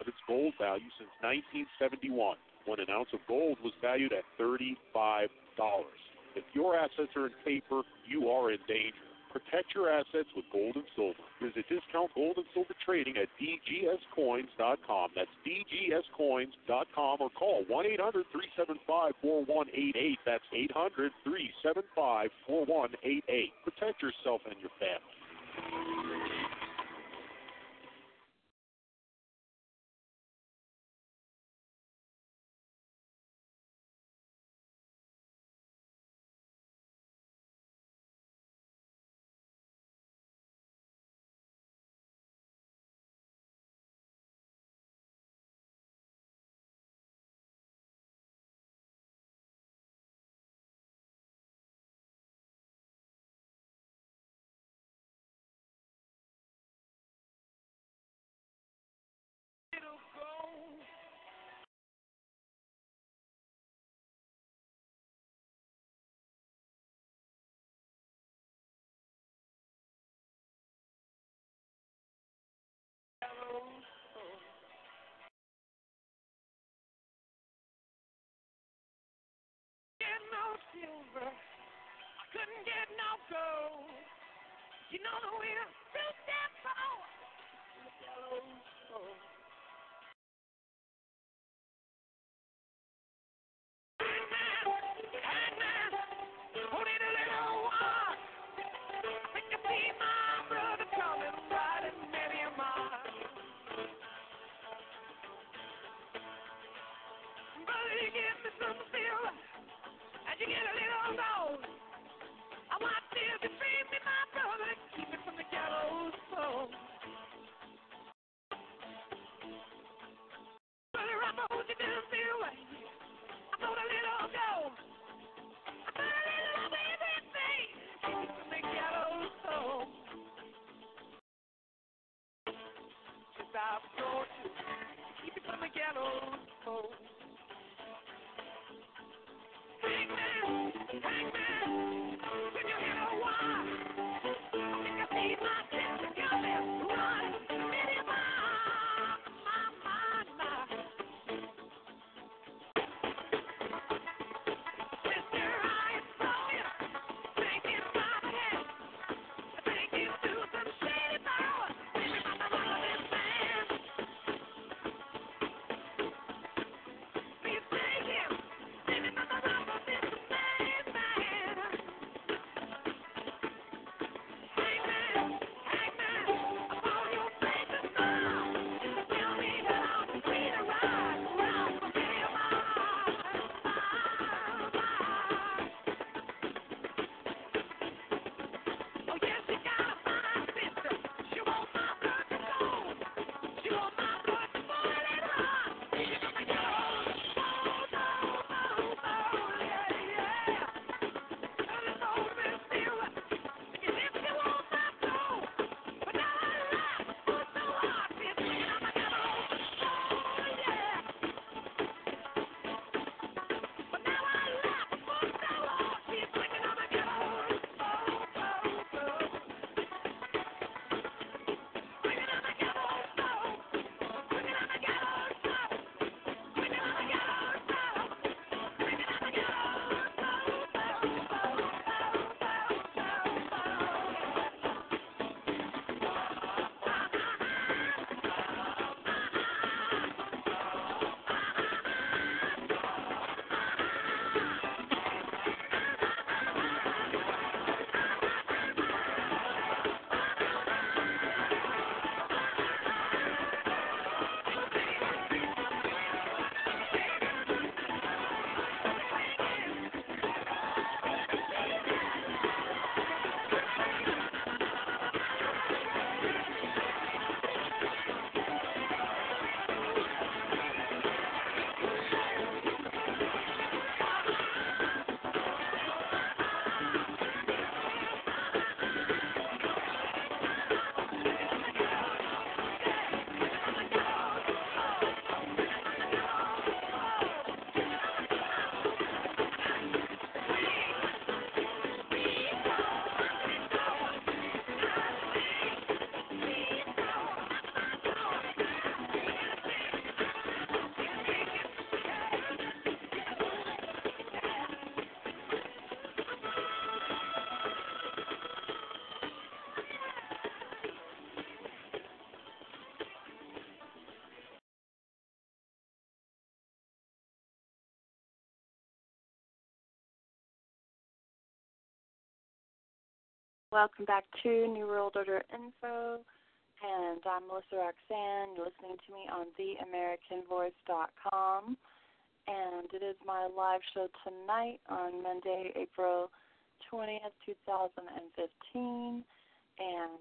of its gold value since 1971, when an ounce of gold was valued at $35. If your assets are in paper, you are in danger. Protect your assets with gold and silver. Visit Discount Gold and Silver Trading at dgscoins.com. That's dgscoins.com or call 1 800 375 4188. That's 800 375 4188. Protect yourself and your family. Silver. I couldn't get no gold. You know the way to shoot that. The yellow give me some you get a little low, I want to free me, my brother, keep me from the gallows. Oh. Brother, gonna hold you down. I'm gonna let all go. I'm gonna let love everything, keep me from the gallows. Told you, keep it from the gallows. Oh. Thank you. Welcome back to New World Order Info, and I'm Melissa Roxanne. You're listening to me on TheAmericanVoice.com, and it is my live show tonight on Monday, April 20th, 2015, and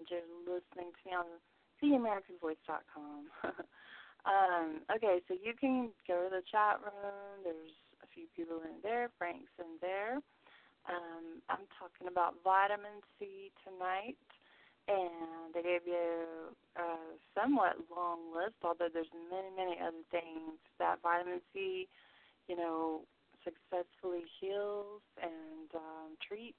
you're listening to me on TheAmericanVoice.com. (laughs) um, okay, so you can go to the chat room. There's a few people in there. Frank's in there. Um, I'm talking about vitamin C tonight, and I gave you a somewhat long list, although there's many, many other things that vitamin C, you know, successfully heals and um, treats.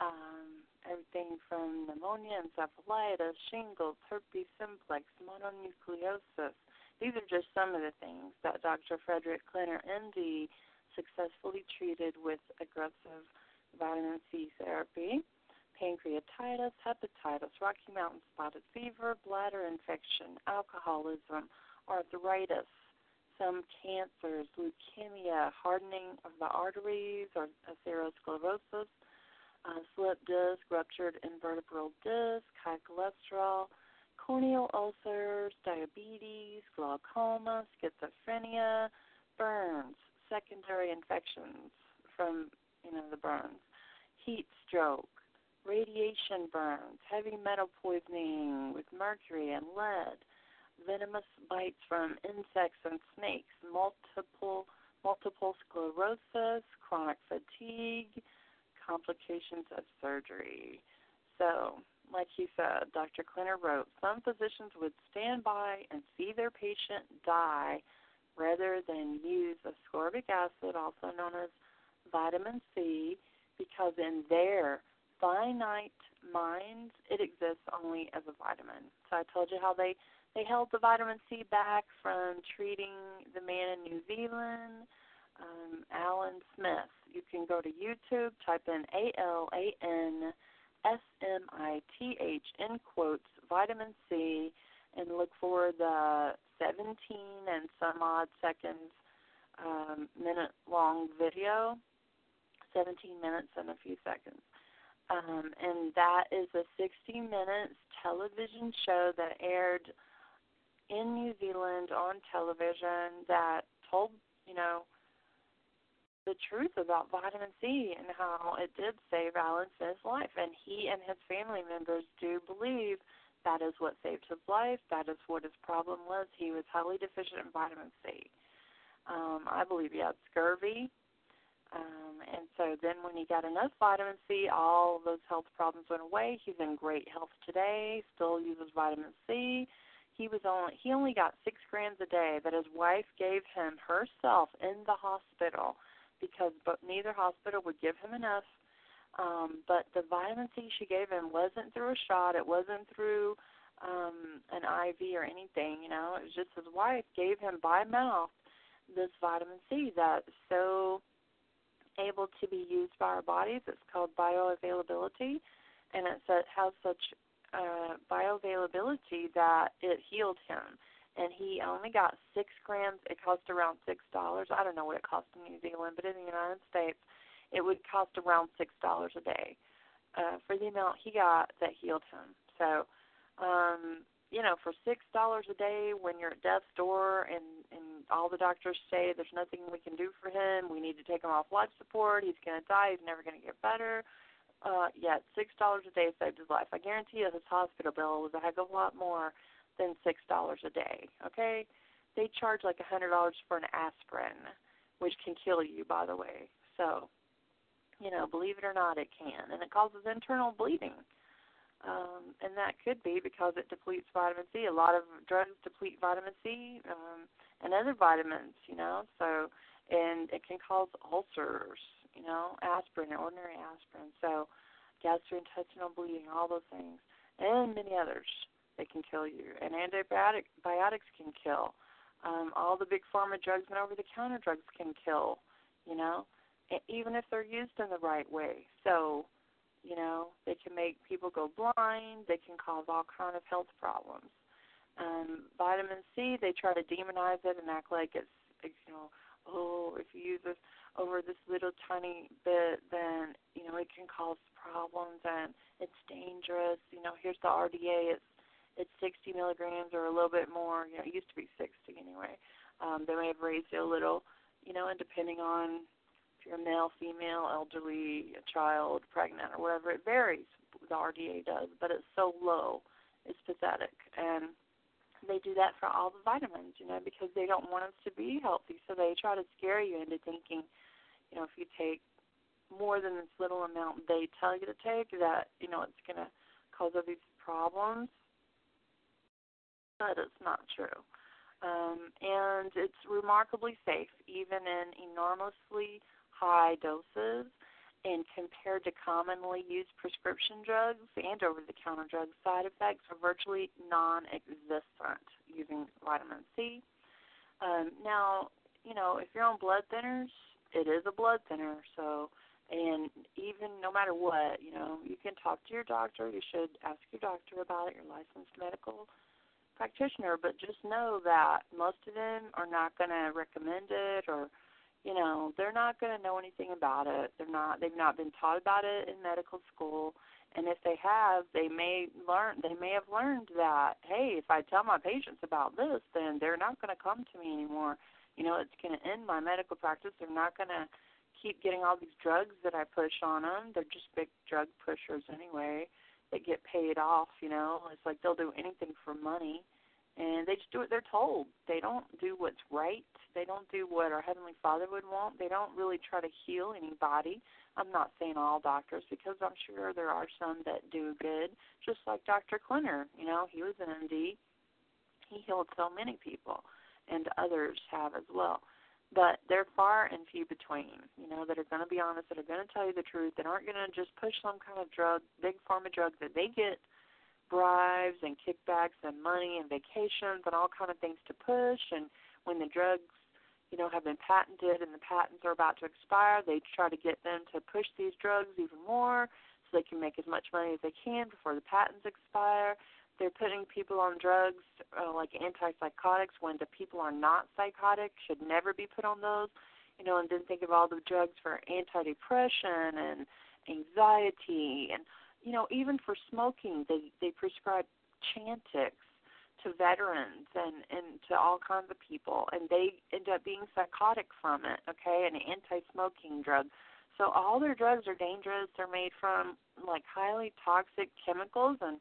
Um, everything from pneumonia, encephalitis, shingles, herpes simplex, mononucleosis. These are just some of the things that Dr. Frederick Klenner, MD, successfully treated with aggressive vitamin C therapy, pancreatitis, hepatitis, Rocky Mountain spotted fever, bladder infection, alcoholism, arthritis, some cancers, leukemia, hardening of the arteries, or atherosclerosis, uh, slip disc, ruptured invertebral disc, high cholesterol, corneal ulcers, diabetes, glaucoma, schizophrenia, burns, secondary infections from you know the burns, heat stroke, radiation burns, heavy metal poisoning with mercury and lead, venomous bites from insects and snakes, multiple multiple sclerosis, chronic fatigue, complications of surgery. So, like he said, Dr. Klenner wrote, some physicians would stand by and see their patient die rather than use ascorbic acid, also known as vitamin C, because in their finite minds, it exists only as a vitamin. So I told you how they they held the vitamin C back from treating the man in New Zealand, um, Alan Smith. You can go to YouTube, type in A L A N S M I T H in quotes vitamin C, and look for the 17 and some odd seconds um, minute long video, 17 minutes and a few seconds. Um, and that is a 60 minutes television show that aired in New Zealand on television that told, you know, the truth about vitamin C and how it did save Alan Smith's life. And he and his family members do believe that is what saved his life. That is what his problem was. He was highly deficient in vitamin C. Um, I believe he had scurvy. Um, and so then when he got enough vitamin C, all those health problems went away. He's in great health today, still uses vitamin C. He was only he only got six grams a day that his wife gave him herself in the hospital because but neither hospital would give him enough um, but the vitamin C she gave him wasn't through a shot. It wasn't through um, an IV or anything. You know, it was just his wife gave him by mouth this vitamin C that's so able to be used by our bodies. It's called bioavailability, and it has such uh, bioavailability that it healed him. And he only got six grams. It cost around six dollars. I don't know what it cost in New Zealand, but in the United States, it would cost around six dollars a day uh, for the amount he got that healed him. So, um, you know, for six dollars a day, when you're at death's door and and all the doctors say there's nothing we can do for him, we need to take him off life support, he's going to die, he's never going to get better. Uh, yeah, six dollars a day saved his life. I guarantee you, his hospital bill was a heck of a lot more than six dollars a day. Okay, they charge like a hundred dollars for an aspirin, which can kill you, by the way. So you know, believe it or not, it can, and it causes internal bleeding. Um, and that could be because it depletes vitamin C. A lot of drugs deplete vitamin C um, and other vitamins, you know. So, and it can cause ulcers, you know, aspirin, ordinary aspirin. So, gastrointestinal bleeding, all those things, and many others. They can kill you, and antibiotics can kill. Um, all the big pharma drugs and over-the-counter drugs can kill. You know, even if they're used in the right way. So, you know, they can make people go blind. They can cause all kind of health problems. Um, vitamin C, they try to demonize it and act like it's, it's you know, oh, if you use this over this little tiny bit, then you know, it can cause problems and it's dangerous. You know, here's the RDA. It's it's 60 milligrams or a little bit more. You know, it used to be 60 anyway. Um, they may have raised it a little, you know, and depending on you're male, female, elderly, a child, pregnant, or whatever, it varies. The RDA does, but it's so low, it's pathetic. And they do that for all the vitamins, you know, because they don't want us to be healthy. So they try to scare you into thinking, you know, if you take more than this little amount they tell you to take, that you know it's going to cause all these problems. But it's not true. Um, and it's remarkably safe, even in enormously high doses. And compared to commonly used prescription drugs and over the counter drugs, side effects are virtually non existent using vitamin C. Um, now, you know, if you're on blood thinners, it is a blood thinner, so and even no matter what, you know, you can talk to your doctor. You should ask your doctor about it, your licensed medical practitioner. But just know that most of them are not going to recommend it, or, you know, they're not going to know anything about it. They're not. They've not been taught about it in medical school. And if they have, they may learn. They may have learned that, hey, if I tell my patients about this, then they're not going to come to me anymore. You know, it's going to end my medical practice. They're not going to keep getting all these drugs that I push on them. They're just big drug pushers anyway. They get paid off, you know. It's like they'll do anything for money, and they just do what they're told. They don't do what's right. They don't do what our heavenly Father would want. They don't really try to heal anybody. I'm not saying all doctors because I'm sure there are some that do good, just like Dr. Klenner. You know, he was an MD. He healed so many people, and others have as well but they're far and few between, you know, that are going to be honest, that are going to tell you the truth, that aren't going to just push some kind of drug, big pharma drug that they get bribes and kickbacks and money and vacations and all kind of things to push. And when the drugs, you know, have been patented and the patents are about to expire, they try to get them to push these drugs even more so they can make as much money as they can before the patents expire they're putting people on drugs uh, like antipsychotics when the people are not psychotic should never be put on those you know and then think of all the drugs for antidepression and anxiety and you know even for smoking they they prescribe chantix to veterans and and to all kinds of people and they end up being psychotic from it okay an anti-smoking drug so all their drugs are dangerous they're made from like highly toxic chemicals and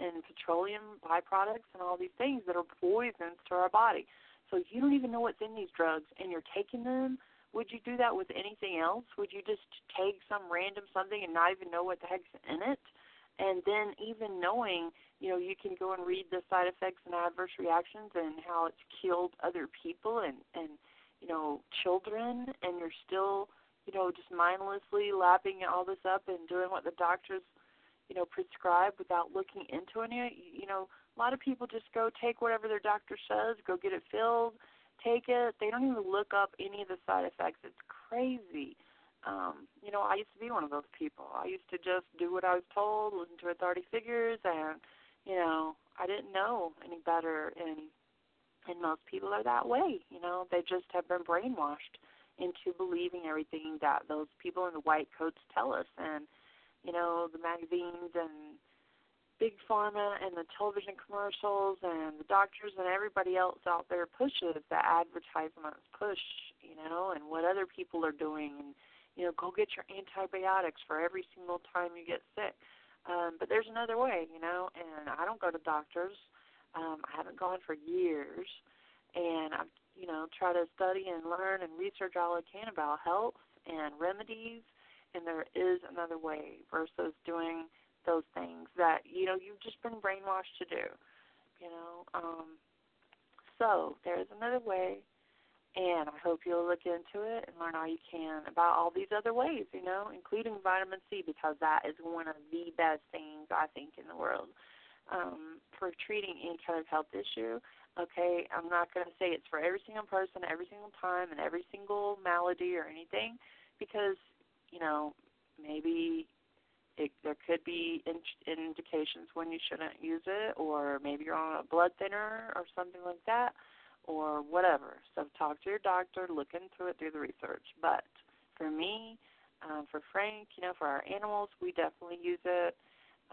and petroleum byproducts and all these things that are poisons to our body. So you don't even know what's in these drugs and you're taking them. Would you do that with anything else? Would you just take some random something and not even know what the heck's in it? And then even knowing, you know, you can go and read the side effects and adverse reactions and how it's killed other people and and you know children, and you're still, you know, just mindlessly lapping all this up and doing what the doctors you know, prescribe without looking into any. You know, a lot of people just go take whatever their doctor says, go get it filled, take it. They don't even look up any of the side effects. It's crazy. Um, you know, I used to be one of those people. I used to just do what I was told, listen to authority figures, and you know, I didn't know any better. And and most people are that way. You know, they just have been brainwashed into believing everything that those people in the white coats tell us. And you know, the magazines and big pharma and the television commercials and the doctors and everybody else out there pushes the advertisements push, you know, and what other people are doing and you know, go get your antibiotics for every single time you get sick. Um, but there's another way, you know, and I don't go to doctors. Um, I haven't gone for years and I've you know, try to study and learn and research all I can about health and remedies and there is another way versus doing those things that you know you've just been brainwashed to do you know um so there is another way and i hope you'll look into it and learn all you can about all these other ways you know including vitamin c because that is one of the best things i think in the world um for treating any kind of health issue. Okay i'm not going to say it's for every single person every single time and every single malady or anything because you know, maybe it, there could be in, indications when you shouldn't use it, or maybe you're on a blood thinner or something like that, or whatever. So talk to your doctor, look into it, do the research. But for me, Um, for Frank, you know, for our animals, we definitely use it.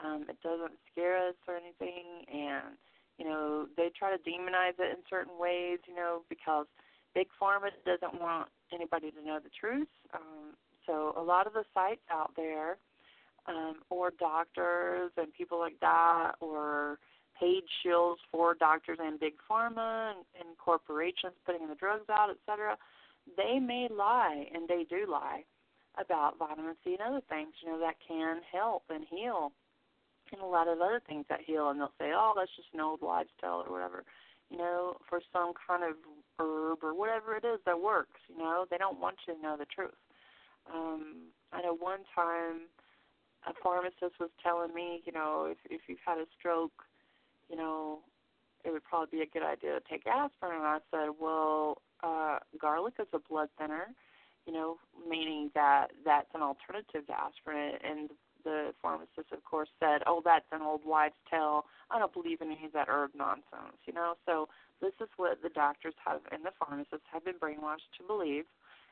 Um, it doesn't scare us or anything, and you know they try to demonize it in certain ways, you know, because big pharma doesn't want anybody to know the truth. Um, so a lot of the sites out there, um, or doctors and people like that, or paid shills for doctors and big pharma and, and corporations putting the drugs out, et cetera, they may lie, and they do lie about vitamin C and other things, you know, that can help and heal, and a lot of other things that heal. And they'll say, oh, that's just an old lifestyle or whatever, you know, for some kind of herb or whatever it is that works. You know, they don't want you to know the truth. Um, I know one time a pharmacist was telling me, you know, if if you've had a stroke, you know, it would probably be a good idea to take aspirin. And I said, well, uh, garlic is a blood thinner, you know, meaning that that's an alternative to aspirin. And the pharmacist, of course, said, oh, that's an old wives' tale. I don't believe in any of that herb nonsense, you know. So this is what the doctors have and the pharmacists have been brainwashed to believe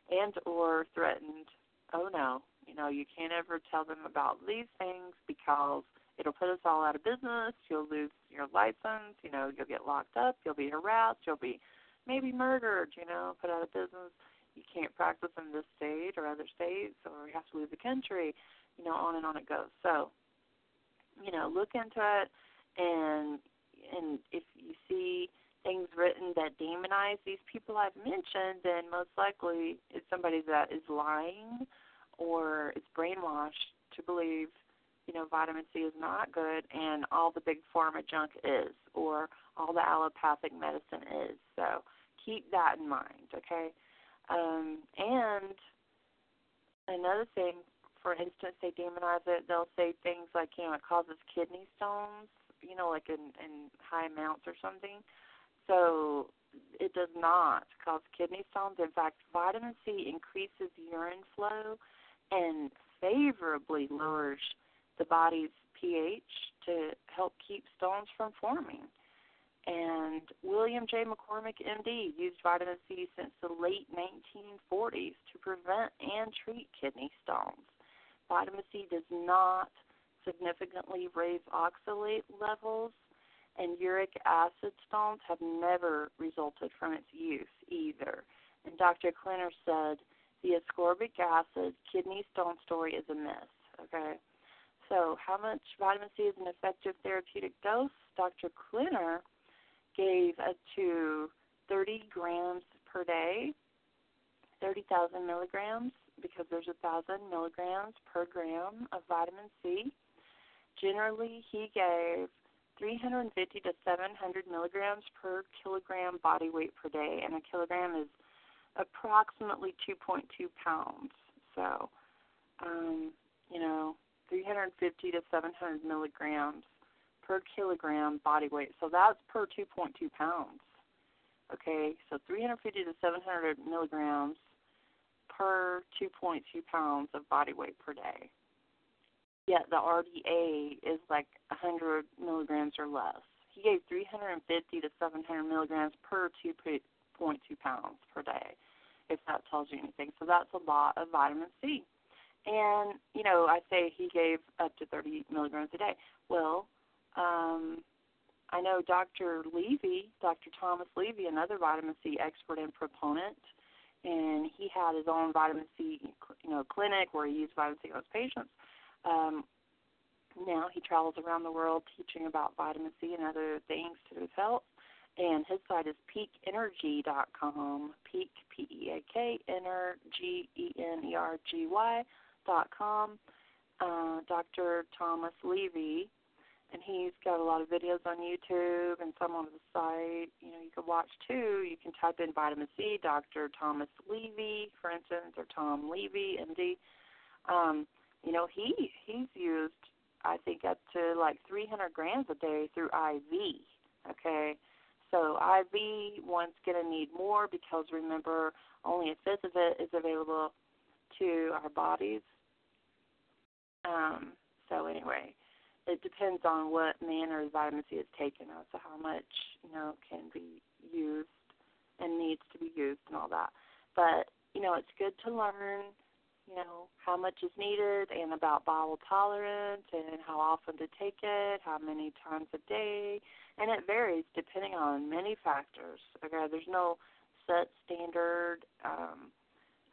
and or threatened oh no you know you can't ever tell them about these things because it'll put us all out of business. You'll lose your license you know you'll get locked up you'll be harassed you'll be maybe murdered you know put out of business. You can't practice in this state or other states or you have to leave the country you know on and on it goes. So you know look into it and and if you see things written that demonize these people I've mentioned, then most likely it's somebody that is lying or is brainwashed to believe, you know, vitamin C is not good and all the big pharma junk is, or all the allopathic medicine is. So keep that in mind, okay? Um, and another thing, for instance, they demonize it. They'll say things like, you know, it causes kidney stones, you know, like in, in high amounts or something. So it does not cause kidney stones. In fact, vitamin C increases urine flow and favorably lowers the body's pH to help keep stones from forming. And William J. McCormick, MD, used vitamin C since the late 1940s to prevent and treat kidney stones. Vitamin C does not significantly raise oxalate levels and uric acid stones have never resulted from its use either. And Dr. Klenner said the ascorbic acid kidney stone story is a myth. Okay, so how much vitamin C is an effective therapeutic dose? Dr. Klenner gave it to 30 grams per day, 30,000 milligrams, because there's a thousand milligrams per gram of vitamin C. Generally, he gave 350 to 700 milligrams per kilogram body weight per day, and a kilogram is approximately 2.2 pounds. So, um, you know, 350 to 700 milligrams per kilogram body weight. So that's per 2.2 pounds. Okay, so 350 to 700 milligrams per 2.2 pounds of body weight per day yet the RDA is like 100 milligrams or less. He gave 350 to 700 milligrams per 2.2 pounds per day, if that tells you anything. So that's a lot of vitamin C. And, you know, I say he gave up to 30 milligrams a day. Well, um, I know Dr. Levy, Dr. Thomas Levy, another vitamin C expert and proponent, and he had his own vitamin C, you know, clinic where he used vitamin C on his patients um, now he travels around the world teaching about vitamin C and other things to his health. And his site is peakenergy.com, peak, P-E-A-K, energy, dot com. Uh, Dr. Thomas Levy, and he's got a lot of videos on YouTube and some on the site. You know, you can watch too. You can type in vitamin C, Dr. Thomas Levy, for instance, or Tom Levy, MD. Um, you know, he he's used I think up to like 300 grams a day through IV. Okay, so IV one's going to need more because remember only a fifth of it is available to our bodies. Um, so anyway, it depends on what manner of vitamin C is taken as how much you know can be used and needs to be used and all that. But you know, it's good to learn you know, how much is needed and about bowel tolerance and how often to take it, how many times a day, and it varies depending on many factors. Okay, there's no set standard um,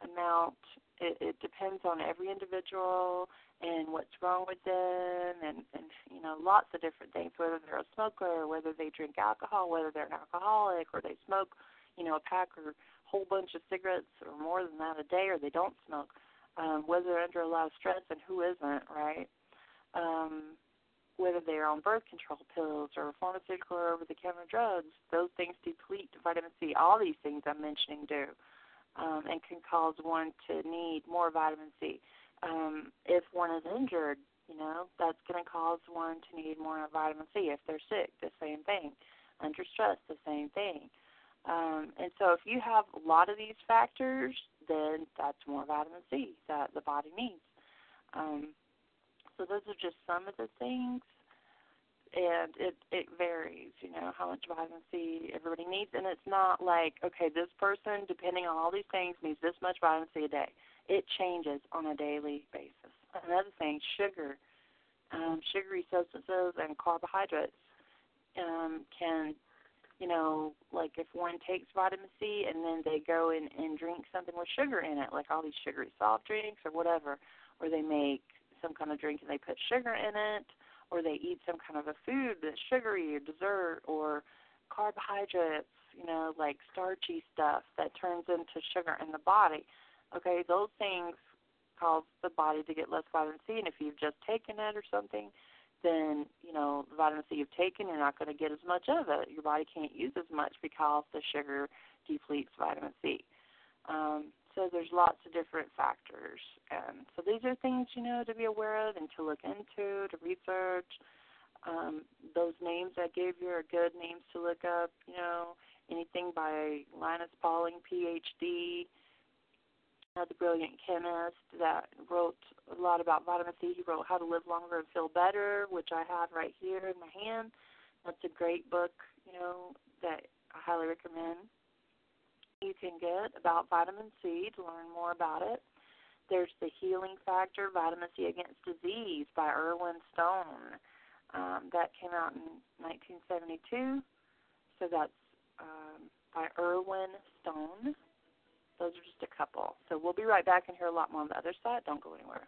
amount. It, it depends on every individual and what's wrong with them, and and you know lots of different things. Whether they're a smoker, whether they drink alcohol, whether they're an alcoholic, or they smoke, you know, a pack or whole bunch of cigarettes or more than that a day, or they don't smoke. Um, whether they're under a lot of stress and who isn't, right? Um, whether they're on birth control pills or pharmaceutical or over the counter drugs, those things deplete vitamin C. All these things I'm mentioning do um, and can cause one to need more vitamin C. Um, if one is injured, you know, that's going to cause one to need more vitamin C. If they're sick, the same thing. Under stress, the same thing. Um, and so if you have a lot of these factors, then that's more vitamin C that the body needs. Um, so those are just some of the things, and it it varies, you know, how much vitamin C everybody needs, and it's not like okay, this person, depending on all these things, needs this much vitamin C a day. It changes on a daily basis. Another thing, sugar, um, sugary substances, and carbohydrates um, can you know, like if one takes vitamin C and then they go and, and drink something with sugar in it, like all these sugary soft drinks or whatever, or they make some kind of drink and they put sugar in it, or they eat some kind of a food that's sugary or dessert or carbohydrates, you know, like starchy stuff that turns into sugar in the body. Okay, those things cause the body to get less vitamin C, and if you've just taken it or something, then you know the vitamin C you've taken, you're not going to get as much of it. Your body can't use as much because the sugar depletes vitamin C. Um, so there's lots of different factors, and so these are things you know to be aware of and to look into, to research. Um, those names I gave you are good names to look up. You know, anything by Linus Pauling, PhD another brilliant chemist that wrote a lot about vitamin C. He wrote How to Live Longer and Feel Better, which I have right here in my hand. That's a great book, you know, that I highly recommend. You can get about vitamin C to learn more about it. There's The Healing Factor Vitamin C Against Disease by Irwin Stone. Um, that came out in 1972. So that's um, by Irwin Stone. Those are just a couple. So we'll be right back and hear a lot more on the other side. Don't go anywhere.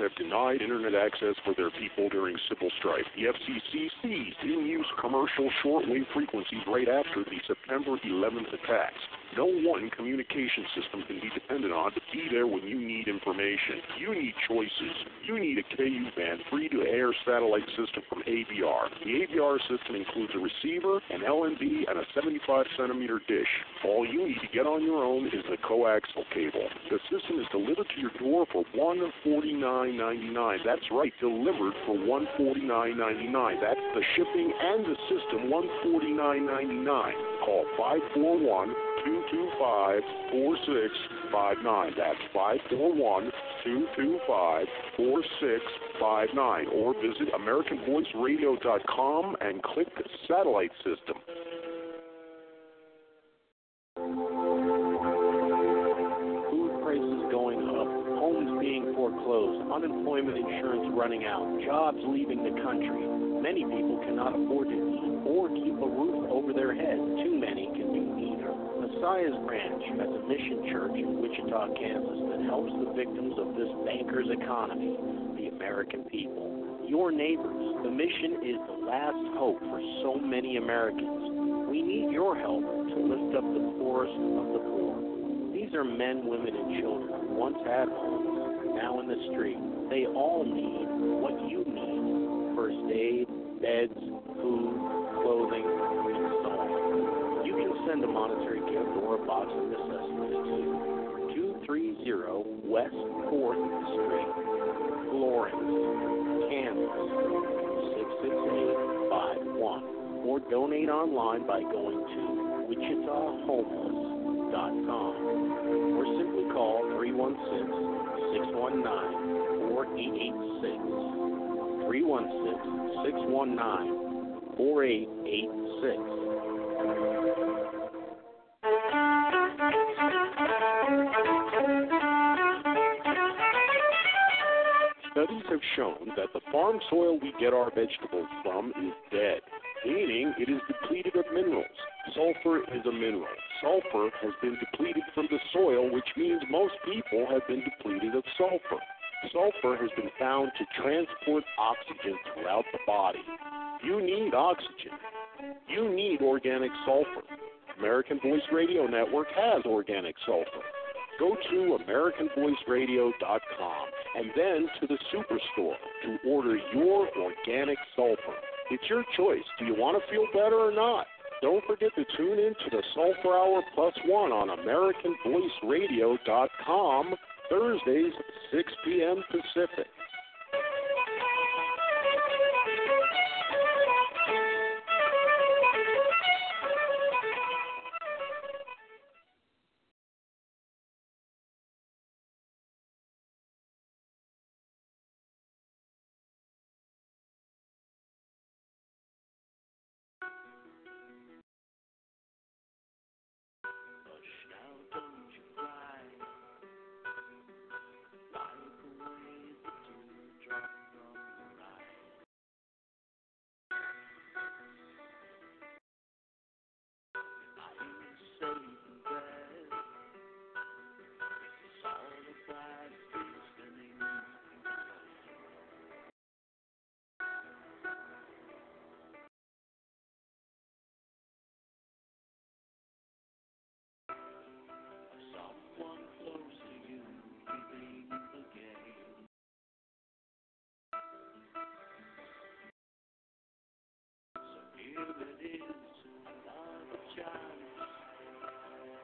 have denied internet access for their people during civil strife. The FCC seized in-use commercial shortwave frequencies right after the September 11th attacks. No one communication system can be depended on to be there when you need information. You need choices. You need a KU band free-to-air satellite system The AVR system includes a receiver, an LNB, and a 75 centimeter dish. All you need to get on your own is the coaxial cable. The system is delivered to your door for $149.99. That's right, delivered for $149.99. That's the shipping and the system, $149.99. Call 541 225 4659. That's 541 225 4659. Or visit AmericanVoiceRadio.com and click Satellite System. Food prices going up, homes being foreclosed, unemployment insurance running out, jobs leaving the country. Many people cannot afford to eat or keep a roof over their head. Too many. Messiah's Ranch has a mission church in Wichita, Kansas that helps the victims of this banker's economy, the American people. Your neighbors. The mission is the last hope for so many Americans. We need your help to lift up the poorest of the poor. These are men, women, and children who once had homes, now in the street. They all need what you need first aid, beds, food, clothing, send a monetary gift or a box of necessities to 230 West 4th Street, Florence, Kansas 66851 or donate online by going to wichitahomeless.com or simply call 316-619-4886 316-619-4886 have shown that the farm soil we get our vegetables from is dead, meaning it is depleted of minerals. Sulfur is a mineral. Sulfur has been depleted from the soil, which means most people have been depleted of sulfur. Sulfur has been found to transport oxygen throughout the body. You need oxygen. You need organic sulfur. American Voice Radio Network has organic sulfur. Go to AmericanVoiceRadio.com and then to the Superstore to order your organic sulfur. It's your choice. Do you want to feel better or not? Don't forget to tune in to the Sulfur Hour Plus One on AmericanVoiceRadio.com Thursdays, at 6 p.m. Pacific.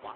Child,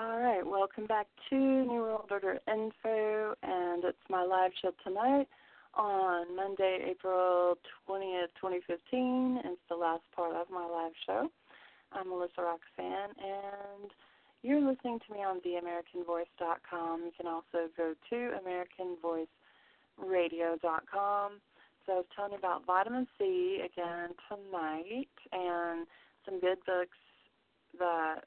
All right, welcome back to New World Order Info, and it's my live show tonight on Monday, April 20th, 2015. It's the last part of my live show. I'm Melissa Roxanne, and you're listening to me on theamericanvoice.com. You can also go to americanvoiceradio.com. So I was telling you about vitamin C again tonight, and some good books that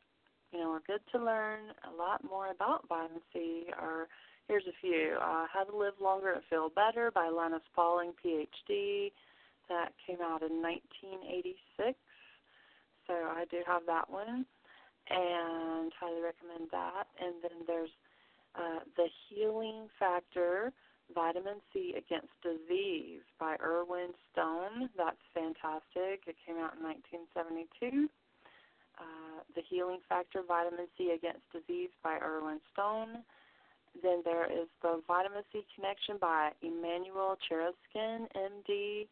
you know, are good to learn a lot more about vitamin C are here's a few. Uh, How to Live Longer and Feel Better by Linus Pauling, PhD. That came out in 1986. So I do have that one and highly recommend that. And then there's uh, The Healing Factor Vitamin C Against Disease by Irwin Stone. That's fantastic. It came out in 1972 uh, The Healing Factor Vitamin C Against Disease by Irwin Stone. Then there is the Vitamin C Connection by Emmanuel Cheraskin, MD.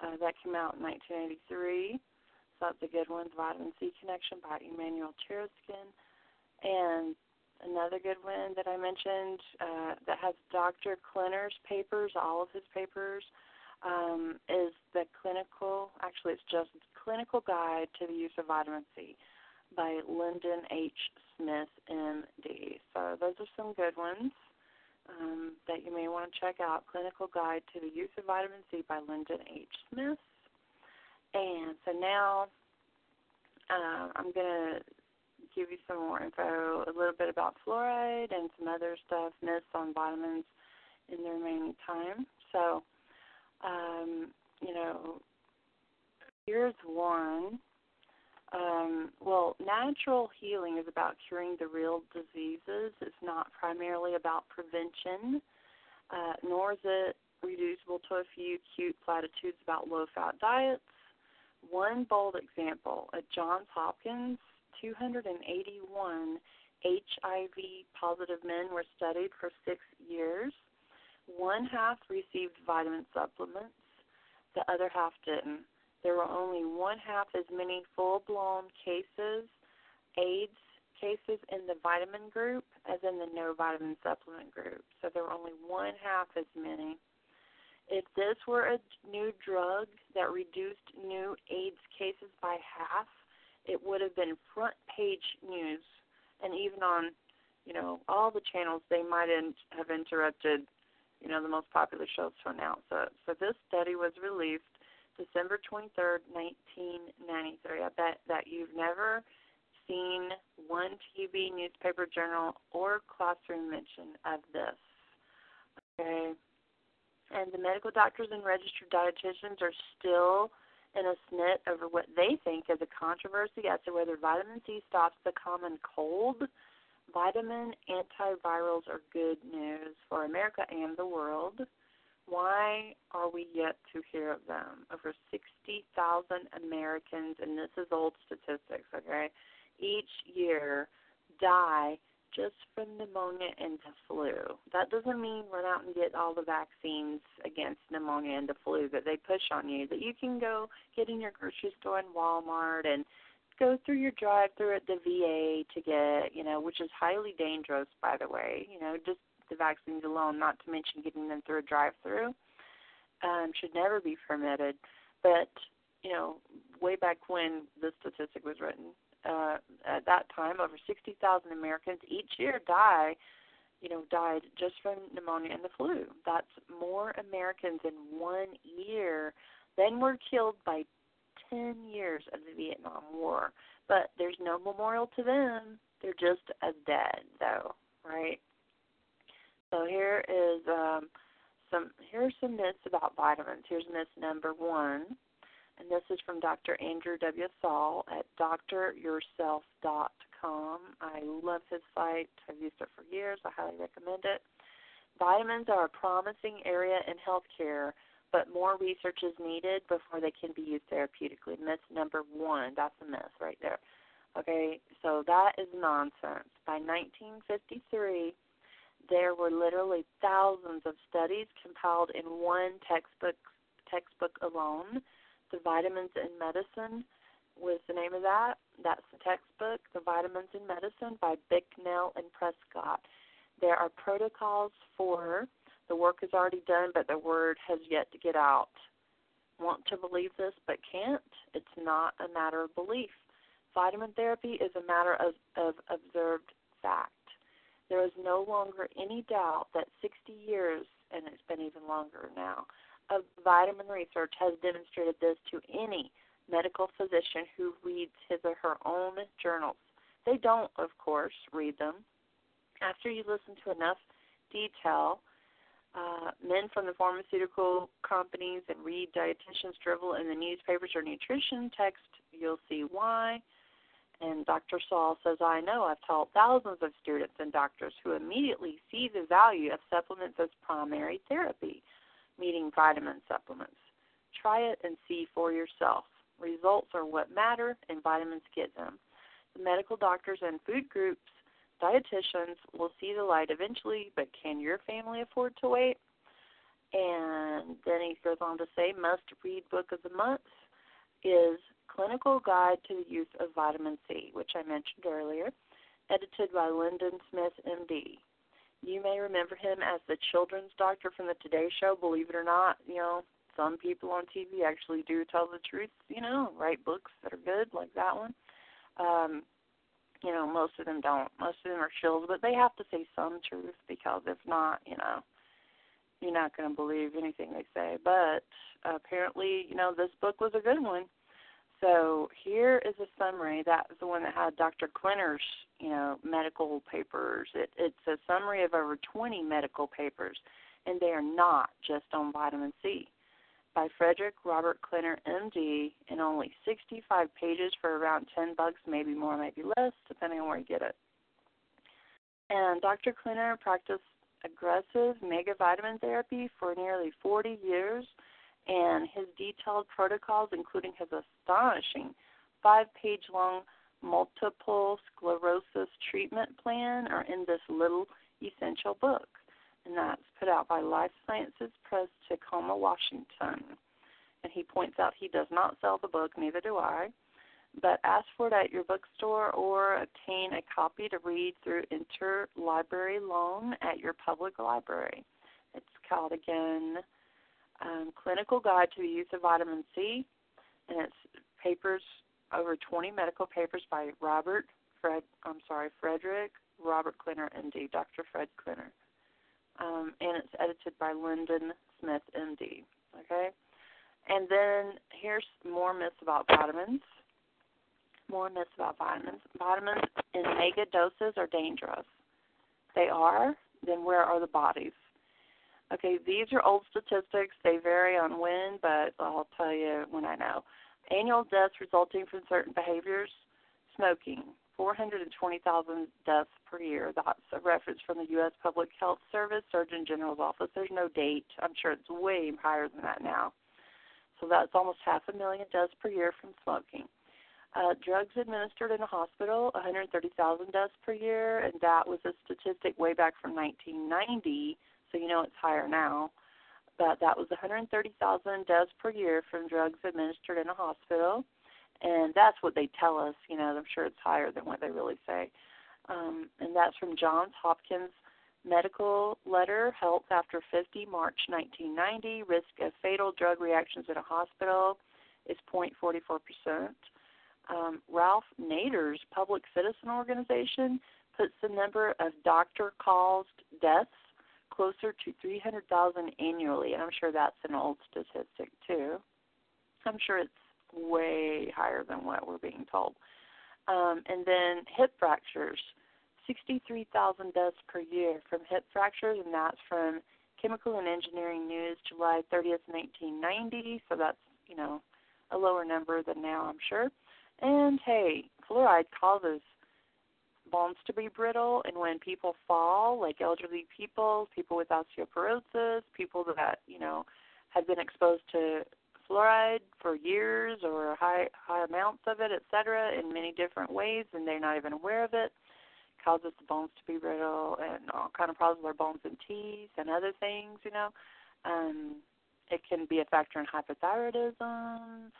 Uh, that came out in 1983. So that's a good one. The Vitamin C Connection by Emmanuel Cheraskin. And another good one that I mentioned uh, that has Dr. Klenner's papers, all of his papers, um, is the clinical, actually, it's just Clinical Guide to the Use of Vitamin C by Lendon H. Smith, MD. So those are some good ones um, that you may want to check out. Clinical Guide to the Use of Vitamin C by Lendon H. Smith. And so now uh, I'm going to give you some more info, a little bit about fluoride and some other stuff, myths on vitamins in the remaining time. So, um, you know, here's one. Um, well, natural healing is about curing the real diseases. It's not primarily about prevention, uh, nor is it reducible to a few cute platitudes about low fat diets. One bold example at Johns Hopkins, 281 HIV positive men were studied for six years. One half received vitamin supplements, the other half didn't. There were only one half as many full blown cases, AIDS cases in the vitamin group as in the no vitamin supplement group. So there were only one half as many. If this were a new drug that reduced new AIDS cases by half, it would have been front page news. And even on, you know, all the channels, they might have interrupted, you know, the most popular shows to announce it. So this study was released December 23rd, 1993. I bet that you've never seen one TV, newspaper, journal, or classroom mention of this. Okay. And the medical doctors and registered dietitians are still in a snit over what they think is a controversy as to whether vitamin C stops the common cold. Vitamin antivirals are good news for America and the world. Why are we yet to hear of them? Over 60,000 Americans, and this is old statistics, okay, each year die just from pneumonia and the flu. That doesn't mean run out and get all the vaccines against pneumonia and the flu that they push on you. That you can go get in your grocery store in Walmart and go through your drive through at the VA to get, you know, which is highly dangerous by the way. You know, just the vaccines alone, not to mention getting them through a drive-through, um, should never be permitted. But you know, way back when this statistic was written, uh, at that time, over 60,000 Americans each year die, you know, died just from pneumonia and the flu. That's more Americans in one year than were killed by 10 years of the Vietnam War. But there's no memorial to them. They're just as dead, though, right? So here is um, some here are some myths about vitamins. Here's myth number one, and this is from Dr. Andrew W. Saul at doctoryourself.com. I love his site. I've used it for years. I highly recommend it. Vitamins are a promising area in healthcare, but more research is needed before they can be used therapeutically. Myth number one. That's a myth right there. Okay, so that is nonsense. By 1953 there were literally thousands of studies compiled in one textbook textbook alone. The Vitamins in Medicine was the name of that. That's the textbook, The Vitamins in Medicine by Bicknell and Prescott. There are protocols for the work is already done, but the word has yet to get out. Want to believe this but can't? It's not a matter of belief. Vitamin therapy is a matter of, of observed fact there is no longer any doubt that 60 years, and it's been even longer now, of vitamin research has demonstrated this to any medical physician who reads his or her own journals. They don't, of course, read them. After you listen to enough detail, uh, men from the pharmaceutical companies and read dietitians drivel in the newspapers or nutrition text, you'll see why. And Dr. Saul says, I know I've taught thousands of students and doctors who immediately see the value of supplements as primary therapy, meaning vitamin supplements. Try it and see for yourself. Results are what matter, and vitamins get them. The medical doctors and food groups, dietitians will see the light eventually, but can your family afford to wait? And then he goes on to say, must read book of the month is Clinical Guide to the Use of Vitamin C, which I mentioned earlier, edited by Lendon Smith, MD. You may remember him as the children's doctor from the Today Show. Believe it or not, you know, some people on TV actually do tell the truth, you know, write books that are good, like that one. Um, you know, most of them don't. Most of them are shills, but they have to say some truth because if not, you know, you're not going to believe anything they say. But apparently, you know, this book was a good one. So here is a summary. That was the one that had Dr. Klenner's, you know, medical papers. It, it's a summary of over 20 medical papers, and they are not just on vitamin C. by Frederick Robert Klenner, MD, in only 65 pages for around 10 bucks, maybe more, maybe less, depending on where you get it. And Dr. Klenner practiced aggressive mega vitamin therapy for nearly 40 years, and his detailed protocols, including his astonishing five page long multiple sclerosis treatment plan, are in this little essential book. And that's put out by Life Sciences Press, Tacoma, Washington. And he points out he does not sell the book, neither do I but ask for it at your bookstore or obtain a copy to read through interlibrary loan at your public library. It's called again um, Clinical Guide to the Use of Vitamin C, and it's papers over 20 medical papers by Robert Fred. I'm sorry, Frederick Robert Klenner, MD, Dr. Fred Klenner, um, and it's edited by Lendon Smith, MD. Okay, and then here's more myths about vitamins more myths about vitamins. Vitamins in mega doses are dangerous. They are, then where are the bodies? Okay, these are old statistics. They vary on when, but I'll tell you when I know. Annual deaths resulting from certain behaviors smoking, 420,000 deaths per year. That's a reference from the U.S. Public Health Service Surgeon General's office. There's no date. I'm sure it's way higher than that now. So that's almost half a million deaths per year from smoking. Uh, drugs administered in a hospital, 130,000 deaths per year, and that was a statistic way back from 1990, so you know it's higher now. But that was 130,000 deaths per year from drugs administered in a hospital, and that's what they tell us. You know, I'm sure it's higher than what they really say. Um, and that's from Johns Hopkins Medical Letter, Health After 50, March 1990. Risk of fatal drug reactions in a hospital is 0.44 percent um, Ralph Nader's Public Citizen Organization puts the number of doctor caused deaths closer to 300,000 annually, and I'm sure that's an old statistic too. I'm sure it's way higher than what we're being told. Um, and then hip fractures, 63,000 deaths per year from hip fractures, and that's from Chemical and Engineering News, July 30th, 1990. So that's you know a lower number than now, I'm sure. And hey, fluoride causes bones to be brittle, and when people fall, like elderly people, people with osteoporosis, people that you know have been exposed to fluoride for years or high high amounts of it, etc., in many different ways, and they're not even aware of it, causes the bones to be brittle and all kind of problems with bones and teeth and other things. You know, um, it can be a factor in hypothyroidism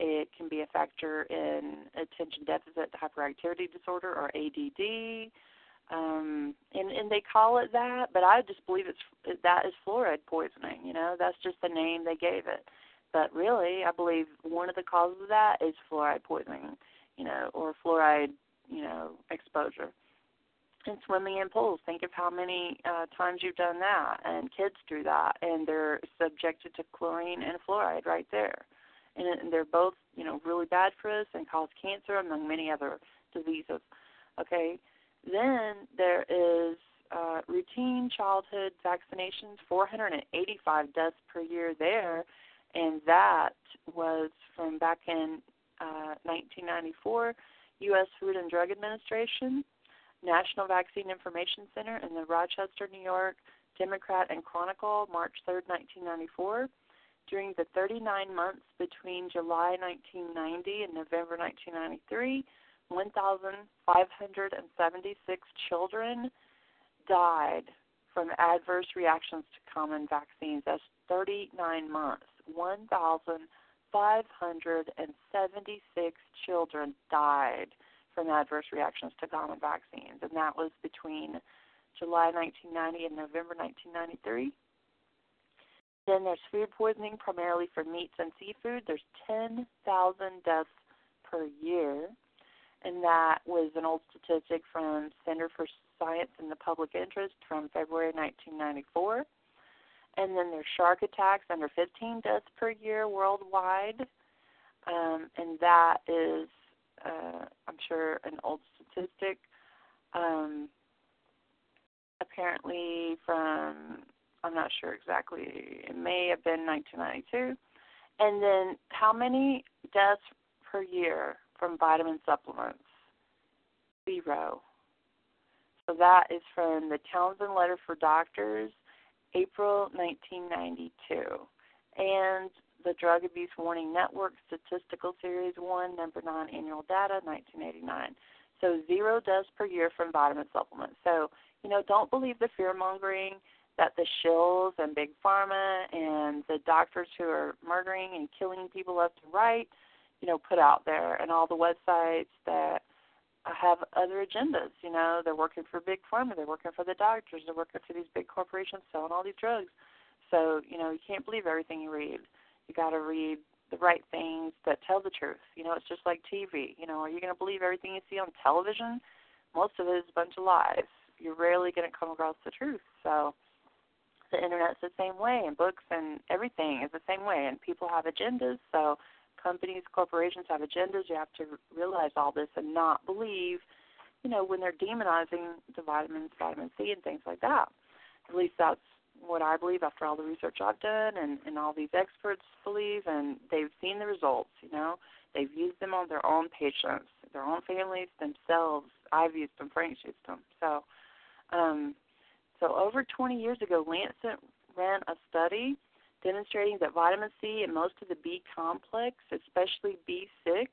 it can be a factor in attention deficit hyperactivity disorder or ADD. Um, and and they call it that, but I just believe it's that is fluoride poisoning. You know, that's just the name they gave it. But really, I believe one of the causes of that is fluoride poisoning. You know, or fluoride, you know, exposure. And swimming in pools. Think of how many uh, times you've done that, and kids do that, and they're subjected to chlorine and fluoride right there and they're both you know really bad for us and cause cancer among many other diseases. Okay, then there is uh, routine childhood vaccinations, 485 deaths per year there, and that was from back in uh, 1994. U.S. Food and Drug Administration, National Vaccine Information Center in the Rochester, New York Democrat and Chronicle, March 3, 1994 during the 39 months between July 1990 and November 1993, 1,576 children died from adverse reactions to common vaccines. That's 39 months. 1,576 children died from adverse reactions to common vaccines, and that was between July 1990 and November 1993. Then there's food poisoning, primarily from meats and seafood. There's 10,000 deaths per year, and that was an old statistic from Center for Science and the Public Interest from February 1994. And then there's shark attacks, under 15 deaths per year worldwide, um, and that is, uh, I'm sure, an old statistic. Um, apparently from I'm not sure exactly. It may have been 1992. And then how many deaths per year from vitamin supplements? Zero. So that is from the Townsend Letter for Doctors, April 1992. And the Drug Abuse Warning Network Statistical Series 1, Number 9 Annual Data, 1989. So zero deaths per year from vitamin supplements. So, you know, don't believe the fear mongering that the shills and big pharma and the doctors who are murdering and killing people left and right, you know, put out there and all the websites that have other agendas. You know, they're working for big pharma, they're working for the doctors, they're working for these big corporations selling all these drugs. So, you know, you can't believe everything you read. You got to read the right things that tell the truth. You know, it's just like TV. You know, are you going to believe everything you see on television? Most of it is a bunch of lies. You're rarely going to come across the truth. So, the internet's the same way, and books and everything is the same way. And people have agendas. So, companies, corporations have agendas. You have to realize all this and not believe, you know, when they're demonizing the vitamins, vitamin C, and things like that. At least that's what I believe after all the research I've done and, and all these experts believe and they've seen the results, you know. They've used them on their own patients, their own families, themselves. I've used them, Frank's used them. So um so over 20 years ago, Lancet ran a study demonstrating that vitamin C and most of the B complex, especially B6,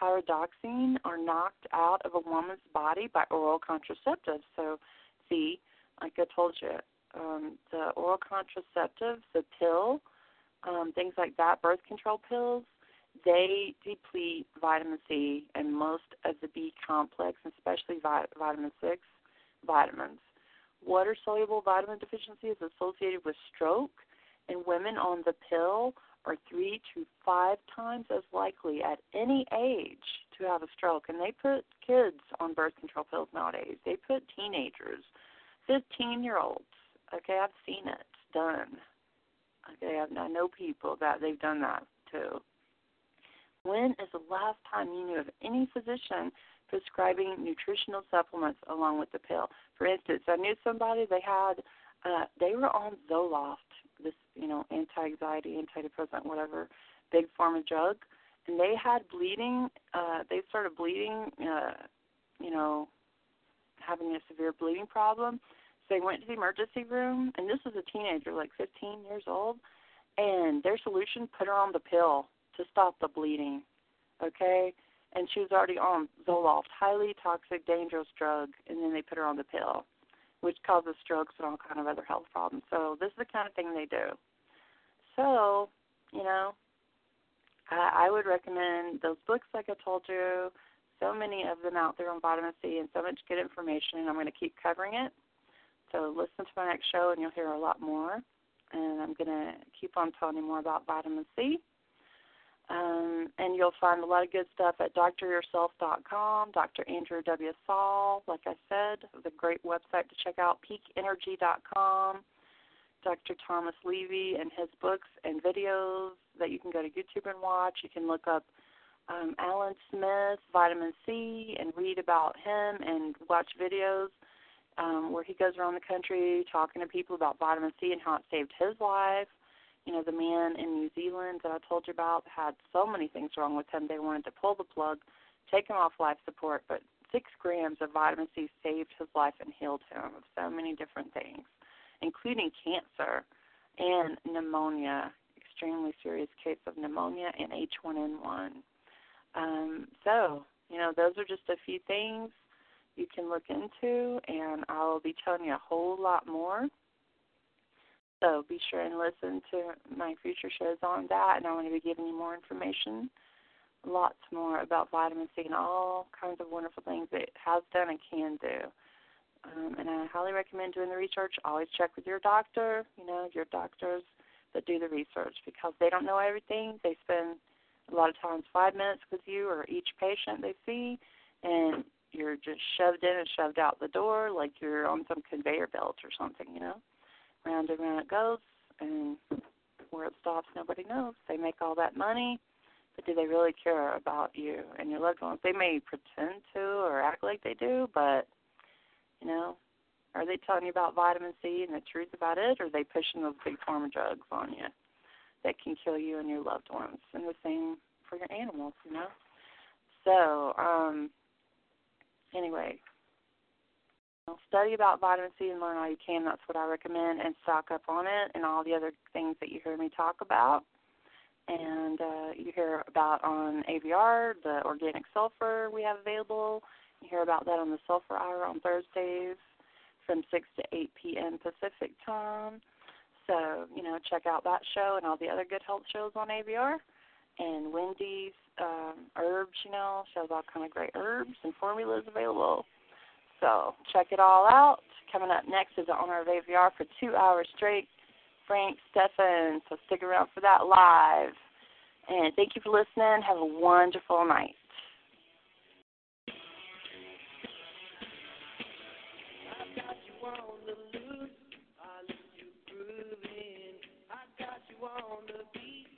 pyridoxine, are knocked out of a woman's body by oral contraceptives. So, see, like I told you, um, the oral contraceptives, the pill, um, things like that, birth control pills, they deplete vitamin C and most of the B complex, especially vi- vitamin 6 vitamins. Water soluble vitamin deficiency is associated with stroke, and women on the pill are three to five times as likely at any age to have a stroke. And they put kids on birth control pills nowadays, they put teenagers, 15 year olds Okay, I've seen it done. Okay, I know people that they've done that too. When is the last time you knew of any physician prescribing nutritional supplements along with the pill? For instance, I knew somebody they had uh they were on Zoloft, this, you know, anti anxiety, antidepressant, whatever, big pharma drug, and they had bleeding, uh they started bleeding, uh, you know, having a severe bleeding problem. So they went to the emergency room, and this was a teenager, like 15 years old, and their solution put her on the pill to stop the bleeding. Okay, and she was already on Zoloft, highly toxic, dangerous drug, and then they put her on the pill, which causes strokes and all kind of other health problems. So this is the kind of thing they do. So, you know, I, I would recommend those books, like I told you. So many of them out there on vitamin C, and so much good information. I'm going to keep covering it so listen to my next show and you'll hear a lot more. And I'm going to keep on telling you more about vitamin C. Um, and you'll find a lot of good stuff at doctoryourself.com, Dr. Andrew W. Saul, like I said, the great website to check out, peakenergy.com, Dr. Thomas Levy and his books and videos that you can go to YouTube and watch. You can look up um, Alan Smith, vitamin C, and read about him and watch videos um, where he goes around the country talking to people about vitamin C and how it saved his life. You know, the man in New Zealand that I told you about had so many things wrong with him. They wanted to pull the plug, take him off life support, but six grams of vitamin C saved his life and healed him of so many different things, including cancer and pneumonia, extremely serious case of pneumonia and H1N1. Um, so, you know, those are just a few things you can look into, and I'll be telling you a whole lot more. So be sure and listen to my future shows on that, and I'm going to be giving you more information, lots more about vitamin C and all kinds of wonderful things it has done and can do. Um, and I highly recommend doing the research. Always check with your doctor, you know, your doctors that do the research because they don't know everything. They spend a lot of times five minutes with you or each patient they see, and you're just shoved in and shoved out the door like you're on some conveyor belt or something, you know. Round and round it goes, and where it stops, nobody knows. They make all that money, but do they really care about you and your loved ones? They may pretend to or act like they do, but you know, are they telling you about vitamin C and the truth about it, or are they pushing those big pharma drugs on you? that can kill you and your loved ones, and the same for your animals, you know. So, um, anyway, study about vitamin C and learn all you can. That's what I recommend, and stock up on it and all the other things that you hear me talk about. And uh, you hear about on AVR the organic sulfur we have available. You hear about that on the Sulfur Hour on Thursdays from 6 to 8 p.m. Pacific time. So, you know, check out that show and all the other good health shows on AVR. And Wendy's um, herbs, you know, shows all kind of great herbs and formulas available. So check it all out. Coming up next is the owner of AVR for two hours straight, Frank Stefan. So stick around for that live. And thank you for listening. Have a wonderful night. on the beat,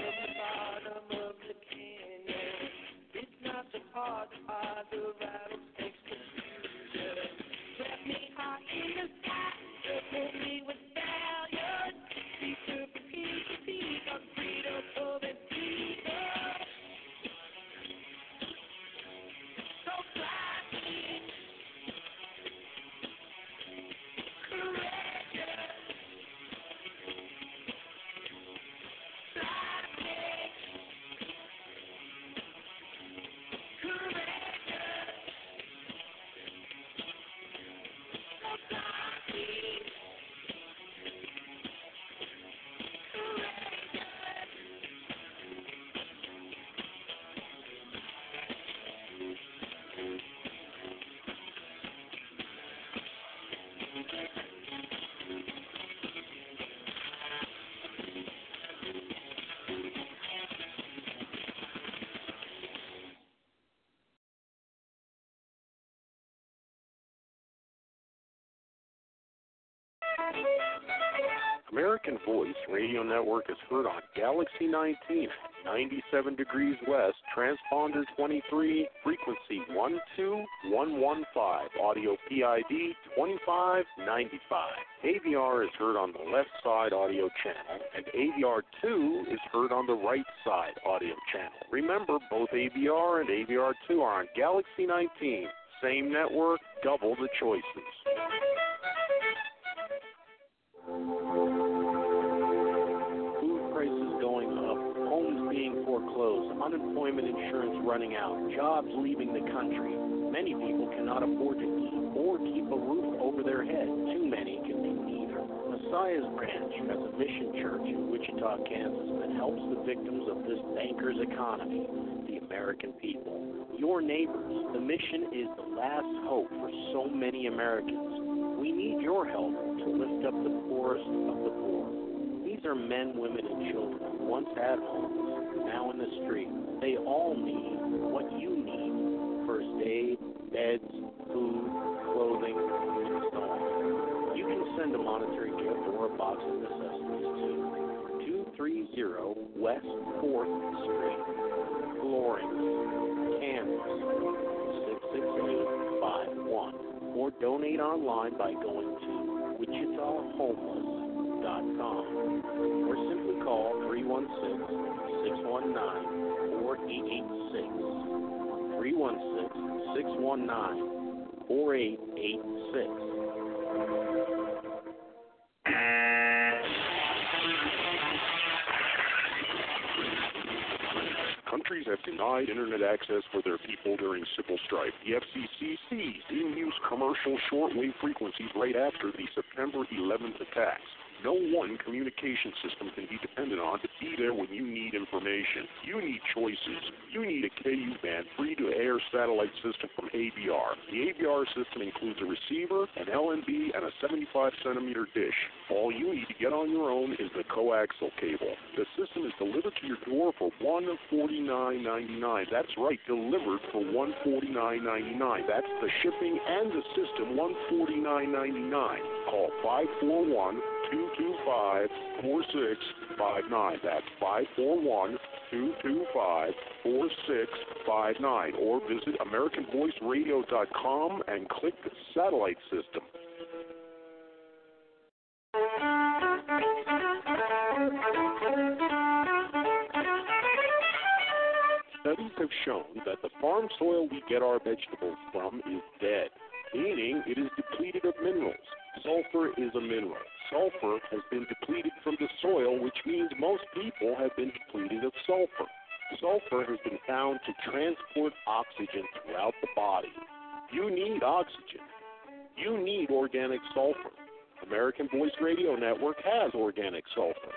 It's American Voice Radio Network is heard on Galaxy 19, 97 degrees west, transponder 23, frequency 12115, audio PID 2595. AVR is heard on the left side audio channel, and AVR 2 is heard on the right side audio channel. Remember, both AVR and AVR 2 are on Galaxy 19. Same network, double the choices. Unemployment insurance running out, jobs leaving the country. Many people cannot afford to eat or keep a roof over their head. Too many can do neither. Messiah's Branch has a mission church in Wichita, Kansas that helps the victims of this banker's economy, the American people. your neighbors. The mission is the last hope for so many Americans. We need your help to lift up the poorest of the poor. These are men, women, and children once had homes, now in the street. They all need what you need. First aid, beds, food, clothing, and so on. You can send a monetary gift or a box of necessities to 230 West 4th Street, Florence, Kansas 66851, or donate online by going to WichitaHomeless.com or simply call 316 619 4886. 316 619 4886. Countries have denied internet access for their people during civil strife. The FCC seized in-use commercial shortwave frequencies right after the September 11th attacks. No one communication system can be depended on to be there when you need information. You need choices. You need a KU band free to air satellite system from AVR. The AVR system includes a receiver, an LNB, and a 75 centimeter dish. All you need to get on your own is the coaxial cable. The system is delivered to your door for $149.99. That's right, delivered for $149.99. That's the shipping and the system, $149.99. Call 541 225 4659. That's 541 225 4659. Or visit AmericanVoiceRadio.com and click the satellite system. Studies have shown that the farm soil we get our vegetables from is dead, meaning it is depleted of minerals. Sulfur is a mineral. Sulfur has been depleted from the soil, which means most people have been depleted of sulfur. Sulfur has been found to transport oxygen throughout the body. You need oxygen. You need organic sulfur. American Voice Radio Network has organic sulfur.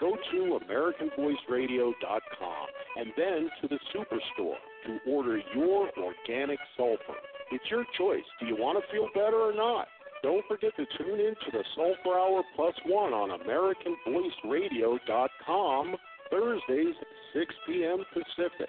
Go to AmericanVoiceRadio.com and then to the Superstore to order your organic sulfur. It's your choice. Do you want to feel better or not? Don't forget to tune in to the Sulfur Hour Plus One on AmericanVoiceRadio.com Thursdays, at 6 p.m. Pacific.